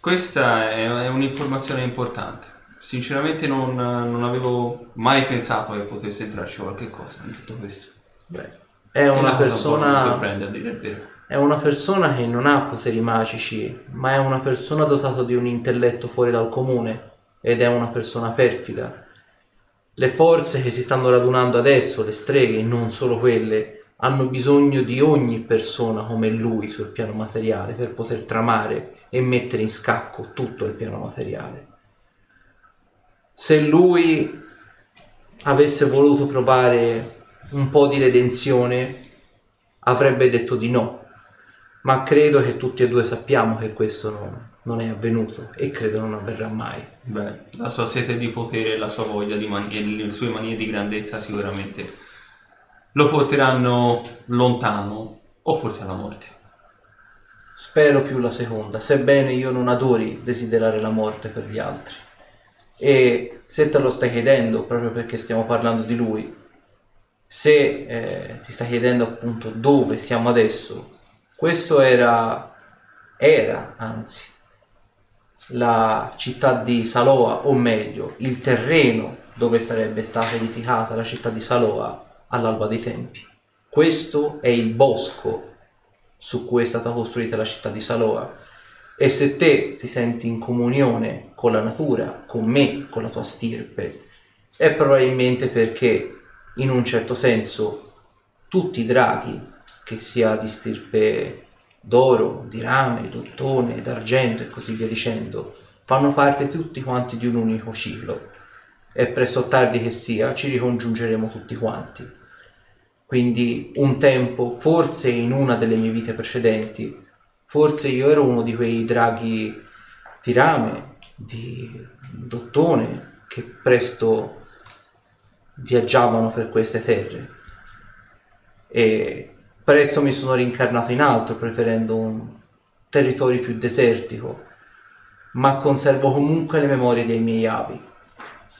questa è, un'informazione importante. Sinceramente non, non avevo mai pensato che potesse entrarci qualche cosa in tutto questo. Beh, è una la cosa un po' mi persona sorprende a dire il vero. È una persona che non ha poteri magici, ma è una persona dotata di un intelletto fuori dal comune ed è una persona perfida. Le forze che si stanno radunando adesso, le streghe, non solo quelle, hanno bisogno di ogni persona come lui sul piano materiale per poter tramare e mettere in scacco tutto il piano materiale. Se lui avesse voluto provare un po' di redenzione, avrebbe detto di no, ma credo che tutti e due sappiamo che questo non, non è avvenuto e credo non avverrà mai. Beh, la sua sete di potere la sua voglia di manie, le sue manie di grandezza sicuramente lo porteranno lontano o forse alla morte. Spero più la seconda, sebbene io non adori desiderare la morte per gli altri. E se te lo stai chiedendo, proprio perché stiamo parlando di lui, se eh, ti stai chiedendo appunto dove siamo adesso, questo era, era anzi, la città di Saloa, o meglio, il terreno dove sarebbe stata edificata la città di Saloa all'alba dei tempi. Questo è il bosco su cui è stata costruita la città di Saloa. E se te ti senti in comunione con la natura, con me, con la tua stirpe, è probabilmente perché, in un certo senso, tutti i draghi, che sia di stirpe d'oro, di rame, d'ottone, d'argento e così via dicendo, fanno parte tutti quanti di un unico ciclo. E presto o tardi che sia, ci ricongiungeremo tutti quanti. Quindi un tempo, forse in una delle mie vite precedenti, forse io ero uno di quei draghi di rame, di d'ottone, che presto viaggiavano per queste terre e presto mi sono rincarnato in altro preferendo un territorio più desertico ma conservo comunque le memorie dei miei avi.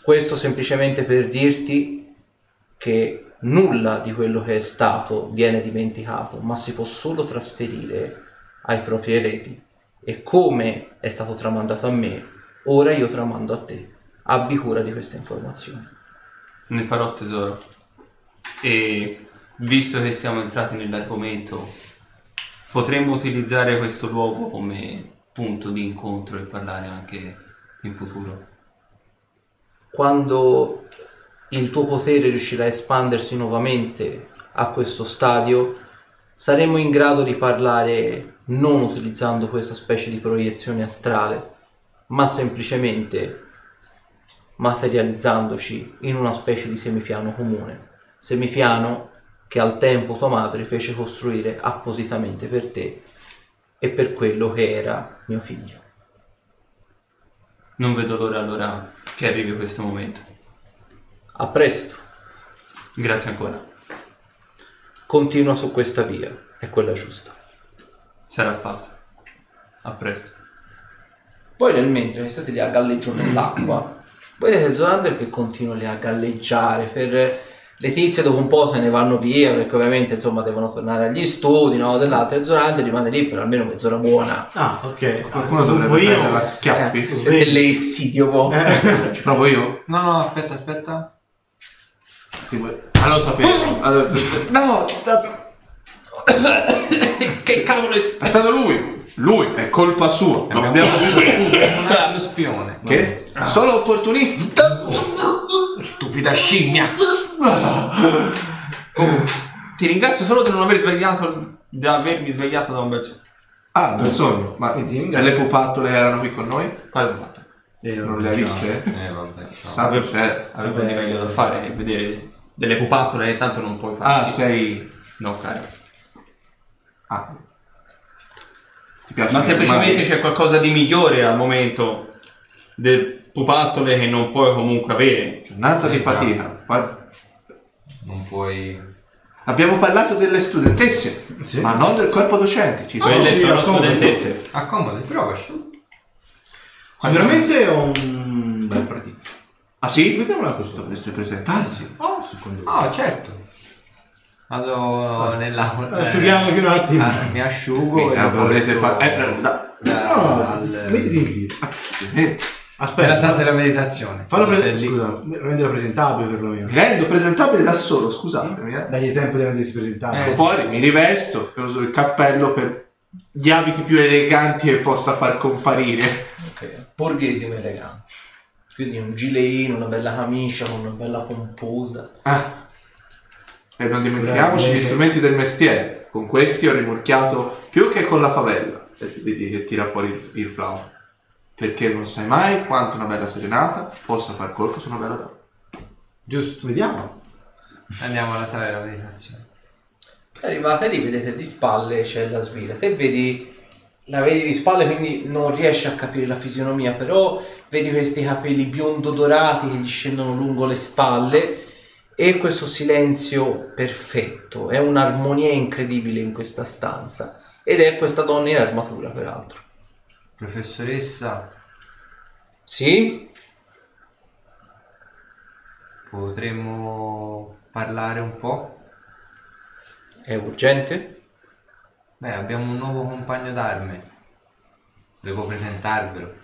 Questo semplicemente per dirti che nulla di quello che è stato viene dimenticato ma si può solo trasferire ai propri eredi. E come è stato tramandato a me ora io tramando a te abbi cura di queste informazioni. Ne farò tesoro. E visto che siamo entrati nell'argomento, potremmo utilizzare questo luogo come punto di incontro e parlare anche in futuro. quando il tuo potere riuscirà a espandersi nuovamente a questo stadio, saremo in grado di parlare non utilizzando questa specie di proiezione astrale, ma semplicemente materializzandoci in una specie di semipiano comune. Semipiano che al tempo tua madre fece costruire appositamente per te e per quello che era mio figlio. Non vedo l'ora allora che arrivi questo momento. A presto, Grazie ancora. continua su questa via, è quella giusta. Sarà fatto. A presto. Poi nel mentre che state lì a galleggio nell'acqua, vedete Zorander che continua lì a galleggiare per le tizie dopo un po' se ne vanno via perché ovviamente insomma devono tornare agli studi, no, dell'altro e Zorander rimane lì per almeno mezz'ora buona. Ah, ok. Qualcuno Ah, dovrebbe io. prenderla a schiaffi. Eh, siete lessi, Dio po'. Ci provo io? No, no, aspetta, aspetta. Tipo- Ah, lo sapevo. Allora, no, da- Che cavolo è... è stato lui. Lui, è colpa sua. Lo abbiamo visto Un altro spione. Che? Solo opportunisti. Stupida scimmia. Ti ringrazio solo di non aver svegliato... di avermi svegliato da un bel sonno. Ah, nel sogno. Ma e le pupattole erano qui con noi? Quale fatto? Eh, Non le hai viste? Eh, vabbè. Santo c'è. Avevo di meglio da fare che vedere delle pupattole tanto non puoi fare. Ah, sei... No, caro. Ah. Piace? Ma semplicemente c'è qualcosa di migliore al momento del pupattole che non puoi comunque avere. Giornata di fatica. Guarda, Non puoi... Abbiamo parlato delle studentesse, Sì. ma non del corpo docente. Ci sono. Sì, sono accomodo. studentesse. Accomodi, provaci. Sicuramente è un bel partito. Ah sì? Mettiamola questo. Dovreste presentarsi. Oh, secondo me. Ah, certo. Vado nell'aula. Asciughiamoci un attimo. Ah, mi asciugo Mica e volete fare... Eh, no, da- da- No, al- mettiti in piedi. eh, Aspetta. nella stanza della meditazione. Fallo Quando pre- sei lì. scusa, rendilo presentabile perlomeno. Mi rendo presentabile da solo, scusatemi. Eh. Dagli tempo di rendersi presentare. Esco fuori, mi rivesto uso il cappello per gli abiti più eleganti che possa far comparire. Ok, borghesimo elegante. Quindi un gileino, una bella camicia con una bella pomposa. Ah. E non dimentichiamoci gli strumenti del mestiere. Con questi ho rimorchiato più che con la favella. E vedi che tira fuori il, il flauto. Perché non sai mai quanto una bella serenata possa far colpo su una bella donna. Giusto. Vediamo. Andiamo alla sala della meditazione. Arrivate lì, vedete di spalle c'è la svila. Te vedi, la vedi di spalle, quindi non riesci a capire la fisionomia, però vedi questi capelli biondo dorati che gli scendono lungo le spalle e questo silenzio perfetto. È un'armonia incredibile in questa stanza. Ed è questa donna in armatura, peraltro. Professoressa, Sì? potremmo parlare un po'? È urgente? Beh, abbiamo un nuovo compagno d'arme. Volevo presentarvelo.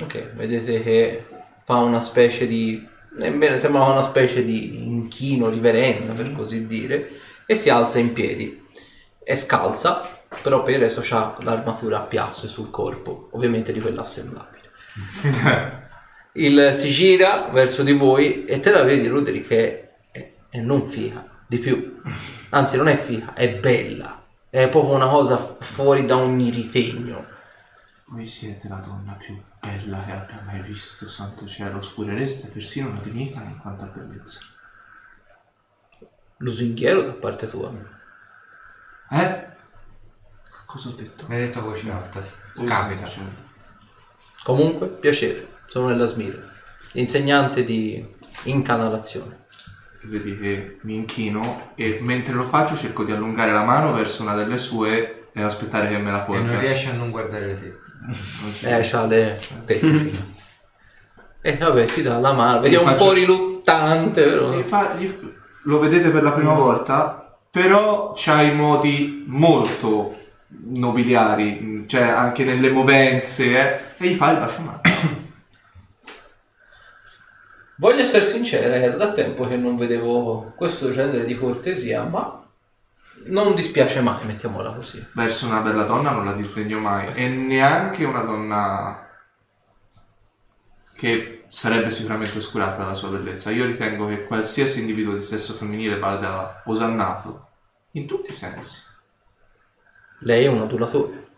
Ok, vedete che fa una specie di. Nemmeno sembra una specie di inchino, riverenza per così dire, e si alza in piedi. È scalza, però per adesso ha l'armatura a piasse sul corpo, ovviamente di quella assemblabile. Il, si gira verso di voi e te la vedi, Ruderi, che è, è non figa, di più. Anzi, non è figa, è bella. È proprio una cosa fuori da ogni ritegno. Voi siete la donna più bella che abbia mai visto, santo cielo. Oscurereste persino una divinità in quanto a bellezza. Lusinghiero da parte tua. Eh? Cosa ho detto? Mi hai detto a voce alta, Capita. cielo. Comunque, piacere, sono nella Smira. insegnante di incanalazione. Vedi che mi inchino e mentre lo faccio cerco di allungare la mano verso una delle sue e aspettare che me la E porga. non riesce a non guardare le tette. Eh, c'ha le tette. E vabbè, ti dà la mano. Vedi è un faccio- po' riluttante, però. Fa- gli- lo vedete per la prima volta, però c'ha i modi molto nobiliari, mh, cioè anche nelle movenze, eh, e gli fa il bacio mano. Voglio essere sincero, era da tempo che non vedevo questo genere di cortesia, ma non dispiace mai, mettiamola così. Verso una bella donna non la disdegno mai, e neanche una donna che sarebbe sicuramente oscurata dalla sua bellezza. Io ritengo che qualsiasi individuo di sesso femminile vada osannato, in tutti i sensi. Lei è un adulatore,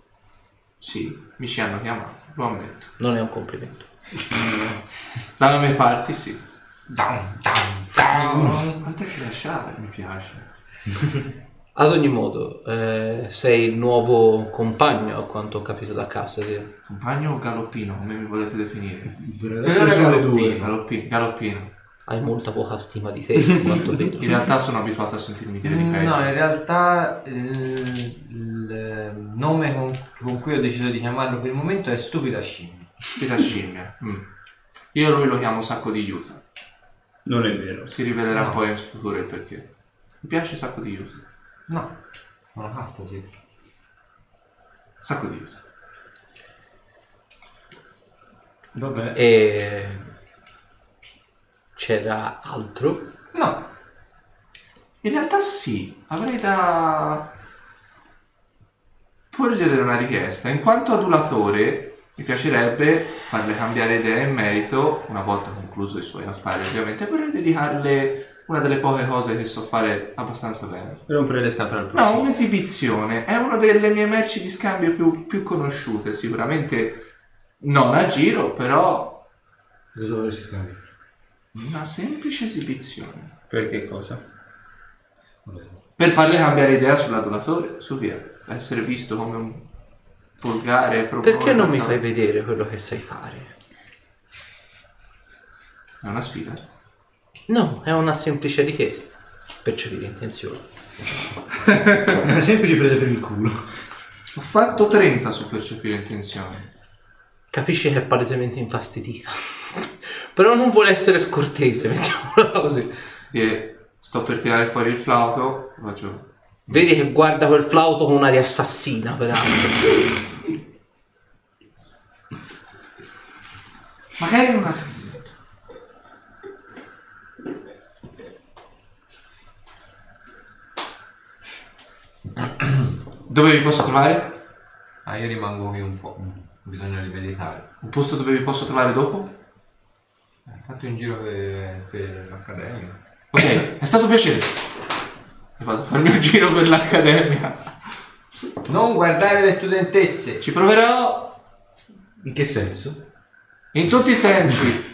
Sì, mi ci hanno chiamato, lo ammetto. non è un complimento. Dalle mie parti sì. Down, down, down. Quanto è che lasciare? Mi piace. Ad ogni modo, eh, sei il nuovo compagno, a quanto ho capito da Cassidy. Compagno o galoppino, come mi volete definire? Per adesso sono le due. Galoppi- galoppino. Hai molta poca stima di te, a quanto vedo. In realtà sono abituato a sentirmi dire di Mm, peggio. No, in realtà il, il nome con, con cui ho deciso di chiamarlo per il momento è Stupida Scimmia. Spita scimmia. Mm. Io lui lo chiamo sacco di aiuto. Non è vero. Si rivelerà No. poi in futuro il perché. Mi piace sacco di aiuto. No, una casta sì. Sacco di aiuto. Vabbè. E c'era altro? No, In realtà sì, avrei da porgere una richiesta. In quanto adulatore, mi piacerebbe farle cambiare idea in merito, una volta concluso i suoi affari ovviamente, vorrei dedicarle una delle poche cose che so fare abbastanza bene. Rompere le scatole al No, prossimo. un'esibizione. È una delle mie merci di scambio più, più conosciute. Sicuramente non a giro, però Cosa vorresti scambiare? una semplice esibizione. Perché cosa? Per farle cambiare idea sull'adulatore, su via. Essere visto come un volgare proprio. Perché non mi fai vedere quello che sai fare? È una sfida. No, è una semplice richiesta. Percepire intenzioni. Una semplice presa per il culo. Ho fatto 30 su percepire intenzioni. Capisci che è palesemente infastidita. Però non vuole essere scortese, mettiamola così. E sto per tirare fuori il flauto, faccio. Vedi che guarda quel flauto con un'aria assassina, peraltro. Magari un altro Dove vi posso trovare? ah, io rimango qui un po'. Bisogna rimeditare. Un posto dove vi posso trovare dopo? Ho fatto un giro per, per l'accademia. Ok, è stato un piacere. E vado a farmi un giro per l'accademia. Non guardare le studentesse! Ci proverò In che senso? in tutti i sensi.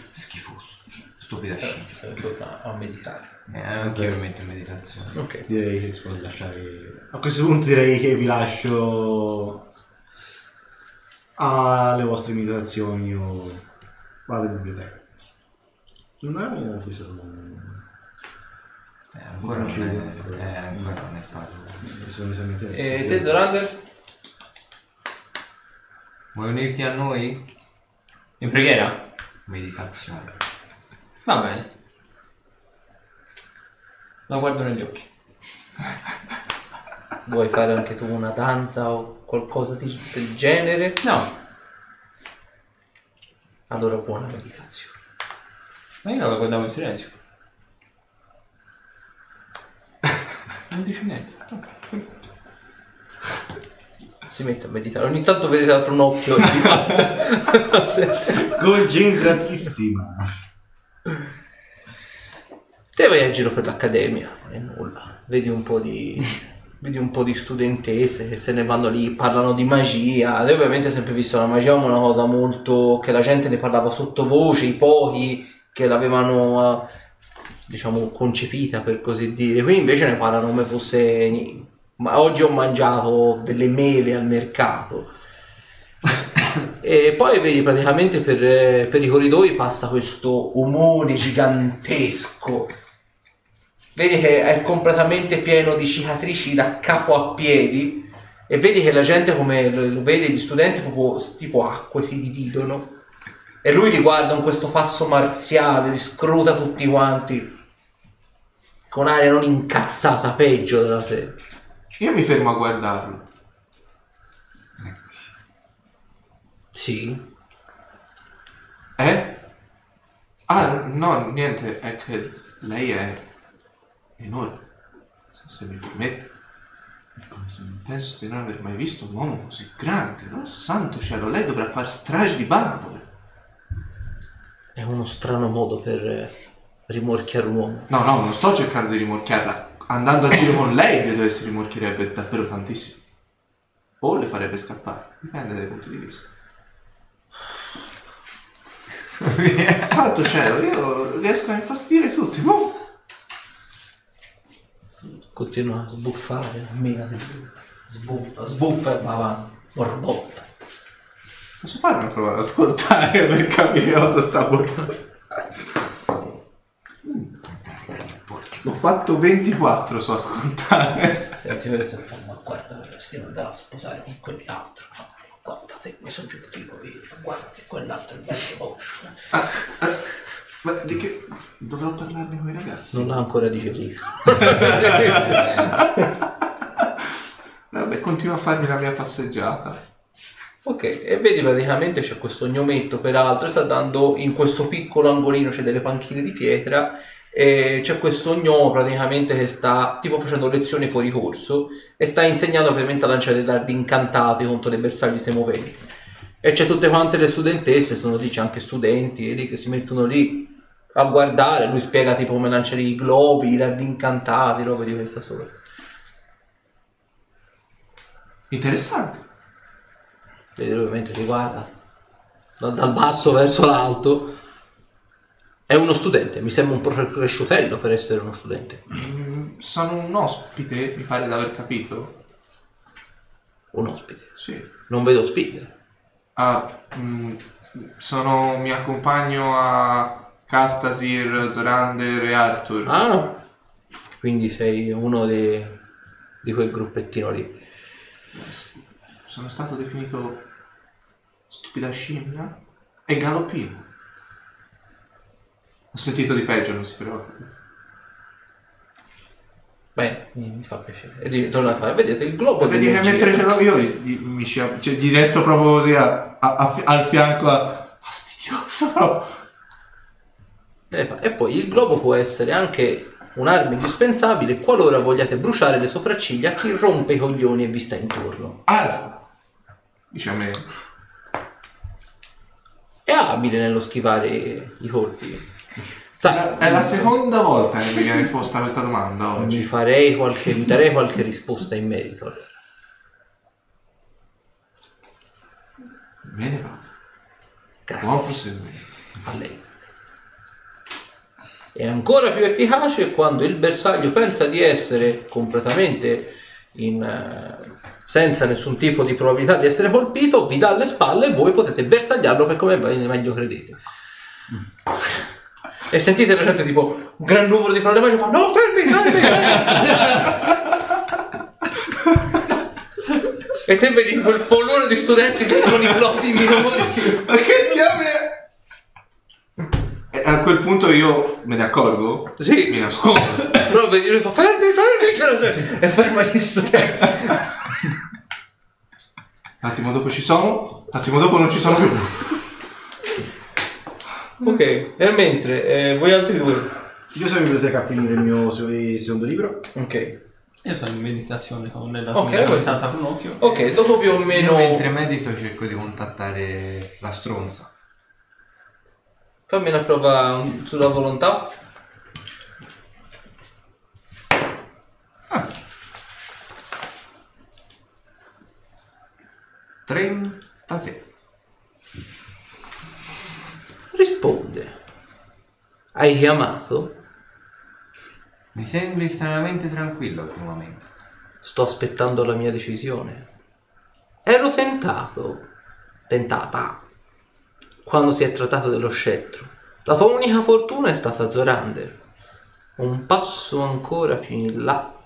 Stupida scimmia. Torna a meditare. Eh, anch'io mi metto in meditazione. Ok. Direi che si può lasciare. A questo punto direi che vi lascio alle vostre meditazioni o vado in biblioteca. Non abbiamo fissato un... Eh, ancora non è, eh, ancora non è stato. E te, Zorander? Vuoi unirti a noi? In preghiera? Meditazione. Va bene. La guardo negli occhi. Vuoi fare anche tu una danza o qualcosa di- del genere? No, Allora buona meditazione. ma io la guardavo in silenzio. Non dice niente. Ok, perfetto. Si mette a meditare. Ogni tanto vedete apre un occhio e si fa. Concentratissima. Te vai a giro per l'accademia e nulla. Vedi un po' di. Vedi un po' di studentesse che se ne vanno lì, parlano di magia. Te ovviamente sempre visto la magia come una cosa molto. che la gente ne parlava sottovoce, i pochi che l'avevano eh, diciamo concepita per così dire. Qui invece ne parlano come fosse. Ma oggi ho mangiato delle mele al mercato. E poi vedi praticamente per, eh, per i corridoi passa questo omone gigantesco. Vedi che è completamente pieno di cicatrici da capo a piedi. E vedi che la gente, come lo, vede, gli studenti, proprio tipo acque si dividono. E lui li guarda con questo passo marziale, li scruta tutti quanti. Con aria non incazzata, peggio della serie. Io mi fermo a guardarlo. Sì. Eh? Ah, no, niente, è che lei è enorme. Se, se mi permette. Penso di non aver mai visto un uomo così grande. No, santo cielo, lei dovrà far strage di bambole. È uno strano modo per rimorchiare un uomo. No, no, non sto cercando di rimorchiarla. Andando a giro con lei, credo che si rimorchierebbe davvero tantissimo. O le farebbe scappare. Dipende dai punti di vista. Santo cielo, io riesco a infastidire tutti. Boh. Continua a sbuffare, menati. Sbuffa, sbuffa e va avanti. Borbotta. Posso fare una prova ad ascoltare per capire cosa sta borbottando? L'ho fatto 24 su ascoltare. Senti questo e fa, ma guarda, si deve andare a sposare con quell'altro. Guarda te, mi sono più figo io. Guarda che quell'altro è bello moscio. Ah, ah, ma di che... Dovrò parlarne con i ragazzi? Non l'ha ancora digerito. Vabbè, continuo a farmi la mia passeggiata. Ok, e vedi praticamente c'è questo gnometto peraltro, sta dando in questo piccolo angolino, c'è delle panchine di pietra e c'è questo gnomo praticamente che sta tipo facendo lezioni fuori corso e sta insegnando ovviamente a lanciare dei dardi incantati contro dei bersagli semoventi. E c'è tutte quante le studentesse, sono dice anche studenti lì che si mettono lì a guardare, lui spiega tipo come lanciare i globi, i dardi incantati, robe di questa sorta. Interessante. Vedi lui mentre ti guarda da- dal basso verso l'alto. È uno studente, mi sembra un po' cresciutello per essere uno studente. Mm, Sono un ospite, mi pare di aver capito. Un ospite. Sì. Non vedo spille. Ah, mm, sono, mi accompagno a Castasir, Zorander e Arthur. Ah, quindi sei uno dei- di quel gruppettino lì. Sono stato definito stupida scimmia e galoppino. Ho sentito di peggio, non si preoccupi. Beh, mi, mi fa piacere. E di, torna a fare, vedete il globo Vedi che mentre ce l'ho io gli, gli- mi scia- cioè, gli resto proprio così a- a- a fi- al fianco a... fastidioso. E fa- E poi il globo può essere anche un'arma indispensabile qualora vogliate bruciare le sopracciglia a chi rompe i coglioni e vi sta intorno. Ah, dice a me. È abile nello schivare i colpi. Sai, È la seconda volta che mi viene posta questa domanda mi oggi. farei qualche, mi darei qualche risposta in merito. Me ne vado. Buon Grazie proseguimento. a lei. È ancora più efficace quando il bersaglio pensa di essere completamente in, eh, senza nessun tipo di probabilità di essere colpito, vi dà alle spalle e voi potete bersagliarlo per come meglio credete. E sentite la gente tipo un gran numero di problemi fa no fermi fermi fermi e te vedi quel follone di studenti che con i blocchi minori Ma che diavolo E a quel punto io me ne accorgo? Sì. Mi nascondo. Però vedi lui fa fermi, fermi, e ferma gli studenti. Un attimo dopo ci sono, un attimo dopo non ci sono più. Ok, e mentre eh, voi altri due. Io sono in biblioteca a finire il mio se- secondo libro. Ok. Io sono in meditazione con la Ok, smina questo- con un occhio. Ok, dopo più o Io meno. mentre medito cerco di contattare la stronza. Fammi una prova sulla volontà. Ah. 33. Risponde. Hai chiamato? Mi sembri estremamente tranquillo ultimamente. Sto aspettando la mia decisione. Ero tentato. tentata quando si è trattato dello scettro. La tua unica fortuna è stata Zorander. Un passo ancora più in là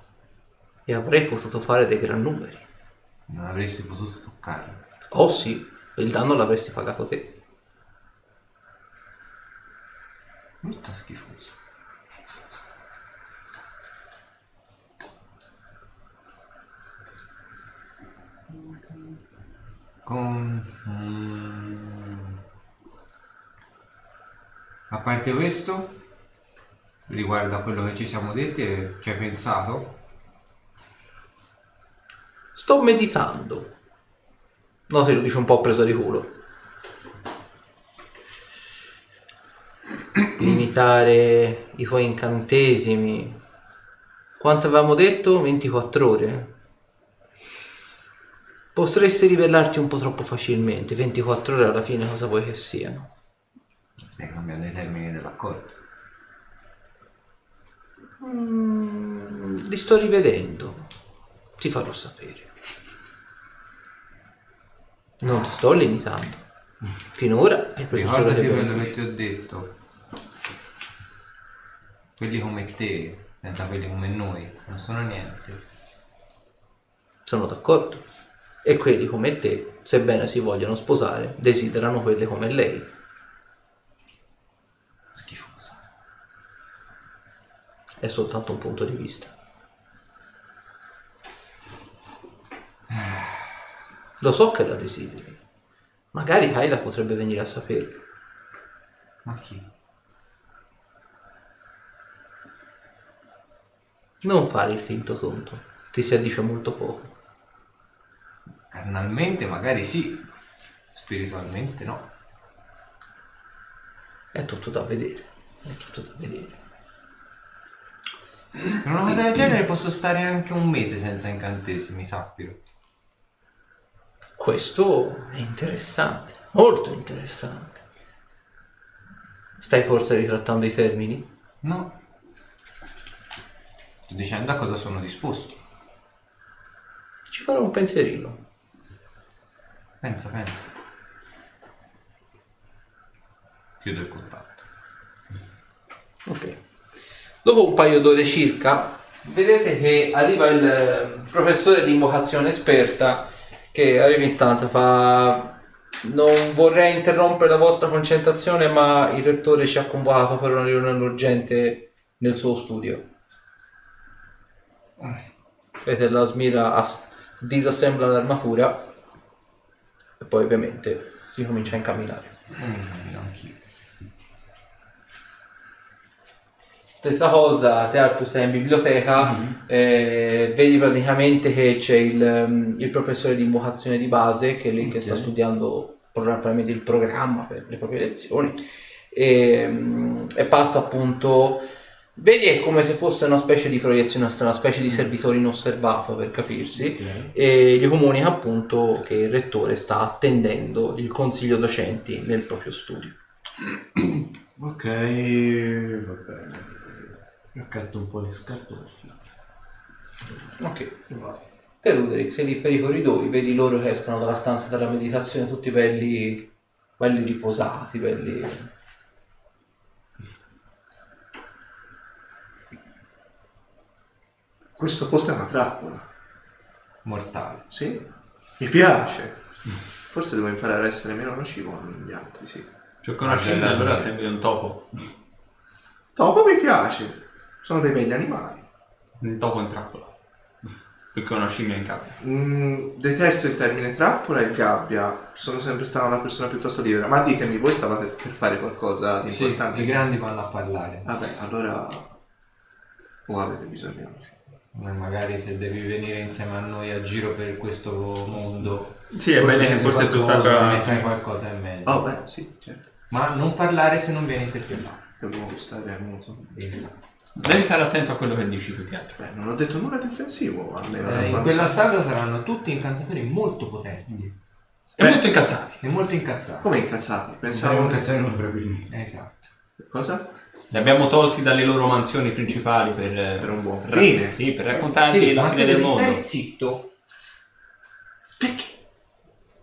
e avrei potuto fare dei gran numeri. Non avresti potuto toccarlo. Oh sì, il danno l'avresti pagato te. Brutta schifosa. Con... mm, A parte questo, riguardo a quello che ci siamo detti, e ci hai pensato? Sto meditando. No, se lo dice un po' presa di culo. Limitare i tuoi incantesimi. Quanto avevamo detto? 24 ore. Potresti ribellarti un po' troppo facilmente. 24 ore alla fine cosa vuoi che siano? Stai cambiando i termini dell'accordo. Mm, li sto rivedendo. Ti farò sapere. Non ti sto limitando. Finora hai preso solo Ricordati quello che ti ho detto. Quelli come te, senza quelli come noi, non sono niente. Sono d'accordo. E quelli come te, sebbene si vogliono sposare, desiderano quelle come lei. Schifosa. È soltanto un punto di vista. Lo so che la desideri. Magari Kyla potrebbe venire a saperlo. Ma chi? Non fare il finto tonto. Ti si addice molto poco. Carnalmente magari sì, spiritualmente no. È tutto da vedere. È tutto da vedere. Per una cosa del genere posso stare anche un mese senza incantesimi, sappilo. Questo è interessante, molto interessante. Stai forse ritrattando i termini? No. Sto dicendo a cosa sono disposto. Ci farò un pensierino. Pensa, pensa. Chiudo il contatto. Ok. Dopo un paio d'ore circa, vedete che arriva il eh, professore di invocazione esperta che arriva in stanza, fa... Non vorrei interrompere la vostra concentrazione, ma il rettore ci ha convocato per una riunione urgente nel suo studio. Vedete la smira as- disassembla l'armatura e poi ovviamente si comincia a incamminare. Mm, anch'io. Stessa cosa, te tu sei in biblioteca, eh, vedi praticamente che c'è il, um, il professore di invocazione di base che è lì che sta studiando probabilmente il programma per le proprie lezioni e, mm, e passa appunto, vedi è come se fosse una specie di proiezione, una specie di servitore inosservato per capirsi e gli comunica appunto che il rettore sta attendendo il consiglio docenti nel proprio studio. Ok, va bene. Raccatto un po' le scartoffie. Ok. Te Ruderick, sei lì per i corridoi, vedi loro che escono dalla stanza della meditazione tutti belli, belli riposati, belli... Questo posto è una trappola. Mortale. Sì? Mi piace. Forse devo imparare a essere meno nocivo con gli altri, sì. Cioè con una scimmia allora sembri un topo. Topo mi piace. Sono dei begli animali. Un topo in trappola. Più che una scimmia in gabbia. Mm, detesto il termine trappola e gabbia. Sono sempre stata una persona piuttosto libera. Ma ditemi, voi stavate per fare qualcosa di Sì, importante? i grandi vanno a parlare. Vabbè, allora... O avete bisogno? Eh, Magari se devi venire insieme a noi a giro per questo mondo. Sì, è bene che forse tu qualcosa, sappia... ne sai qualcosa è meglio. Oh, beh, sì, certo. Ma non parlare se non viene interpellato. Devo stare muto. Esatto. Devi stare attento a quello che dici più che altro. Beh, non ho detto nulla di offensivo, almeno Eh, in quella stanza saranno tutti incantatori molto potenti E molto incazzati. e molto incazzati. Come incazzati? Pensavo... un cazzino probabilmente. Esatto. Cosa? Li abbiamo tolti dalle loro mansioni principali per... Per un buon fine. Sì, per raccontarti Sì, la fine del mondo. stare zitto. Perché?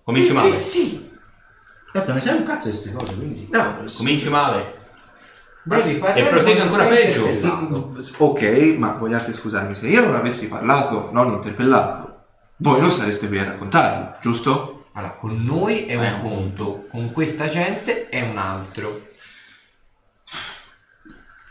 Cominci male. Perché sì. Tanto ne sai un cazzo di queste cose, quindi... No, Cominci male. Devi parlare e prosegue ancora peggio. Ok, ma vogliate scusarmi, se io non avessi parlato, non interpellato, voi non sareste qui a raccontarlo, giusto? Allora, con noi è Eh, un conto, con questa gente è un altro.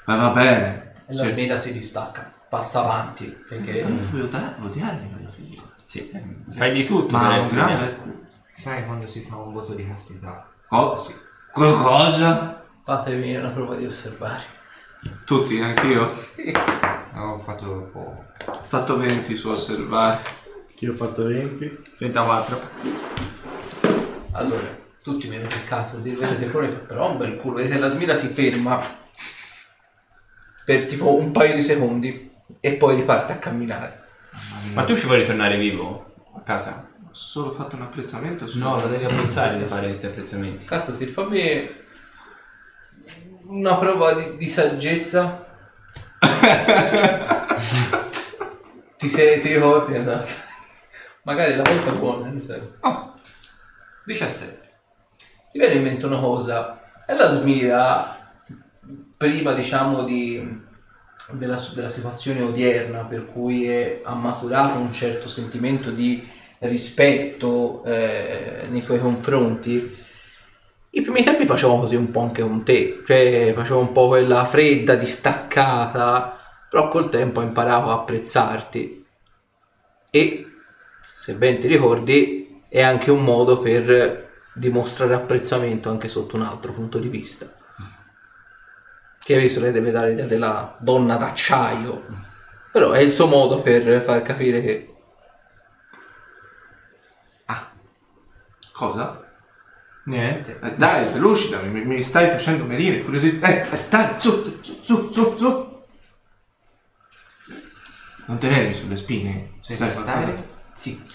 Ma va bene. E la smeda si distacca, passa avanti, perché... Voglio da- odiarmi quella figlia. Sì, eh, fai di tutto Ma per è un essere gran odiato. bel culo. Sai quando si fa un voto di castità? Co- Qualcosa? Fatemi una prova di osservare. Tutti, anch'io. Ho fatto poco. Ho fatto 20 su osservare. Che ho fatto 20. 34. Allora, tutti vedono che casa si vedete fuori, però un bel culo, vedete la smira si ferma per tipo un paio di secondi e poi riparte a camminare. Ma tu ci vuoi ritornare vivo a casa? Ho solo fatto un apprezzamento su... No, lo devi apprezzare di fare questi apprezzamenti. Casa si fammi una prova di, di saggezza. ti, sei, ti ricordi, esatto. Magari la volta buona, ne sai. Oh, 17. ti viene in mente una cosa e la smira prima diciamo di, della, della situazione odierna per cui è- ha maturato un certo sentimento di rispetto eh, nei tuoi confronti i primi tempi facevo così un po' anche con te cioè facevo un po' quella fredda distaccata però col tempo ho imparato a apprezzarti e se ben ti ricordi è anche un modo per dimostrare apprezzamento anche sotto un altro punto di vista. Che visto lei deve dare l'idea della donna d'acciaio, però è il suo modo per far capire che Cosa? Niente. Eh, dai, lucidami, mi, mi stai facendo venire curiosità. Eh, eh, dai, su, su, su, su, su. Non tenermi sulle spine. Se sai qualcosa. zitto.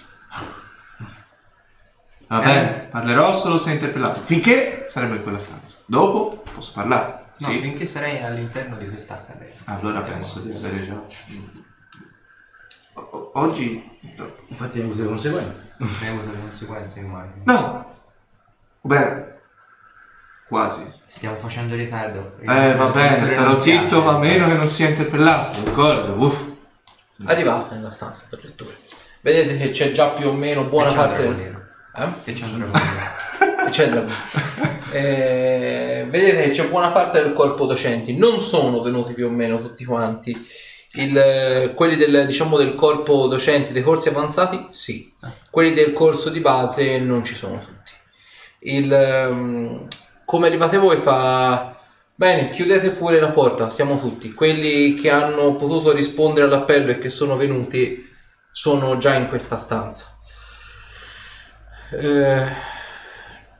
Va bene, parlerò solo se interpellato. Finché saremo in quella stanza. Dopo posso parlare. No, sì? finché sarei all'interno di questa accademia. Allora Andiamo penso di avere già. O- o- Oggi. Infatti hai avuto le conseguenze. Ne hai avuto le conseguenze, immagino. No! Beh, quasi. Stiamo facendo ritardo. Eh, va bene, starò zitto a meno che non sia interpellato, d'accordo? Uff. arrivate nella stanza del lettore. Vedete che c'è già più o meno buona E parte... Eh? E c'è un dragoniero. E c'è il dragone. Eh, vedete c'è buona parte del corpo docenti, non sono venuti più o meno tutti quanti. Il, eh, quelli del, diciamo, del corpo docenti dei corsi avanzati, sì. Quelli del corso di base non ci sono tutti. Il, ehm, come arrivate voi fa... Bene, chiudete pure la porta, siamo tutti. Quelli che hanno potuto rispondere all'appello e che sono venuti sono già in questa stanza. Eh,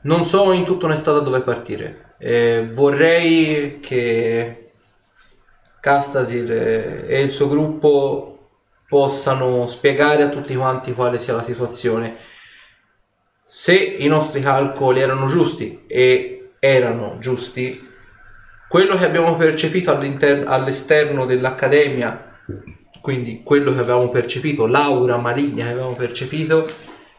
non so in tutta onestà da dove partire. Eh, vorrei che Castasir e il suo gruppo possano spiegare a tutti quanti quale sia la situazione. Se i nostri calcoli erano giusti e erano giusti, quello che abbiamo percepito all'esterno dell'accademia, quindi quello che avevamo percepito, l'aura maligna che avevamo percepito,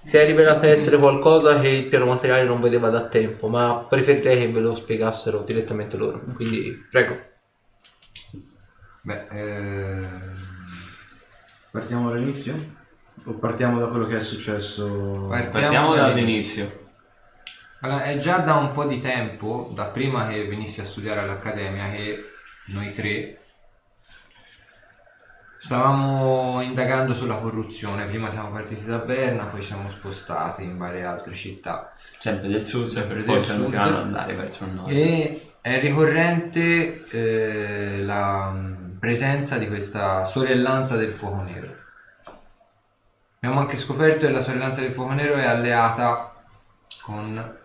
si è rivelata essere qualcosa che il piano materiale non vedeva da tempo, ma preferirei che ve lo spiegassero direttamente loro. Quindi, prego. Beh, ehm, Partiamo dall'inizio? O partiamo da quello che è successo? Partiamo dall'inizio. Allora, è già da un po' di tempo, da prima che venissi a studiare all'Accademia, che noi tre stavamo indagando sulla corruzione. Prima siamo partiti da Berna, poi siamo spostati in varie altre città. Sempre del sud, Sempre del sud. piano andare verso il nord. E è ricorrente eh, la mm, presenza di questa sorellanza del fuoco nero. Abbiamo anche scoperto che la sorellanza del fuoco nero è alleata con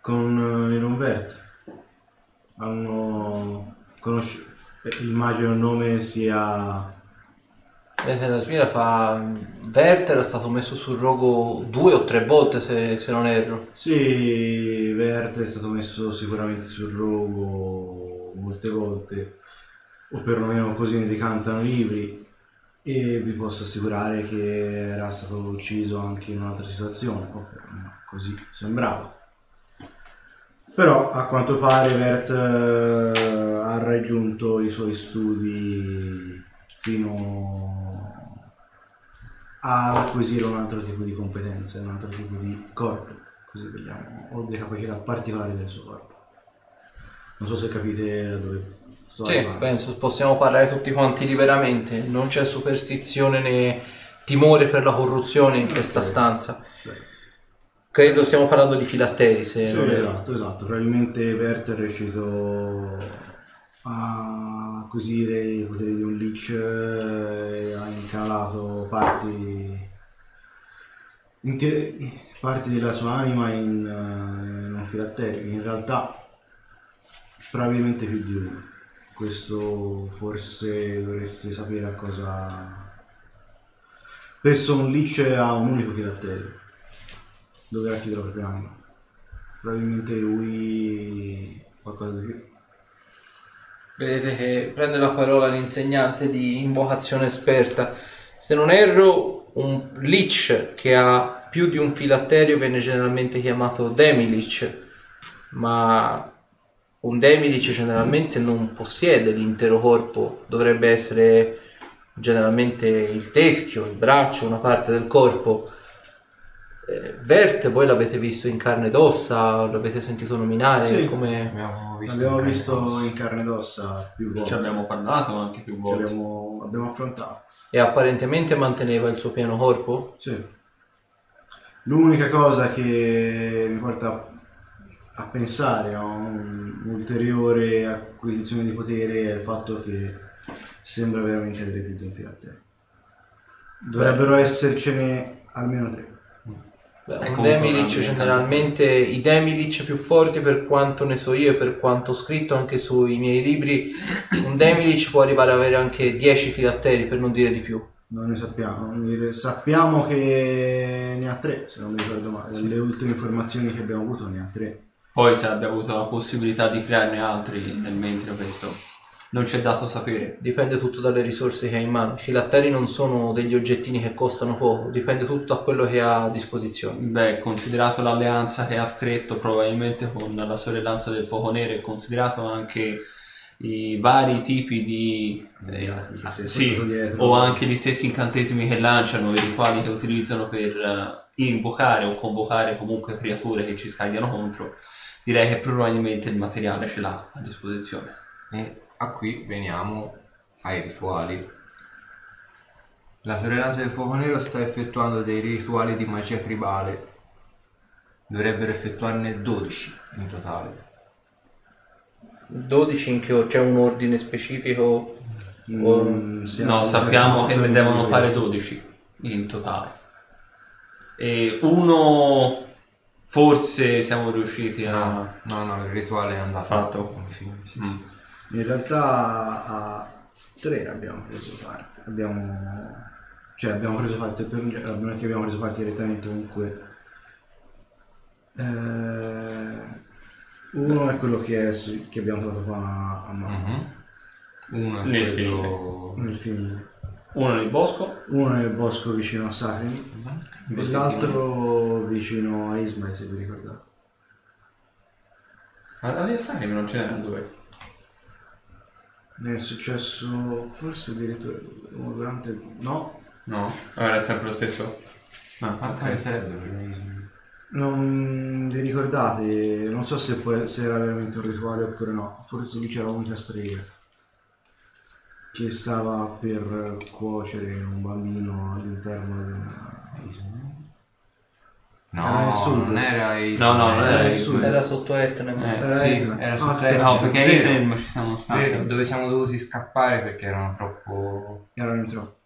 Con eh, il Umberto. Hanno conosciuto. Immagino il nome sia. Vedete, la smira fa... Vert era stato messo sul rogo due o tre volte, se, se non erro. Sì, Verte è stato messo sicuramente sul rogo molte volte, o perlomeno così ne decantano i libri. E vi posso assicurare che era stato ucciso anche in un'altra situazione, o perlomeno così sembrava. Però a quanto pare Vert eh, ha raggiunto i suoi studi fino ad acquisire un altro tipo di competenze, un altro tipo di corpo, così vogliamo, o delle capacità particolari del suo corpo. Non so se capite dove sto Sì, arrivando. penso possiamo parlare tutti quanti liberamente. Non c'è superstizione né timore per la corruzione in questa stanza. Credo stiamo parlando di filatteri, se Sì, non esatto, esatto. Probabilmente Vert è riuscito a acquisire i poteri di un eh, e ha incanato parti, intere- parti della sua anima in, eh, in un filatterio. In realtà, probabilmente più di uno. Questo forse dovreste sapere a cosa. Spesso un leech ha un unico filatterio dove racchiude la propria anima. Probabilmente lui qualcosa di più. Vedete che prende la parola l'insegnante di invocazione esperta. Se non erro, un lich che ha più di un filatterio viene generalmente chiamato demilich, ma un demilich generalmente non possiede l'intero corpo, dovrebbe essere generalmente il teschio, il braccio, una parte del corpo. Eh, Vert, voi l'avete visto in carne ed ossa, l'avete sentito nominare? Sì. Come... Abbiamo visto L'abbiamo in carne visto ed ossa. in carne ed ossa più volte. Ci abbiamo parlato anche più Ci volte. abbiamo, abbiamo affrontato. E apparentemente manteneva il suo pieno corpo? Sì. L'unica cosa che mi porta a pensare a un'ulteriore acquisizione di potere è il fatto che sembra veramente avere più di un filatterio. Dovrebbero essercene almeno tre. Beh, un una generalmente, i Demilich più forti per quanto ne so io e per quanto ho scritto anche sui miei libri, un Demilich può arrivare ad avere anche 10 filatteri per non dire di più. Non ne sappiamo. Ne- Sappiamo che ne ha tre, se non mi ricordo male. Le ultime informazioni che abbiamo avuto ne ha tre. Poi se abbiamo avuto la possibilità di crearne altri nel mentre questo non ci è dato sapere. Dipende tutto dalle risorse che ha in mano. I filatteri non sono degli oggettini che costano poco, dipende tutto da quello che ha a disposizione. Beh, considerato l'alleanza che ha stretto probabilmente con la sorellanza del fuoco nero e considerato anche i vari tipi di si è sì, o anche gli stessi incantesimi che lanciano, i rituali che utilizzano per eh, invocare o convocare comunque creature che ci scagliano contro, direi che probabilmente il materiale ce l'ha a disposizione. E a qui veniamo ai rituali. La sorellanza del fuoco nero sta effettuando dei rituali di magia tribale. Dovrebbero effettuarne 12 in totale. 12 in che c'è un ordine specifico? Mm, No, sappiamo che ne devono fare questo. 12 in totale. E uno forse siamo riusciti a... No, no, no, il rituale è andato Fatto. a buon fine. Sì, Mm. sì. In realtà a tre abbiamo preso parte. Abbiamo, cioè abbiamo preso parte per non è che abbiamo preso parte direttamente comunque. Eh, uno è quello che, è su- che abbiamo trovato qua a mano Mhm. Uno è Nel quello... nel film. Uno nel bosco, Uno nel bosco vicino a Sachen e l'altro vicino a Ismail se vi ricordate. ma la via Sarim non ce n'erano due. Ne è successo forse addirittura durante... no, No? Allora è sempre lo stesso? Ah, Ma quale ok. sarebbe? Non vi ricordate, non so se, può- se era veramente un rituale oppure no, forse lì c'era l'unica strega che stava per cuocere un bambino all'interno di una No, Era nel sud. non era il... No, no, non era il il sud. Era sotto Etna. Eh, Era sì, Etna. era Ah, sotto. Etna. No, perché a. Isem ci siamo stati. Vero, dove siamo dovuti scappare perché erano troppo... Erano in troppo.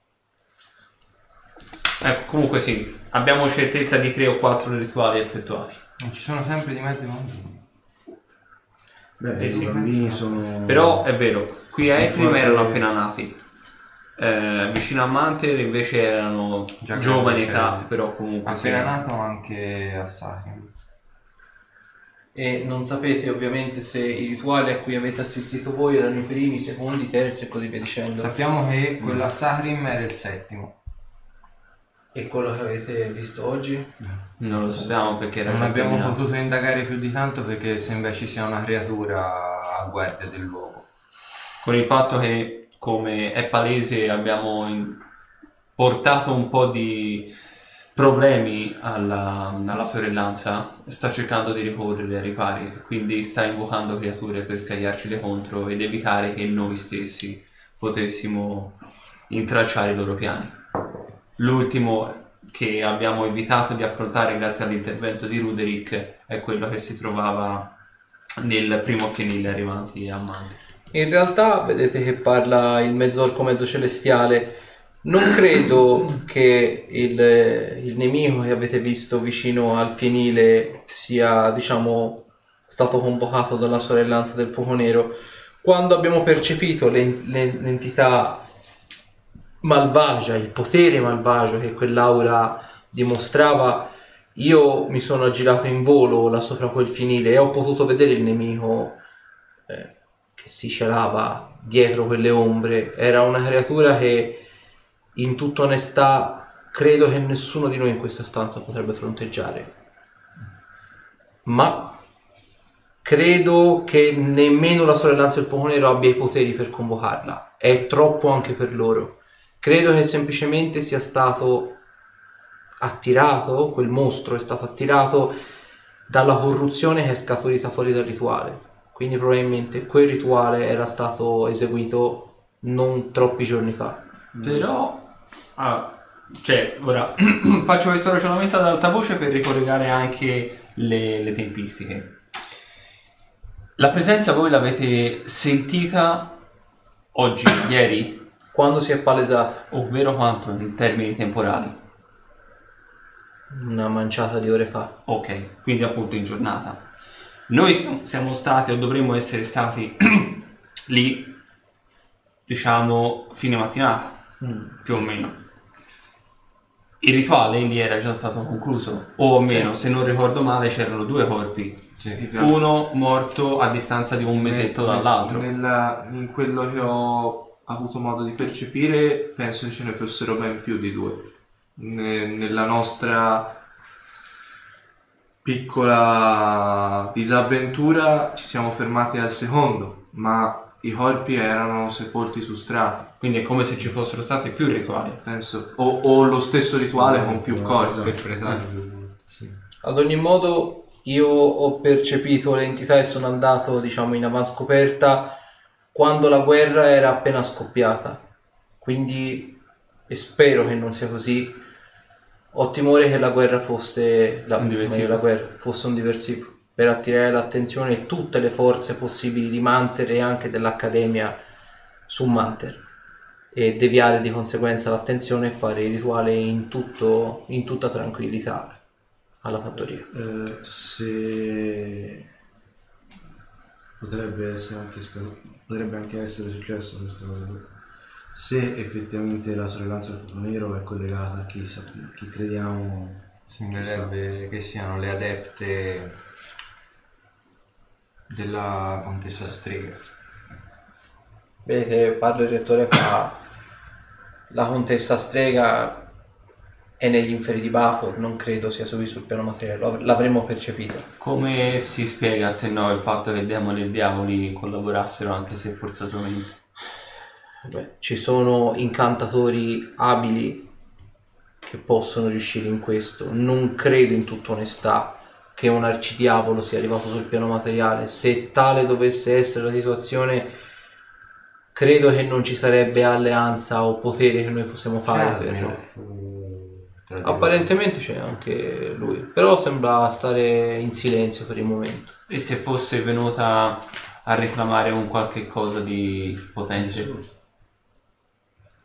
Ecco, comunque sì, abbiamo certezza di 3 o 4 rituali effettuati. Non ci sono sempre di mezzo bambini. Beh, Eh i sì, bambini sono... Però è vero, qui a Efrim erano appena nati. Eh, vicino a Manter invece erano Già giovani età, sì. però comunque sì. Appena nato anche a Sachen. E non sapete ovviamente se i rituali a cui avete assistito voi erano i primi, i secondi, i terzi e così via dicendo. Sappiamo che quello a Sahrim era il settimo. E quello che avete visto oggi? Non lo sappiamo perché era Non abbiamo terminato. potuto indagare più di tanto perché sembra ci sia una creatura a guardia del luogo. Con il fatto che, come è palese, abbiamo in- portato un po' di problemi alla, alla sorellanza, sta cercando di ricorrere ai ripari, quindi sta invocando creature per scagliarcele contro ed evitare che noi stessi potessimo intralciare i loro piani. L'ultimo che abbiamo evitato di affrontare grazie all'intervento di Ruderick è quello che si trovava nel primo fienile arrivanti a Mank. In realtà vedete che parla il mezzorco mezzo celestiale. Non credo che il, il nemico che avete visto vicino al fienile sia, diciamo, stato convocato dalla sorellanza del fuoco nero. Quando abbiamo percepito le- le- l'entità malvagia, il potere malvagio che quell'aura dimostrava, io mi sono aggirato in volo là sopra quel fienile e ho potuto vedere il nemico eh, che si celava dietro quelle ombre. Era una creatura che, in tutta onestà, credo che nessuno di noi in questa stanza potrebbe fronteggiare. Ma credo che nemmeno la sorellanza del fuoco nero abbia i poteri per convocarla. È troppo anche per loro. Credo che semplicemente sia stato attirato, quel mostro è stato attirato dalla corruzione che è scaturita fuori dal rituale. Quindi probabilmente quel rituale era stato eseguito non troppi giorni fa. Però, ah, cioè, ora faccio questo ragionamento ad alta voce per ricollegare anche le, le tempistiche. La presenza voi l'avete sentita oggi, ieri, Quando si è palesata? ovvero quanto in termini temporali? Una manciata di ore fa. Ok, quindi appunto in giornata. Noi siamo- stati o dovremmo essere stati lì, diciamo, fine mattinata, più o meno. Il rituale lì era già stato concluso, o almeno, se non ricordo male, c'erano due corpi. Realtà- Uno morto a distanza di un mesetto Nel- dall'altro. nella- in quello che ho avuto modo di percepire, penso che ce ne fossero ben più di due. Ne- nella nostra piccola disavventura ci siamo fermati al secondo, ma i corpi erano sepolti su strati. Quindi è come se ci fossero stati più rituali. Penso, o, o lo stesso rituale con più corpi. Interpretare. Ad ogni modo, io ho percepito l'entità e sono andato, diciamo, in avanscoperta quando la guerra era appena scoppiata. Quindi, e spero che non sia così, ho timore che la guerra fosse, la, Un diversivo. la guerra fosse un diversivo per attirare l'attenzione di tutte le forze possibili di Manter e anche dell'Accademia su Manter e deviare di conseguenza l'attenzione e fare il rituale in, tutto, in tutta tranquillità alla fattoria. Eh, se potrebbe essere anche potrebbe anche essere successo questa cosa. Se effettivamente la sorellanza del fuoco nero è collegata a chi, sap- chi crediamo Sembrerebbe che siano le adepte della contessa strega. Vedete, parla il rettore qua. La contessa strega è negli inferi di Bathor, non credo sia qui sul piano materiale, l'avremmo percepita. Come si spiega se no il fatto che il demone e diavoli collaborassero anche se forzatamente? Beh, ci sono incantatori abili che possono riuscire in questo. Non credo in tutta onestà che un arcidiavolo sia arrivato sul piano materiale. Se tale dovesse essere la situazione, credo che non ci sarebbe alleanza o potere che noi possiamo fare. per- di loro. Apparentemente c'è anche lui, però sembra stare in silenzio per il momento. E se fosse venuta a reclamare un qualche cosa di potente?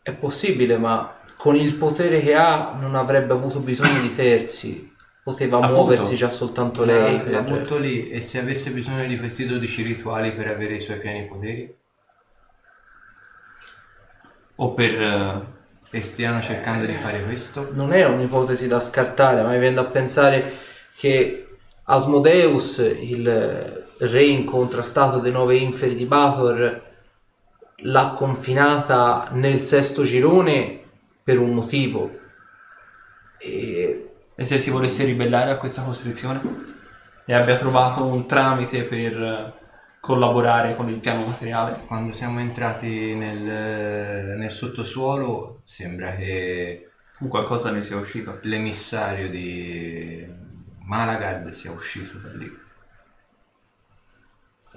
È possibile, ma con il potere che ha non avrebbe avuto bisogno di terzi. Poteva Appunto. muoversi già soltanto lei. La, la per- butto lì e se avesse bisogno di questi 12 rituali per avere i suoi pieni poteri O per... eh, e stiano cercando di fare questo, Non è un'ipotesi da scartare, ma mi viene da pensare che Asmodeus, il re incontrastato dei nove inferi di Bathor, l'ha confinata nel sesto girone per un motivo. E E se si volesse ribellare a questa costrizione? E abbia trovato un tramite per eh, collaborare con il piano materiale? Quando siamo entrati nel, nel sottosuolo sembra che qualcosa ne sia uscito. l'emissario di Malagard sia uscito da lì.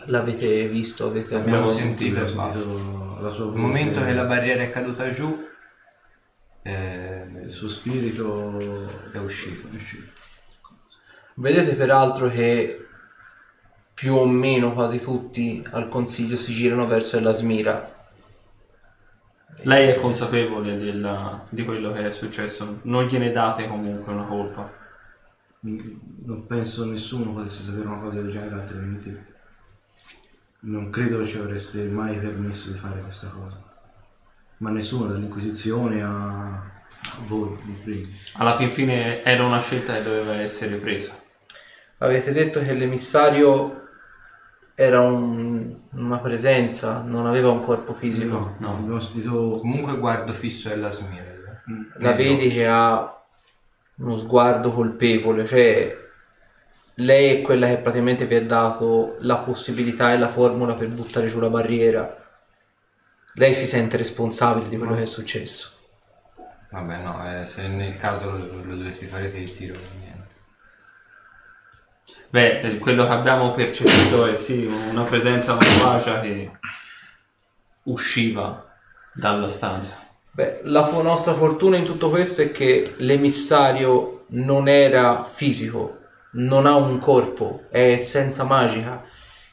L'avete visto, avete Abbiamo abbiamo sentito Ho basta. sentito la sua voce, Nel momento che la barriera è caduta giù, eh, il suo spirito è uscito. Vedete peraltro che più o meno quasi tutti al consiglio si girano verso la Smira. Lei è consapevole della- di quello che è successo, non gliene date comunque una colpa. Non penso nessuno potesse sapere una cosa del genere, altrimenti non credo ci avreste mai permesso di fare questa cosa. Ma nessuno, dall'Inquisizione a, a voi, in primis. Alla fin fine era una scelta che doveva essere presa. Avete detto che l'emissario era un- una presenza, non aveva un corpo fisico. No, No. abbiamo sentito Comunque guardo fisso Ella Smira. La vedi che ha uno sguardo colpevole, cioè lei è quella che praticamente vi ha dato la possibilità e la formula per buttare giù la barriera. Lei si sente responsabile di quello che è successo. Vabbè no, eh, se nel caso lo, lo dovessi fare te il tiro niente. Beh, eh, quello che abbiamo percepito è sì una presenza malvagia che usciva dalla stanza. Beh, la fo- nostra fortuna in tutto questo è che l'emissario non era fisico, non ha un corpo, è essenza magica,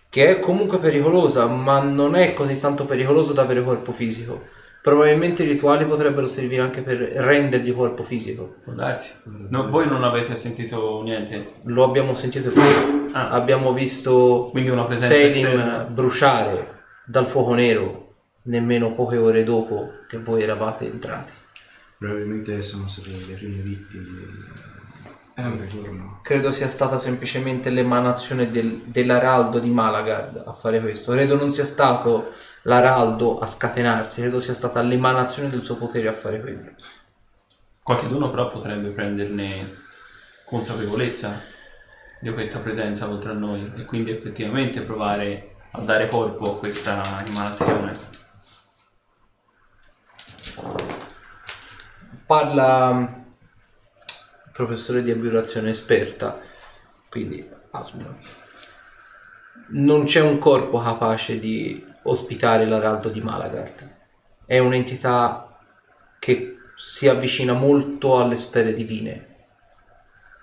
che è comunque pericolosa, ma non è così tanto pericoloso da avere corpo fisico. Probabilmente i rituali potrebbero servire anche per rendergli corpo fisico. Può darsi. No, voi non avete sentito niente, Lo abbiamo sentito prima. Ah. Abbiamo visto Selim bruciare dal fuoco nero nemmeno poche ore dopo che voi eravate entrati. probabilmente sono state le prime vittime ritorno. Credo sia stata semplicemente l'emanazione del- dell'araldo di Malagard a fare questo. Credo non sia stato l'araldo a scatenarsi, credo sia stata l'emanazione del suo potere a fare quello. Qualcuno però potrebbe prenderne consapevolezza di questa presenza oltre a noi e quindi effettivamente provare a dare corpo a questa emanazione. Parla professore di abiturazione esperta, quindi Asmino. Non c'è un corpo capace di ospitare l'araldo di Malagard. È un'entità che si avvicina molto alle sfere divine.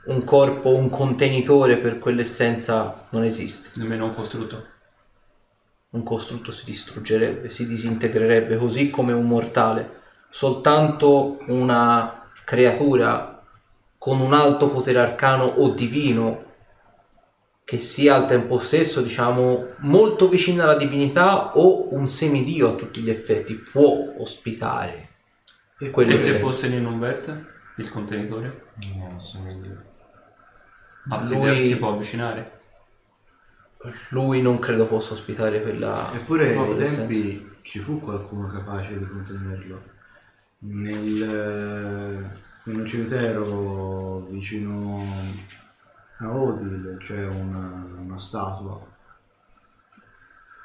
Un corpo, un contenitore per quell'essenza non esiste. Nemmeno un costrutto. un costrutto si distruggerebbe, si disintegrerebbe così come un mortale. Soltanto una creatura con un alto potere arcano o divino che sia al tempo stesso, diciamo, molto vicina alla divinità o un semidio a tutti gli effetti può ospitare E E se fosse in un verte, il contenitore? No, non so meglio. Ma Lui- si può avvicinare? lui non credo possa ospitare quella Eppure ai tempi ci fu qualcuno capace di contenerlo. Nel, in un cimitero vicino a Odil c'è una, una statua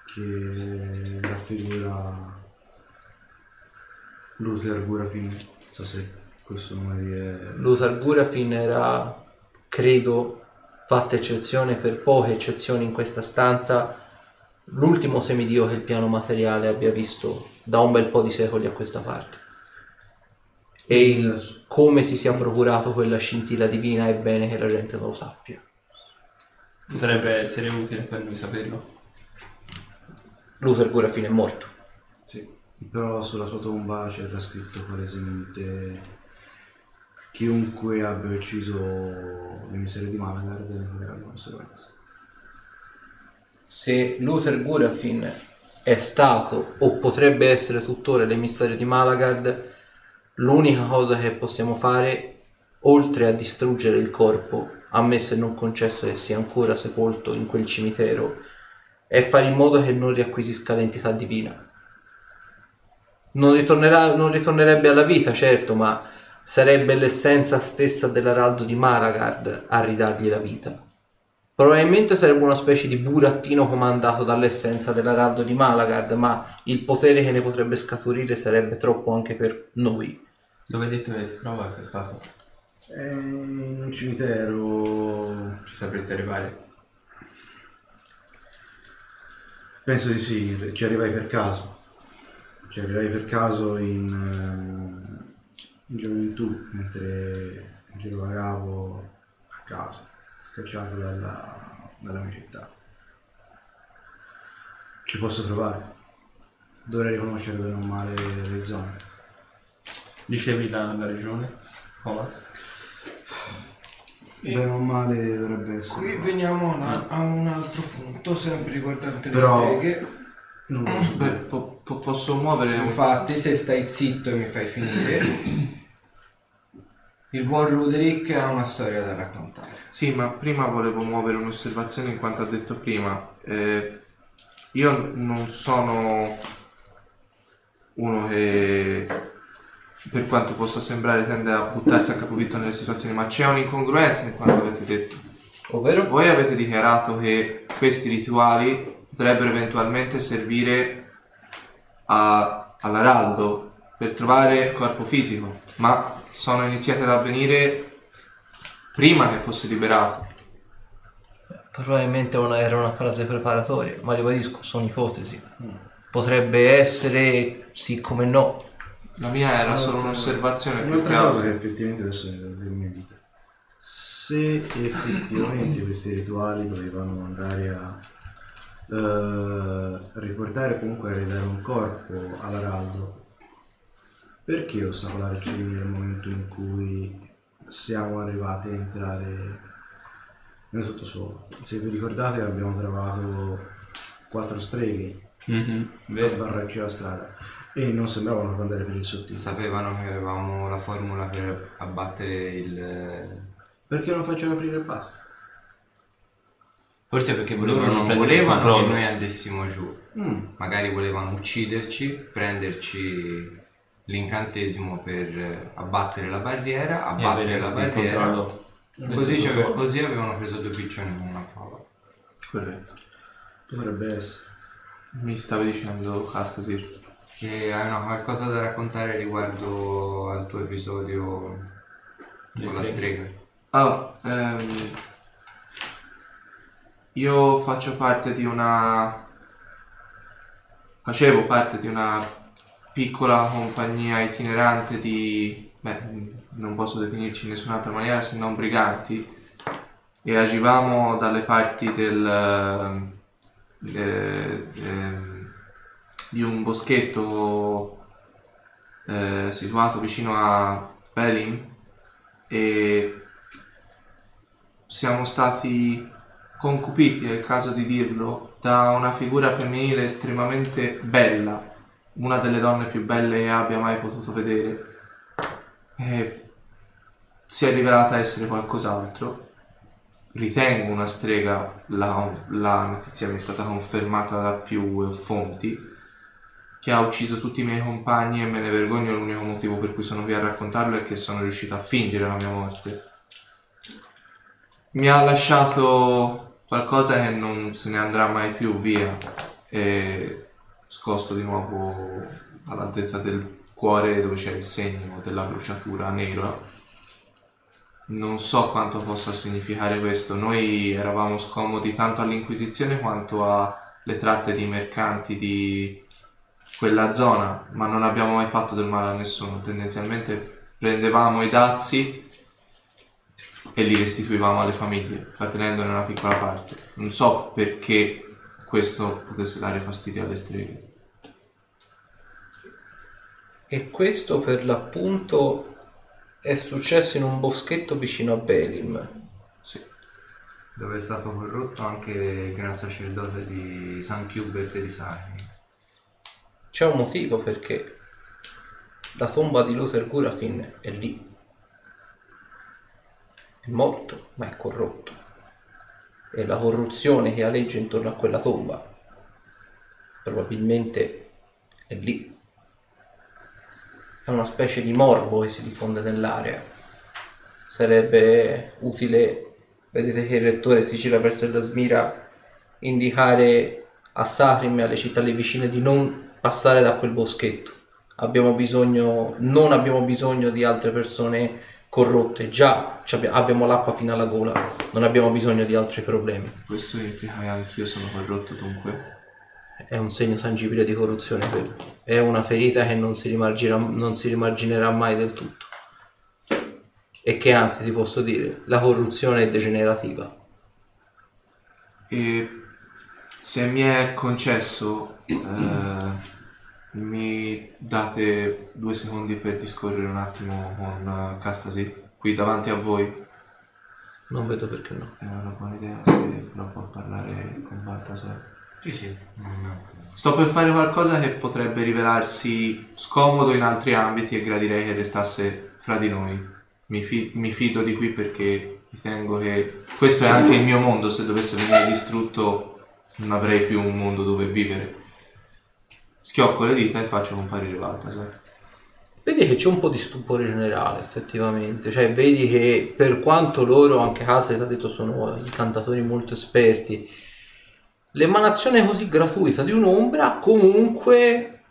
che raffigura Luther Gurafin. Non so se questo nome è... L'Usar Gurafin era, credo, fatta eccezione per poche eccezioni in questa stanza, l'ultimo semidio che il piano materiale abbia visto da un bel po' di secoli a questa parte. E il come si sia procurato quella scintilla divina è bene che la gente non lo sappia. Potrebbe essere utile per noi saperlo. L'Usar Gurafin è morto. Sì, però sulla sua tomba c'era scritto palesemente chiunque abbia ucciso l'emissario di Malagard ne pagherà le conseguenze. Se Luther Gurafin è stato o potrebbe essere tuttora l'emissario di Malagard, l'unica cosa che possiamo fare, oltre a distruggere il corpo, ammesso e non concesso che sia ancora sepolto in quel cimitero, è fare in modo che non riacquisisca l'entità divina. Non, non ritornerebbe alla vita, certo, ma sarebbe l'essenza stessa dell'araldo di Malagard a ridargli la vita. Probabilmente sarebbe una specie di burattino comandato dall'essenza dell'araldo di Malagard, ma il potere che ne potrebbe scaturire sarebbe troppo anche per noi. Dove hai detto che si trova? Sei stato? È in un cimitero. Ci sapresti arrivare? Penso di sì, ci arrivai per caso. Ci arrivai per caso in, eh, in gioventù, mentre girovagavo a caso, scacciato dalla, dalla mia città. Ci posso provare. Dovrei riconoscere bene o male le zone. Dicevi la, la regione? Olas? Bene o male dovrebbe essere. Qui veniamo a, a un altro punto, sempre riguardante le Però- streghe. Non lo so. Beh, po- po- posso muovere un Infatti, se stai zitto e mi fai finire, il buon Ruderick ha una storia da raccontare. Sì, ma prima volevo muovere un'osservazione in quanto ha detto prima. eh, io non sono uno che, per quanto possa sembrare, tende a buttarsi a capofitto nelle situazioni, ma c'è un'incongruenza in quanto avete detto. Ovvero? Voi avete dichiarato che questi rituali potrebbero eventualmente servire a- all'araldo per trovare corpo fisico, ma sono iniziati ad avvenire prima che fosse liberato. Probabilmente una- era una frase preparatoria, ma ribadisco, sono ipotesi. Potrebbe essere sì come no. La mia era solo un'osservazione più Un'altra cosa che effettivamente adesso mi viene in mente. Se effettivamente questi rituali dovevano andare a eh, riportare comunque a ridare un corpo all'araldo, perché crimine nel momento in cui siamo arrivati a entrare nel sottosuolo? Se vi ricordate abbiamo trovato quattro streghe Mhm, per sbarrarci la strada e non sembravano andare per il sottile. Sapevano che avevamo la formula per abbattere il... Perché non facciano aprire e basta? Forse perché loro non prendere il volevano che controllo. noi andessimo giù. Mm. Magari volevano ucciderci, prenderci l'incantesimo per eh, abbattere la barriera, E abbattere avere la così il barriera. controllo. Così, ci ave- così avevano preso due piccioni con una fava. Corretto. Potrebbe essere. Mi stavi dicendo Castasir. Che hai una qualcosa da raccontare riguardo al tuo episodio Le con la strega? Ah, ehm, io faccio parte di una... Facevo parte di una piccola compagnia itinerante di... Beh, non posso definirci in nessun'altra maniera se non briganti e agivamo dalle parti del... ehm, eh, ehm, di un boschetto eh, situato vicino a Pelin e siamo stati concupiti, è il caso di dirlo, da una figura femminile estremamente bella, una delle donne più belle che abbia mai potuto vedere. E si è rivelata essere qualcos'altro. Ritengo una strega, la, la notizia mi è stata confermata da più fonti, che ha ucciso tutti i miei compagni e me ne vergogno, l'unico motivo per cui sono qui a raccontarlo è che sono riuscito a fingere la mia morte. Mi ha lasciato qualcosa che non se ne andrà mai più via e scosto di nuovo all'altezza del cuore dove c'è il segno della bruciatura nera. Non so quanto possa significare questo. Noi eravamo scomodi tanto all'Inquisizione quanto alle tratte di mercanti di quella zona, ma non abbiamo mai fatto del male a nessuno. Tendenzialmente prendevamo i dazi e li restituivamo alle famiglie, trattenendone una piccola parte. Non so perché questo potesse dare fastidio alle streghe. E questo per l'appunto è successo in un boschetto vicino a Belim. Sì. Dove è stato corrotto anche il gran sacerdote di San Hubert di Sarni. C'è un motivo perché la tomba di Luther Gurafin è lì. È morto, ma è corrotto. E la corruzione che aleggia intorno a quella tomba probabilmente è lì. è una specie di morbo che si diffonde nell'area. Sarebbe utile, vedete che il rettore si gira verso il Smira, indicare a Sahrim e alle città lì vicine di non passare da quel boschetto. Abbiamo bisogno, non abbiamo bisogno di altre persone corrotte, già abbiamo l'acqua fino alla gola, non abbiamo bisogno di altri problemi. Questo implica che anch'io sono corrotto dunque. È un segno tangibile di corruzione quello. È una ferita che non si, non si rimarginerà mai del tutto. E che anzi ti posso dire, la corruzione è degenerativa. E se mi è concesso, eh, mi date due secondi per discorrere un attimo con eh, Castasi qui davanti a voi. Non vedo perché no. È una buona idea se provo a parlare con Baltasar. Sì, sì. Sto per fare qualcosa che potrebbe rivelarsi scomodo in altri ambiti e gradirei che restasse fra di noi. Mi, fi- mi fido di qui perché ritengo che questo è anche il mio mondo. Se dovesse venire distrutto, non avrei più un mondo dove vivere. Schiocco le dita e faccio comparire Baltasar. Vedi che c'è un po' di stupore generale, effettivamente. Cioè, vedi che per quanto loro, anche Casa, ti ha detto, sono incantatori molto esperti, l'emanazione così gratuita di un'ombra comunque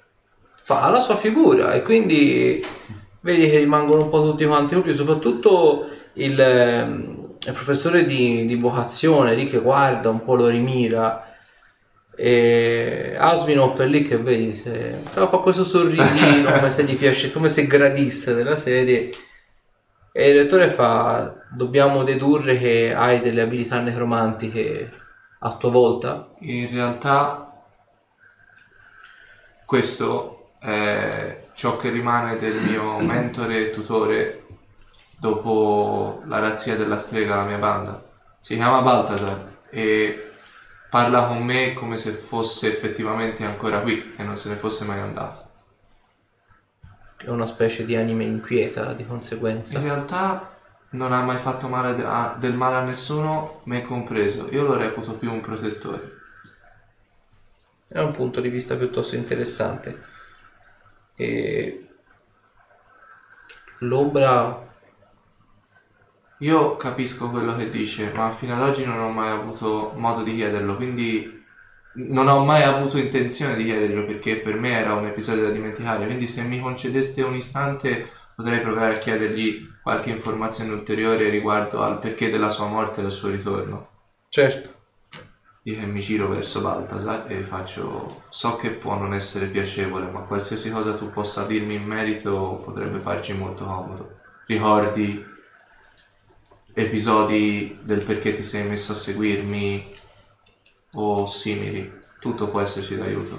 fa la sua figura e quindi vedi che rimangono un po' tutti quanti colpiti, soprattutto il, ehm, il professore di, di vocazione lì che guarda, un po' lo rimira. E Asminov è lì che vedi, se, però fa questo sorrisino come se gli piace, come se gradisse della serie. E il lettore fa: Dobbiamo dedurre che hai delle abilità necromantiche a tua volta. In realtà questo è ciò che rimane del mio mentore e tutore dopo la razzia della strega alla mia banda. Si chiama Baltasar e parla con me come se fosse effettivamente ancora qui e non se ne fosse mai andato. È una specie di anime inquieta di conseguenza. In realtà non ha mai fatto male a- del male a nessuno, me compreso. Io lo reputo più un protettore. È un punto di vista piuttosto interessante. E l'ombra Io capisco quello che dice, ma fino ad oggi non ho mai avuto modo di chiederlo, quindi non ho mai avuto intenzione di chiederlo perché per me era un episodio da dimenticare, quindi se mi concedeste un istante potrei provare a chiedergli qualche informazione ulteriore riguardo al perché della sua morte e del suo ritorno. certo. Io che mi giro verso Baltasar e faccio so che può non essere piacevole, ma qualsiasi cosa tu possa dirmi in merito potrebbe farci molto comodo. Ricordi episodi del perché ti sei messo a seguirmi o simili, tutto può esserci d'aiuto.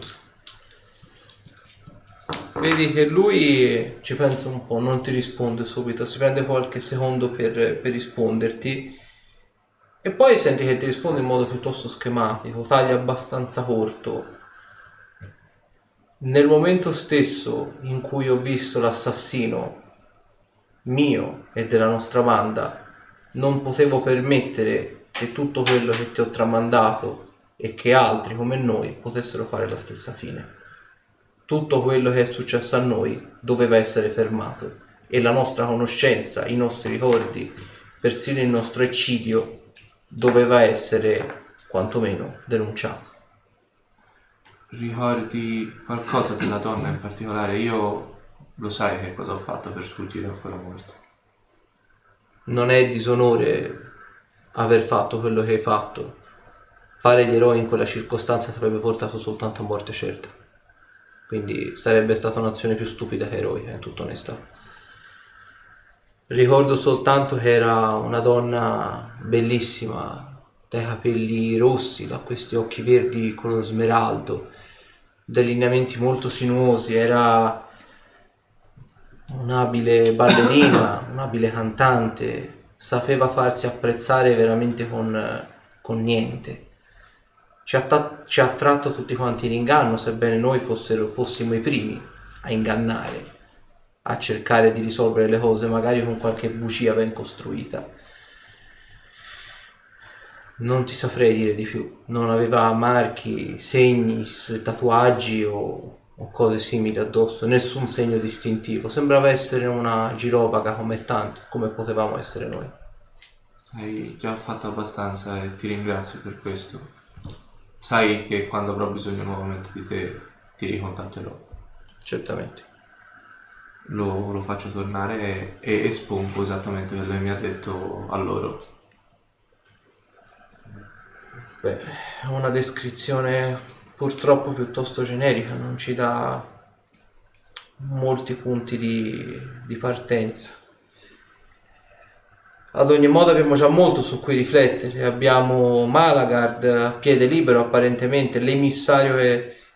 Vedi che lui ci pensa un po', non ti risponde subito, si prende qualche secondo per, per risponderti e poi senti che ti risponde in modo piuttosto schematico, taglia abbastanza corto. Nel momento stesso in cui ho visto l'assassino mio e della nostra banda, non potevo permettere che tutto quello che ti ho tramandato e che altri come noi potessero fare la stessa fine tutto quello che è successo a noi doveva essere fermato e la nostra conoscenza, i nostri ricordi, persino il nostro eccidio doveva essere quantomeno denunciato. Ricordi qualcosa della donna in particolare? Io lo sai che cosa ho fatto per sfuggire a quella morte. Non è disonore aver fatto quello che hai fatto. Fare gli eroi in quella circostanza ti avrebbe portato soltanto a morte certa. Quindi sarebbe stata un'azione più stupida che eroica, in tutta onestà. Ricordo soltanto che era una donna bellissima, dai capelli rossi, da questi occhi verdi color smeraldo, dai lineamenti molto sinuosi, era un'abile ballerina, un'abile cantante, sapeva farsi apprezzare veramente con, con niente ci ha, ta- ci ha tratto tutti quanti in inganno, sebbene noi fossero, fossimo i primi a ingannare, a cercare di risolvere le cose magari con qualche bugia ben costruita. Non ti saprei dire di più, non aveva marchi, segni, tatuaggi o o cose simili addosso, nessun segno distintivo. Sembrava essere una girovaga come tanti, come potevamo essere noi. Hai già fatto abbastanza e ti ringrazio per questo. Sai che quando avrò bisogno nuovamente di te ti ricontatterò. Certamente. Lo, lo faccio tornare e, e espongo esattamente quello che mi ha detto a loro. Beh, è una descrizione purtroppo piuttosto generica, non ci dà molti punti di, di partenza. Ad ogni modo abbiamo già molto su cui riflettere. Abbiamo Malagard a piede libero apparentemente, l'emissario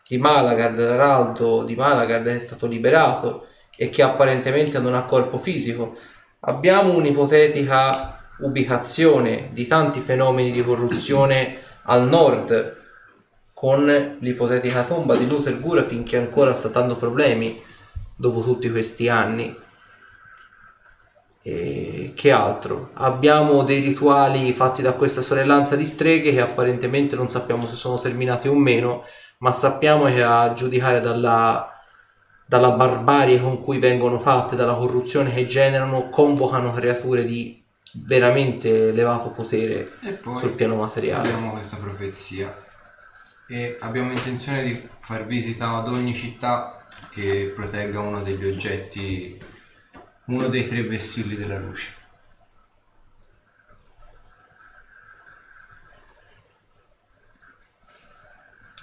di Malagard, l'araldo di Malagard è stato liberato e che apparentemente non ha corpo fisico. Abbiamo un'ipotetica ubicazione di tanti fenomeni di corruzione al nord con l'ipotetica tomba di Luther Gurafin che ancora sta dando problemi dopo tutti questi anni. E che altro? Abbiamo dei rituali fatti da questa sorellanza di streghe che apparentemente non sappiamo se sono terminati o meno, ma sappiamo che a giudicare dalla, dalla barbarie con cui vengono fatte, dalla corruzione che generano, convocano creature di veramente elevato potere sul piano materiale. abbiamo questa profezia e abbiamo intenzione di far visita ad ogni città che protegga uno degli oggetti, uno dei tre vessilli della luce.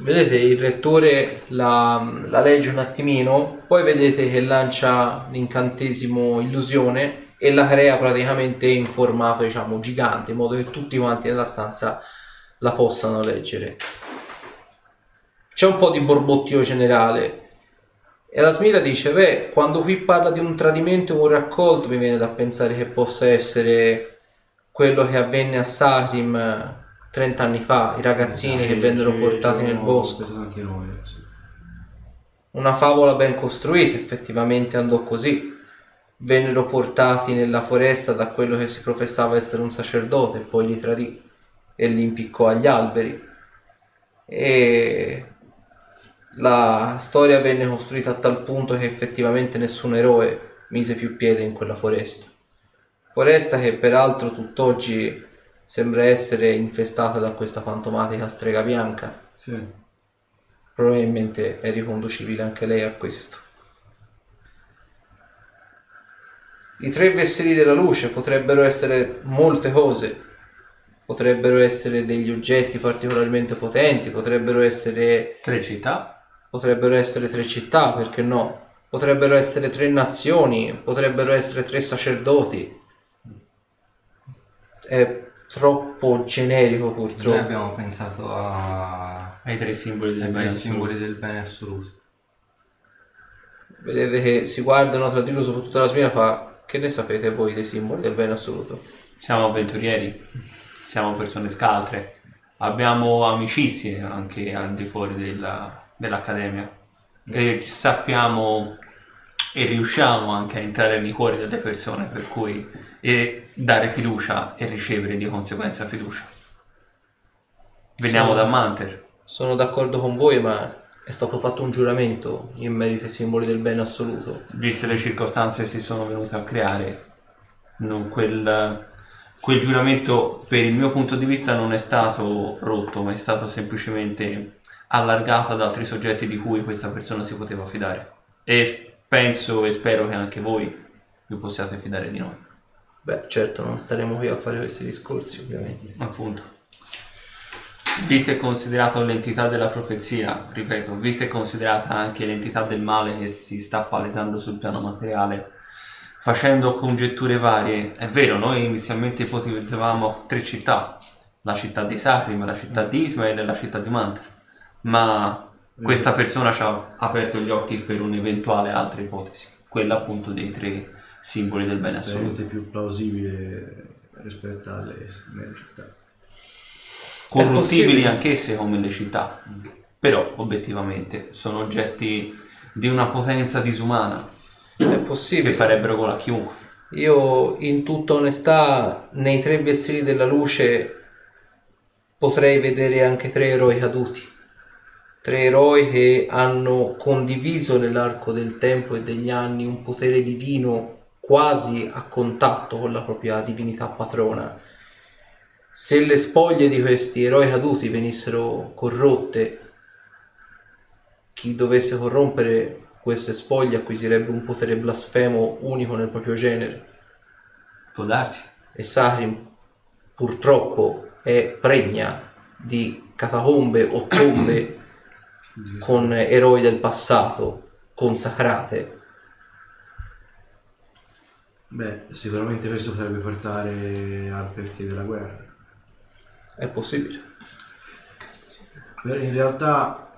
Vedete il rettore la, la legge un attimino, poi vedete che lancia l'incantesimo illusione e la crea praticamente in formato diciamo gigante, in modo che tutti quanti nella stanza la possano leggere. C'è un po' di borbottio generale e la Smira dice, beh, quando qui parla di un tradimento o un raccolto mi viene da pensare che possa essere quello che avvenne a Sarim 30 anni fa, i ragazzini che vennero portati nel bosco. noi, sì. Una favola ben costruita, effettivamente andò così. Vennero portati nella foresta da quello che si professava essere un sacerdote, poi li tradì e li impiccò agli alberi. E la storia venne costruita a tal punto che effettivamente nessun eroe mise più piede in quella foresta. Foresta che peraltro tutt'oggi sembra essere infestata da questa fantomatica strega bianca. Sì. Probabilmente è riconducibile anche lei a questo. I tre vessilli della luce potrebbero essere molte cose. Potrebbero essere degli oggetti particolarmente potenti, potrebbero essere, Tre città. Potrebbero essere tre città, perché no? Potrebbero essere tre nazioni, potrebbero essere tre sacerdoti. È troppo generico Noi purtroppo. abbiamo pensato a... Ai tre simboli del ai bene simboli assoluto. del bene assoluto. Vedete che si guardano tra di loro, soprattutto la smina fa che ne sapete voi dei simboli del bene assoluto? Siamo avventurieri, siamo persone scaltre, abbiamo amicizie anche al di fuori della- dell'accademia e sappiamo e riusciamo anche a entrare nei cuori delle persone per cui e dare fiducia e ricevere di conseguenza fiducia. Veniamo Sì. da Manter, Sono d'accordo con voi, ma è stato fatto un giuramento in merito ai simboli del bene assoluto. viste le circostanze che si sono venute a creare, non- quel, quel giuramento per il mio punto di vista non è stato rotto, ma è stato semplicemente allargato ad altri soggetti di cui questa persona si poteva fidare. E penso e spero che anche voi vi possiate fidare di noi. Beh, certo, non staremo qui a fare questi discorsi, ovviamente. Appunto. Vista e considerata l'entità della profezia, ripeto, vista e considerata anche l'entità del male che si sta palesando sul piano materiale, facendo congetture varie, è vero, noi inizialmente ipotizzavamo tre città, la città di Sacrim, la città di Ismael e la città di Mantra, ma questa persona ci ha aperto gli occhi per un'eventuale altra ipotesi, quella appunto dei tre simboli del bene assoluto. Veramente più plausibile rispetto alle città. corruttibili anch'esse come le città, però obiettivamente sono oggetti di una potenza disumana È che possibile. farebbero gola a chiunque. Io, in tutta onestà, nei tre vessilli della luce potrei vedere anche tre eroi caduti. Tre eroi che hanno condiviso nell'arco del tempo e degli anni un potere divino quasi a contatto con la propria divinità patrona. Se le spoglie di questi eroi caduti venissero corrotte, chi dovesse corrompere queste spoglie acquisirebbe un potere blasfemo unico nel proprio genere. Può darsi. E Sarim purtroppo è pregna di catacombe o tombe con eroi del passato consacrate. Beh, sicuramente questo potrebbe portare al perché della guerra. È possibile. In realtà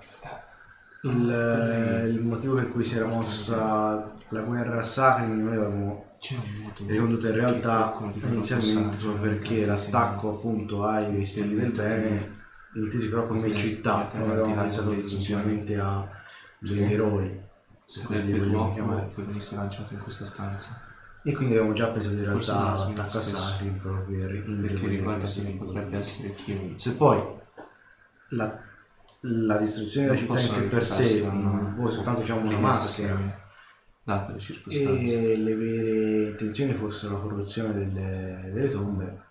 il, il motivo per cui si era mossa la guerra a Sakhalin noi avevamo ricondotta in realtà inizialmente perché l'attacco appunto ai vestiti del bene intesi proprio come città, non avevamo pensato esclusivamente a degli eroi, se così li vogliamo chiamare. poi venisse lanciato in questa stanza. E quindi avevamo già pensato in realtà a. Sakhalin proprio per Perché riguarda che tipi di potrebbe essere Kiwi. se poi la, la distruzione della città in sé per sé vuole soltanto diciamo una maschera Date le circostanze. e le vere intenzioni fossero la corruzione delle, delle tombe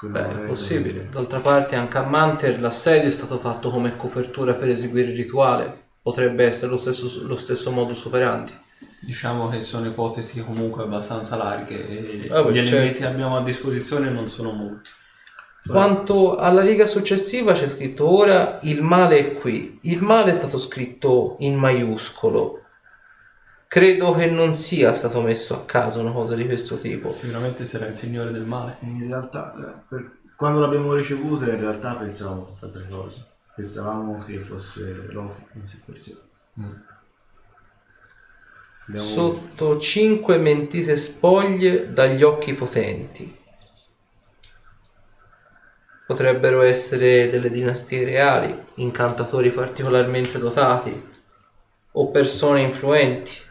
Beh, è possibile. D'altra parte anche a Manter l'assedio è stato fatto come copertura per eseguire il rituale. Potrebbe essere lo stesso, lo stesso modus operandi. Diciamo che sono ipotesi comunque abbastanza larghe e Ah, beh, gli certo. elementi che abbiamo a disposizione non sono molti. Quanto alla riga successiva c'è scritto ora il male è qui. Il male è stato scritto in maiuscolo. Credo che non sia stato messo a caso una cosa di questo tipo. Sicuramente sarà il signore del male. in realtà per- quando l'abbiamo ricevuta in realtà pensavamo a tutt'altre cose pensavamo che fosse Loki in sé per sé Abbiamo- Sotto cinque mentite spoglie dagli occhi potenti. Potrebbero essere delle dinastie reali, incantatori particolarmente dotati o persone influenti.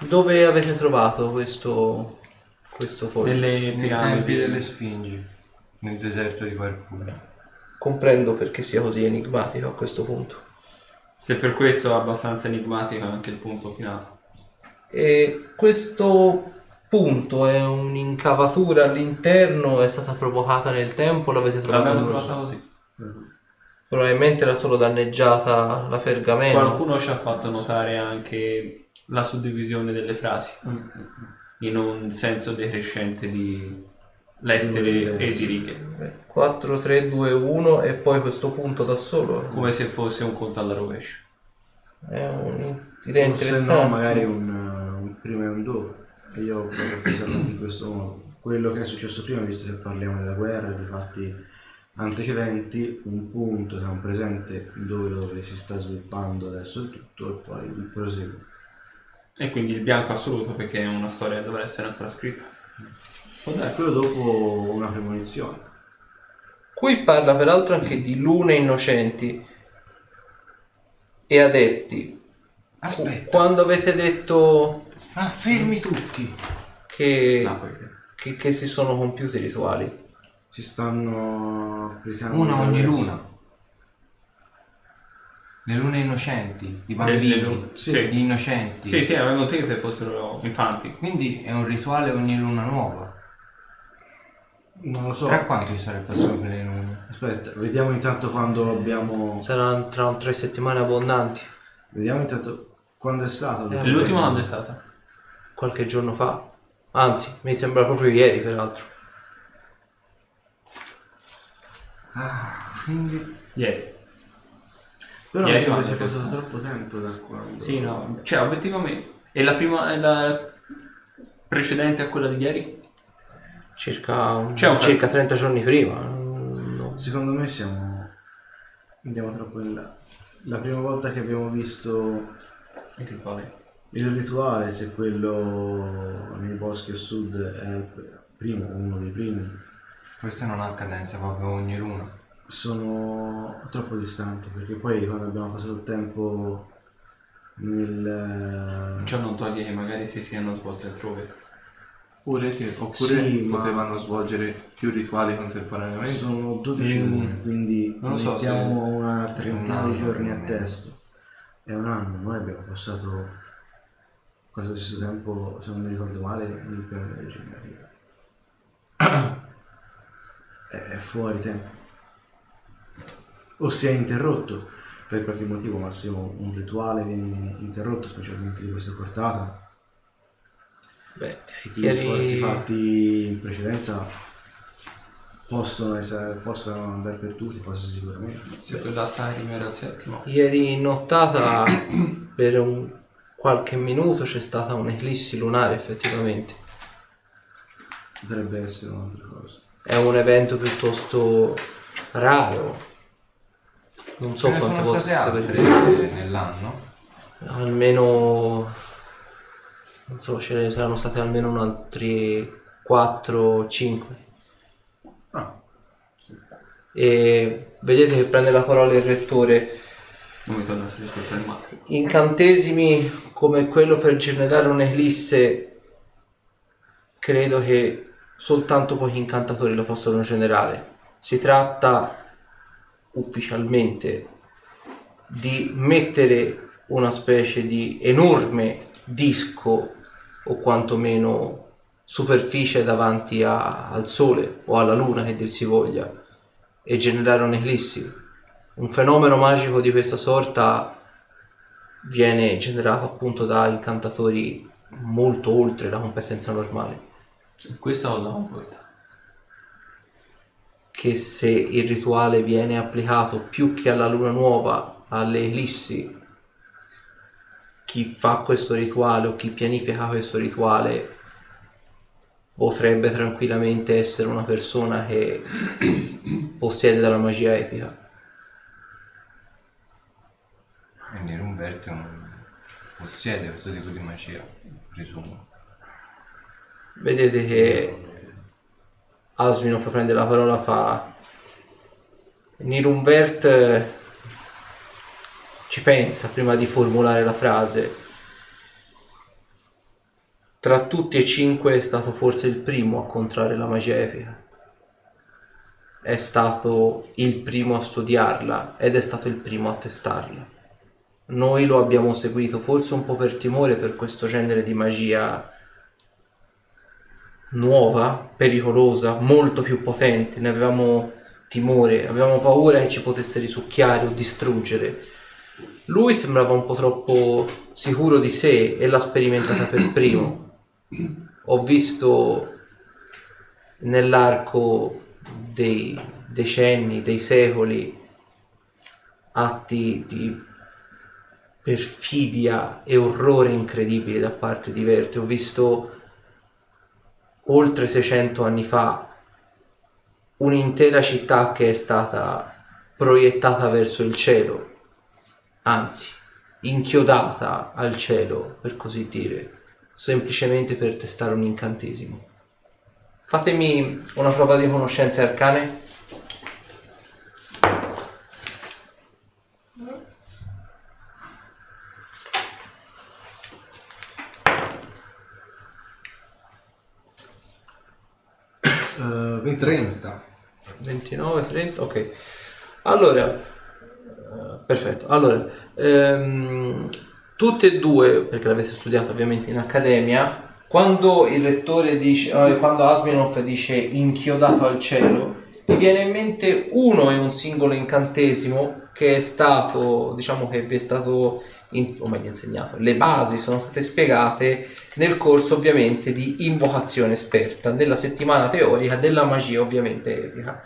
Dove avete trovato questo, questo foglio? Nelle Nei tempi piramidi. delle Sfingi, nel deserto di Parkour. Comprendo perché sia così enigmatico a questo punto. Se per questo è abbastanza enigmatico anche il punto finale. E questo punto è un'incavatura all'interno, è stata provocata nel tempo, l'avete trovata? L'abbiamo Non lo so. trovata così. Probabilmente era solo danneggiata la pergamena. Qualcuno ci ha fatto notare anche la suddivisione delle frasi in un senso decrescente di lettere e di righe, 4, 3, 2, 1 e poi questo punto da solo. come se fosse un conto alla rovescia. È un'idea o se interessante. no magari un, uh, un prima e un dopo e io ho pensato in questo modo quello che è successo prima visto che parliamo della guerra di fatti antecedenti un punto che è un presente dove, dove si sta sviluppando adesso il tutto e poi il proseguo E quindi il bianco assoluto perché è una storia che dovrà essere ancora scritta. Può darsi. quello dopo una premonizione Qui parla peraltro anche di lune innocenti e adepti. Aspetta, Quando avete detto ah, fermi tutti. che, poi- che, che si sono compiuti i rituali, si stanno applicando Una ogni luna. Le lune innocenti, i bambini, le lu- gli sì. innocenti. Sì, sì, avevo inteso che fossero infanti. Quindi è un rituale ogni luna nuova. non lo so Tra quanto ci sarà il prossimo per le lune? aspetta vediamo intanto quando abbiamo saranno tra tre settimane abbondanti, vediamo intanto quando è stato Eh, L'ultima quando è stata? qualche giorno fa. Anzi, mi sembra proprio ieri peraltro. Quindi Ieri. Però mi sembra sia passato troppo tempo da quando Sì, no. Cioè, obiettivamente. E la prima, la precedente a quella di ieri? Circa, C'è un- circa 30 giorni prima. No. Secondo me siamo. Andiamo troppo in là. La prima volta che abbiamo visto Il rituale. il rituale, se quello nei boschi a sud è il primo, uno dei primi, questo non ha cadenza proprio ogni luna. Sono troppo distanti perché poi quando abbiamo passato il tempo nel. Ciò non toglie che magari si siano svolte altrove. Pure sì, oppure Sì, ma- potevano svolgere più rituali contemporaneamente. Sono 12 Mm. comuni, quindi Non lo so mettiamo se- una trentina un di giorni a testa. È un anno, noi abbiamo passato quasi lo stesso tempo, se non mi ricordo male, nel piano è, è fuori tempo. O si è interrotto per qualche motivo, ma se un rituale viene interrotto, specialmente di questa portata, Beh, gli ieri- sforzi fatti in precedenza possono, essere, possono andare perduti, quasi sicuramente. Se Sarim era il settimo. Ieri nottata per un qualche minuto c'è stata un'eclissi lunare effettivamente. Potrebbe essere un'altra cosa. È un evento piuttosto raro. Non so ne quante volte altre verificato. nell'anno? Almeno non so, ce ne saranno state almeno un altri 4 5. Ah, E vedete che prende la parola il rettore. Non mi torna a rispetto male. Incantesimi come quello per generare un'eclisse, credo che soltanto pochi incantatori lo possono generare. Si tratta ufficialmente di mettere una specie di enorme disco o quantomeno superficie davanti a- al sole o alla luna che dir si voglia e generare un'eclissi. Un fenomeno magico di questa sorta viene generato appunto da incantatori molto oltre la competenza normale. Questa cosa comporta. Che se il rituale viene applicato più che alla luna nuova, alle ellissi, chi fa questo rituale o chi pianifica questo rituale potrebbe tranquillamente essere una persona che possiede della magia epica. Quindi Rumberto non possiede questo tipo di magia, presumo. Vedete che Asminov prende la parola fa Nirumvert eh, ci pensa prima di formulare la frase. Tra tutti e cinque è stato forse il primo a contrarre la magia epica. È stato il primo a studiarla ed è stato il primo a testarla. Noi lo abbiamo seguito forse un po' per timore per questo genere di magia nuova, pericolosa, molto più potente, ne avevamo timore, avevamo paura che ci potesse risucchiare o distruggere. Lui sembrava un po' troppo sicuro di sé e l'ha sperimentata per primo. Ho visto nell'arco dei decenni, dei secoli, atti di perfidia e orrore incredibili da parte di Verte. Ho visto oltre 600 anni fa un'intera città che è stata proiettata verso il cielo, anzi inchiodata al cielo per così dire, semplicemente per testare un incantesimo. Fatemi una prova di conoscenze arcane. eh, 20 30. 29, 30, ok. Allora, eh, perfetto. Allora, ehm, tutte e due, perché l'avete studiato ovviamente in accademia, quando il rettore dice, eh, quando Asminov dice inchiodato al cielo, mi viene in mente uno è un singolo incantesimo che è stato, diciamo che vi è stato, in- o meglio insegnato, le basi sono state spiegate nel corso ovviamente di invocazione esperta, nella settimana teorica della magia ovviamente epica.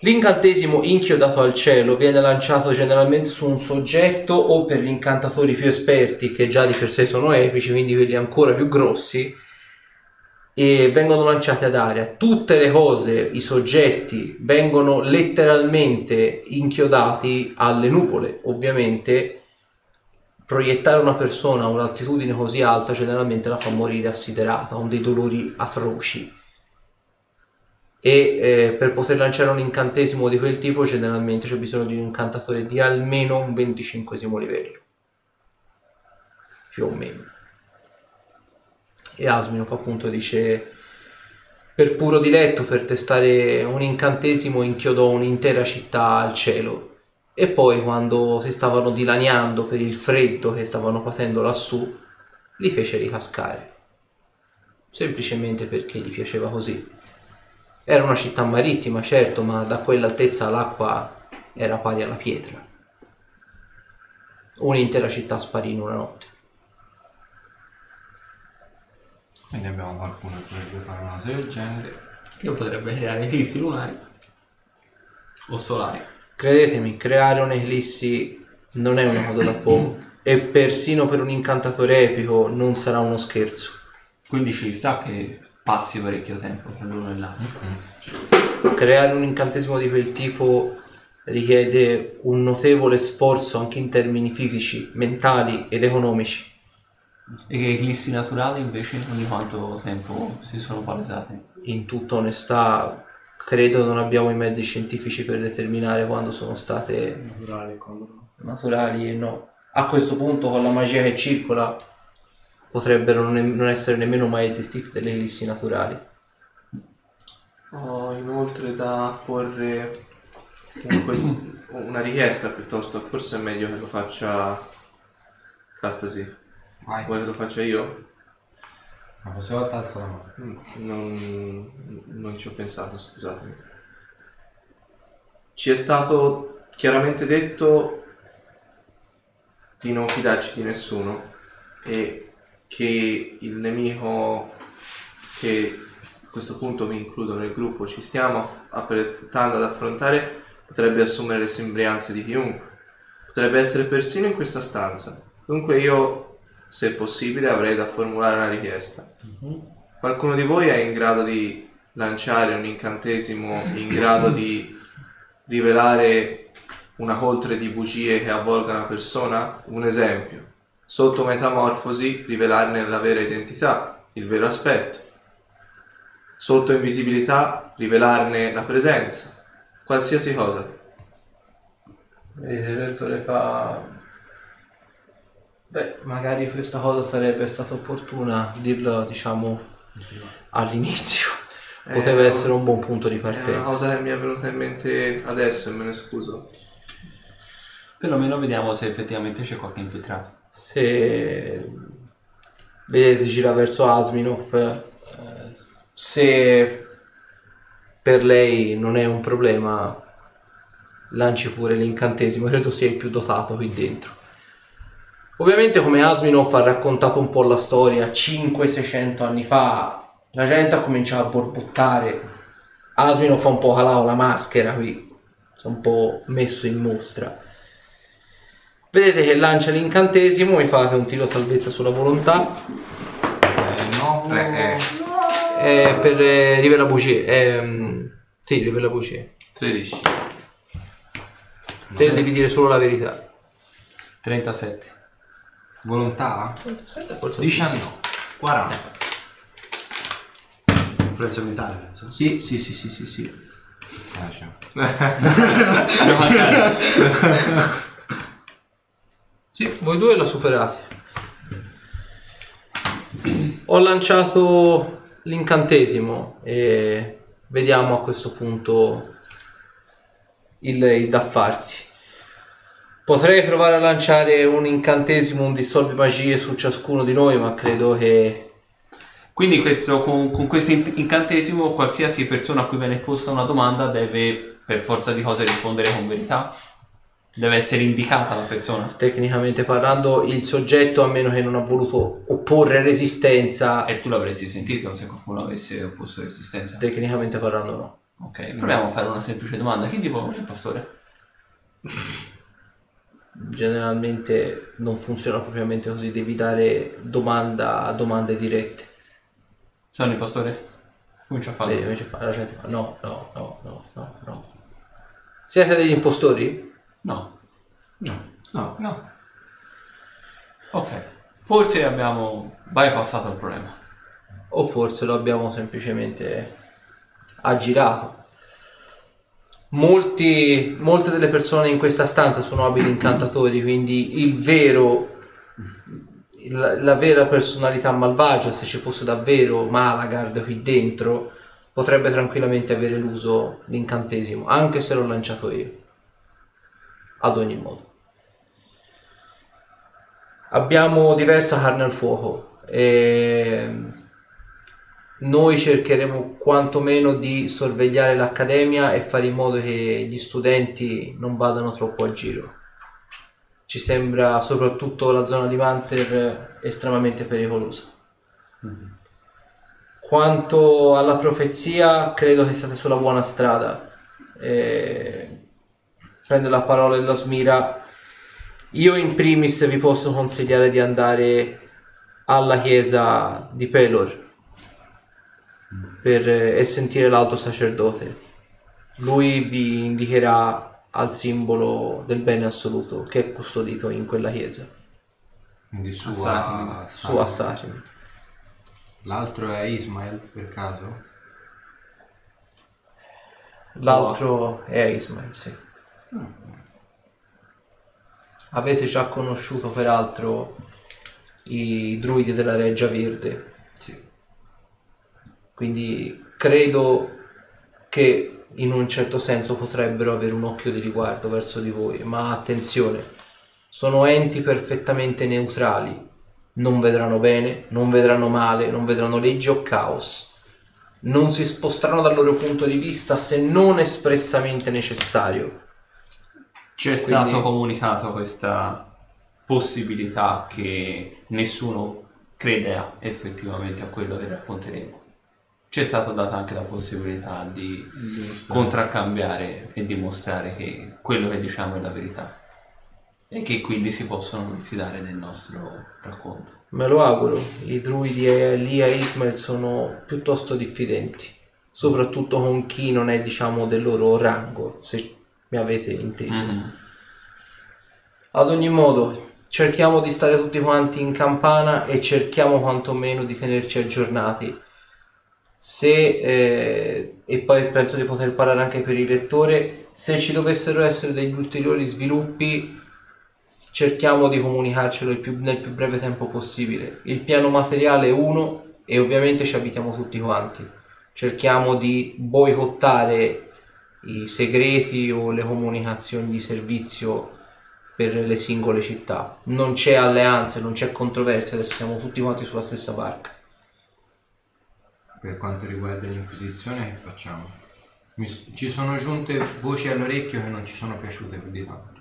L'incantesimo inchiodato al cielo viene lanciato generalmente su un soggetto o per gli incantatori più esperti che già di per sé sono epici, quindi quelli ancora più grossi, e vengono lanciate ad aria. Tutte le cose, i soggetti vengono letteralmente inchiodati alle nuvole, ovviamente proiettare una persona a un'altitudine così alta generalmente la fa morire assiderata, con dei dolori atroci. E eh, per poter lanciare un incantesimo di quel tipo generalmente c'è bisogno di un incantatore di almeno un 25 livello. Più o meno. E Asminov appunto dice per puro diletto, per testare un incantesimo, inchiodò un'intera città al cielo. E poi quando si stavano dilaniando per il freddo che stavano patendo lassù, li fece ricascare. Semplicemente perché gli piaceva così. Era una città marittima, certo, ma da quell'altezza l'acqua era pari alla pietra. Un'intera città sparì in una notte. Quindi abbiamo qualcuno che potrebbe fare una cosa del genere. Io potrebbe creare eclissi lunari o solari. Credetemi, creare un'eclissi non è una cosa da poco. E persino per un incantatore epico non sarà uno scherzo. Quindi ci sta che passi parecchio tempo tra l'uno e l'altro. Creare un incantesimo di quel tipo richiede un notevole sforzo anche in termini fisici, mentali ed economici. E che eclissi naturali invece ogni quanto tempo si sono palesati? In tutta onestà, credo non abbiamo i mezzi scientifici per determinare quando sono state Naturale, quando... naturali e no. A questo punto, con la magia che circola, potrebbero non, non essere nemmeno mai esistite delle ellissi naturali. Ho inoltre da porre un ques- una richiesta piuttosto, forse è meglio che lo faccia Castasi. Vai. Vuoi che lo faccia io? La prossima volta alza la mano. Mm, Non, non ci ho pensato, scusatemi. Ci è stato chiaramente detto di non fidarci di nessuno e che il nemico che a questo punto mi includo nel gruppo ci stiamo aff- ad affrontare potrebbe assumere le sembianze di chiunque. Potrebbe essere persino in questa stanza. Dunque io, se possibile, avrei da formulare una richiesta. Qualcuno di voi è in grado di lanciare un incantesimo in grado di rivelare una coltre di bugie che avvolga una persona? Un esempio. Sotto metamorfosi rivelarne la vera identità, il vero aspetto. Sotto invisibilità rivelarne la presenza. Qualsiasi cosa. Vedete, il rettore fa... Beh, magari questa cosa sarebbe stata opportuna dirla, diciamo, all'inizio. Poteva Eh, essere un buon punto di È una partenza. cosa che mi è venuta in mente adesso e me ne scuso. Perlomeno vediamo se effettivamente c'è qualche infiltrato. Se vedete si gira verso Asminov, eh, se per lei non è un problema, lanci pure l'incantesimo, credo sia il più dotato qui dentro. Ovviamente come Asminov ha raccontato un po' la storia 500-600 anni fa, la gente ha cominciato a borbottare. Asminov ha un po' calato la maschera qui, si è un po' messo in mostra. Vedete che lancia l'incantesimo, mi fate un tiro salvezza sulla volontà. Eh, no. Tre, Eh, per eh, rivela bugie. Ehm, sì, rivela bugie. 13. Te devi dire solo la verità. 37. Volontà? Forse 19. 40. Influenza mentale, penso. Sì, sì, sì, sì, sì, sì. Ah, c'è. Sì, voi due la superate. Ho lanciato l'incantesimo e vediamo a questo punto il, il da farsi. Potrei provare a lanciare un incantesimo, un dissolvi magie su ciascuno di noi, ma credo che Quindi questo, con, con questo in- incantesimo qualsiasi persona a cui viene posta una domanda deve per forza di cose rispondere con verità? Deve essere indicata la persona? tecnicamente parlando il soggetto, a meno che non ha voluto opporre resistenza, E tu l'avresti sentito se qualcuno avesse opposto resistenza? tecnicamente parlando no. Ok, proviamo a fare una semplice domanda. Chi di voi è il pastore? Generalmente non funziona propriamente così, devi dare domanda a domande dirette. Sono il pastore? Comincia a farlo. Vedi, invece fa- la gente fa no, no, no, no, no, no. Siete degli impostori? No. No. No. No. Ok. Forse abbiamo bypassato il problema. O forse lo abbiamo semplicemente aggirato. Molti, molte delle persone in questa stanza sono abili incantatori, quindi il vero, la, la vera personalità malvagia, se ci fosse davvero Malagard qui dentro, potrebbe tranquillamente avere l'uso l'incantesimo, anche se l'ho lanciato io. Ad ogni modo. Abbiamo diversa carne al fuoco e noi cercheremo quantomeno di sorvegliare l'accademia e fare in modo che gli studenti non vadano troppo a giro. Ci sembra soprattutto la zona di Manter estremamente pericolosa. Quanto alla profezia, credo che siate sulla buona strada. E... Prende la parola della Smira. Io in primis vi posso consigliare di andare alla chiesa di Pelor per, e sentire l'alto sacerdote. Lui vi indicherà al simbolo del bene assoluto che è custodito in quella chiesa, Quindi su Assahrim. a, su Assarim. L'altro è Ismael per caso? L'altro è Ismail, sì. Avete già conosciuto peraltro i druidi della Reggia Verde. Quindi credo che in un certo senso potrebbero avere un occhio di riguardo verso di voi, ma attenzione, sono enti perfettamente neutrali, non vedranno bene, non vedranno male, non vedranno legge o caos, non si sposteranno dal loro punto di vista se non espressamente necessario. Ci è Quindi- stato comunicato questa possibilità che nessuno creda effettivamente a quello che racconteremo. Ci è stata data anche la possibilità di contraccambiare e dimostrare che quello che diciamo è la verità e che quindi si possono fidare del nostro racconto. Me lo auguro, i druidi e Elia e Ismael sono piuttosto diffidenti, soprattutto con chi non è diciamo del loro rango, se mi avete inteso. Mm. Ad ogni modo, cerchiamo di stare tutti quanti in campana e cerchiamo quantomeno di tenerci aggiornati. Se, eh, e poi penso di poter parlare anche per il lettore, se ci dovessero essere degli ulteriori sviluppi, cerchiamo di comunicarcelo più- nel più breve tempo possibile. Il piano materiale è uno e ovviamente ci abitiamo tutti quanti. Cerchiamo di boicottare i segreti o le comunicazioni di servizio per le singole città. Non c'è alleanza, non c'è controversia, adesso siamo tutti quanti sulla stessa barca. Per quanto riguarda l'Inquisizione, che facciamo? Mi ci sono giunte voci all'orecchio che non ci sono piaciute più di tanto.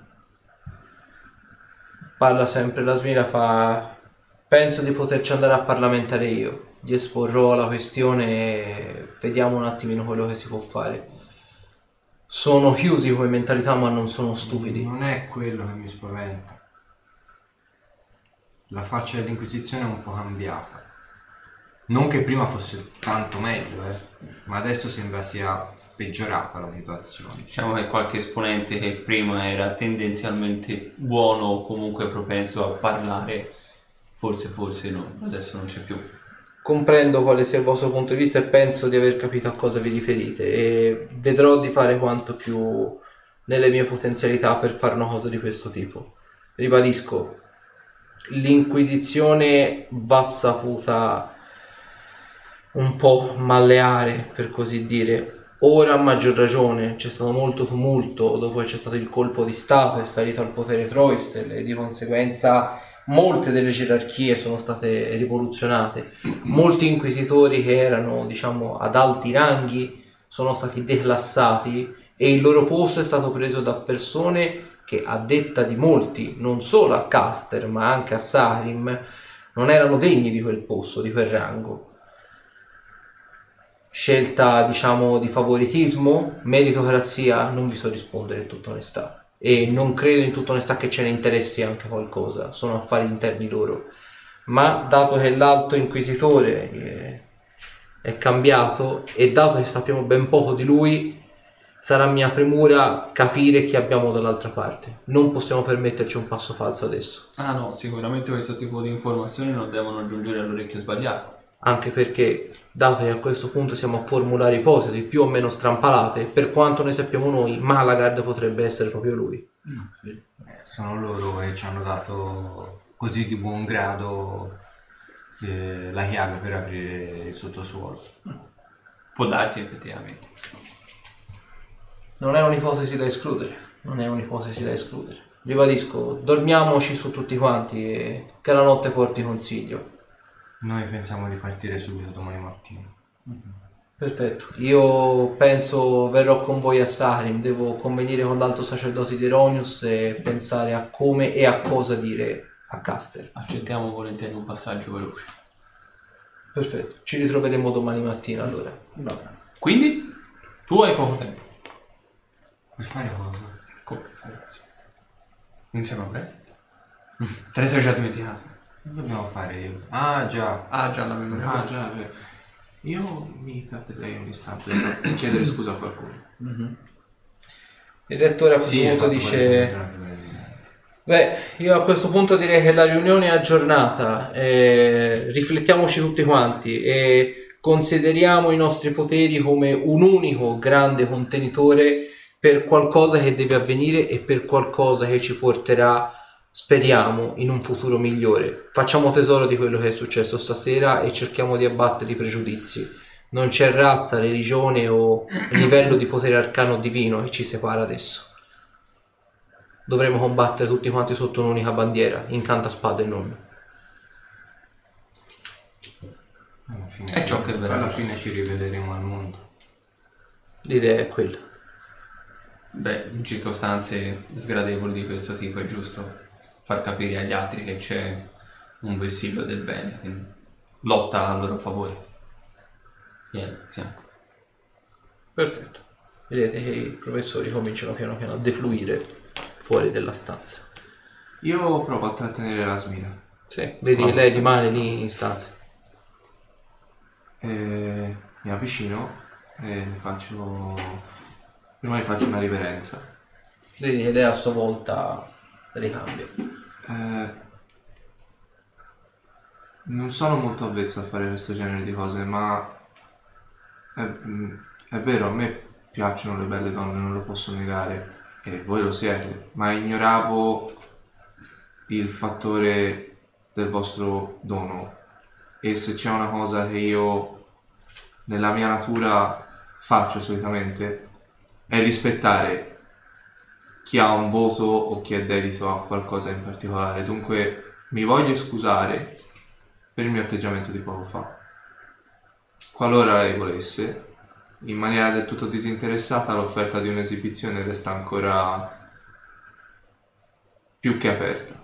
Parla sempre la Smira, fa... Penso di poterci andare a parlamentare io. Gli esporrò la questione e vediamo un attimino quello che si può fare. Sono chiusi come mentalità ma non sono stupidi. Non è quello che mi spaventa. La faccia dell'Inquisizione è un po' cambiata. Non che prima fosse tanto meglio, eh, ma adesso sembra sia peggiorata la situazione. Diciamo che qualche esponente che prima era tendenzialmente buono o comunque propenso a parlare, forse forse no, adesso non c'è più. Comprendo quale sia il vostro punto di vista e penso di aver capito a cosa vi riferite e vedrò di fare quanto più nelle mie potenzialità per fare una cosa di questo tipo. Ribadisco, l'inquisizione va saputa un po' malleare, per così dire. Ora a maggior ragione c'è stato molto tumulto dopo che c'è stato il colpo di Stato, è salito al potere Troistel e di conseguenza molte delle gerarchie sono state rivoluzionate. Molti inquisitori che erano, diciamo, ad alti ranghi sono stati declassati e il loro posto è stato preso da persone che a detta di molti, non solo a Caster ma anche a Sarim, non erano degni di quel posto, di quel rango. Scelta, diciamo, di favoritismo, meritocrazia, non vi so rispondere in tutta onestà. E non credo in tutta onestà che ce ne interessi anche qualcosa, sono affari interni loro. Ma dato che l'alto inquisitore eh, è cambiato e dato che sappiamo ben poco di lui, sarà mia premura capire chi abbiamo dall'altra parte. Non possiamo permetterci un passo falso adesso. Ah no, sicuramente questo tipo di informazioni non devono giungere all'orecchio sbagliato. anche perché dato che a questo punto siamo a formulare ipotesi più o meno strampalate, per quanto ne sappiamo noi, Malagard potrebbe essere proprio lui. Eh, sono loro che ci hanno dato così di buon grado eh, la chiave per aprire il sottosuolo. Può darsi effettivamente. Non è un'ipotesi da escludere, non è un'ipotesi da escludere. Ribadisco, dormiamoci su tutti quanti e che la notte porti consiglio. Noi pensiamo di partire subito domani mattina. Perfetto, io penso verrò con voi a Saharim, devo convenire con l'alto sacerdote di Ronius e pensare a come e a cosa dire a Caster. Accettiamo volentieri un passaggio veloce. Perfetto, ci ritroveremo domani mattina allora. Quindi, tu hai poco tempo. Per fare cosa? Come fare così? Insieme a me? Te ne sei già dimenticato? Dobbiamo fare io? Ah già, Ah, già la memoria. Ah, già, vero. Io mi tratterrei un istante per chiedere scusa a qualcuno. Il rettore a questo sì, punto fatto dice... Beh, io a questo punto direi che la riunione è aggiornata, eh, riflettiamoci tutti quanti e consideriamo i nostri poteri come un unico grande contenitore per qualcosa che deve avvenire e per qualcosa che ci porterà, speriamo, in un futuro migliore. Facciamo tesoro di quello che è successo stasera e cerchiamo di abbattere i pregiudizi. Non c'è razza, religione o livello di potere arcano o divino che ci separa adesso. Dovremo combattere tutti quanti sotto un'unica bandiera, incanta spade e fine, È ciò che verrà. Alla fine ci rivedremo al mondo. L'idea è quella. Beh, in circostanze sgradevoli di questo tipo è giusto far capire agli altri che c'è un vessillo del bene, quindi lotta a loro favore. Vieni, fianco. Perfetto. Vedete che i professori cominciano piano piano a defluire fuori della stanza. Io provo a trattenere la smina. Sì, vedi che lei rimane lì in stanza. E mi avvicino e ne faccio. Prima ne faccio una riverenza. Vedi che lei a sua volta ricambia. Eh, non sono molto avvezzo a fare questo genere di cose, ma è, mm, è vero, a me piacciono le belle donne, non lo posso negare, e voi lo siete, ma ignoravo il fattore del vostro dono. E se c'è una cosa che io nella mia natura faccio solitamente, è rispettare chi ha un voto o chi è dedito a qualcosa in particolare. Dunque mi voglio scusare per il mio atteggiamento di poco fa. Qualora lei volesse, in maniera del tutto disinteressata, l'offerta di un'esibizione resta ancora più che aperta.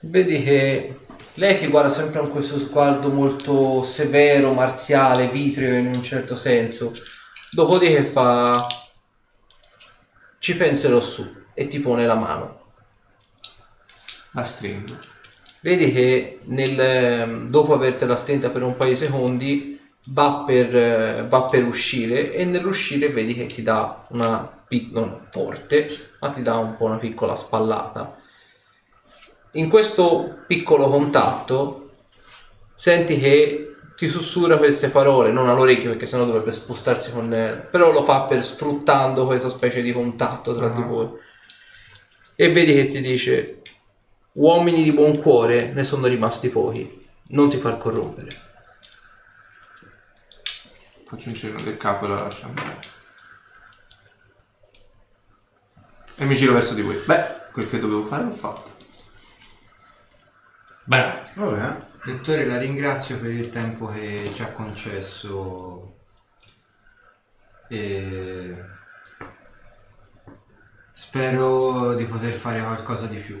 Vedi che lei ti guarda sempre con questo sguardo molto severo, marziale, vitreo in un certo senso. Dopodiché fa... Ci penserò su e ti pone la mano. La stringo. Vedi che nel, ehm, dopo avertela stenta per un paio di secondi va per, eh, va per uscire e nell'uscire vedi che ti dà una non forte, ma ti dà un po' una piccola spallata. In questo piccolo contatto senti che ti sussurra queste parole, non all'orecchio perché sennò dovrebbe spostarsi con però lo fa per sfruttando questa specie di contatto tra di voi. E vedi che ti dice uomini di buon cuore ne sono rimasti pochi, non ti far corrompere. Faccio un cenno del capo e la lascio andare. E mi giro verso di voi. Beh, quel che dovevo fare l'ho fatto. Bravo. Vabbè. Lettore, la ringrazio per il tempo che ci ha concesso e spero di poter fare qualcosa di più.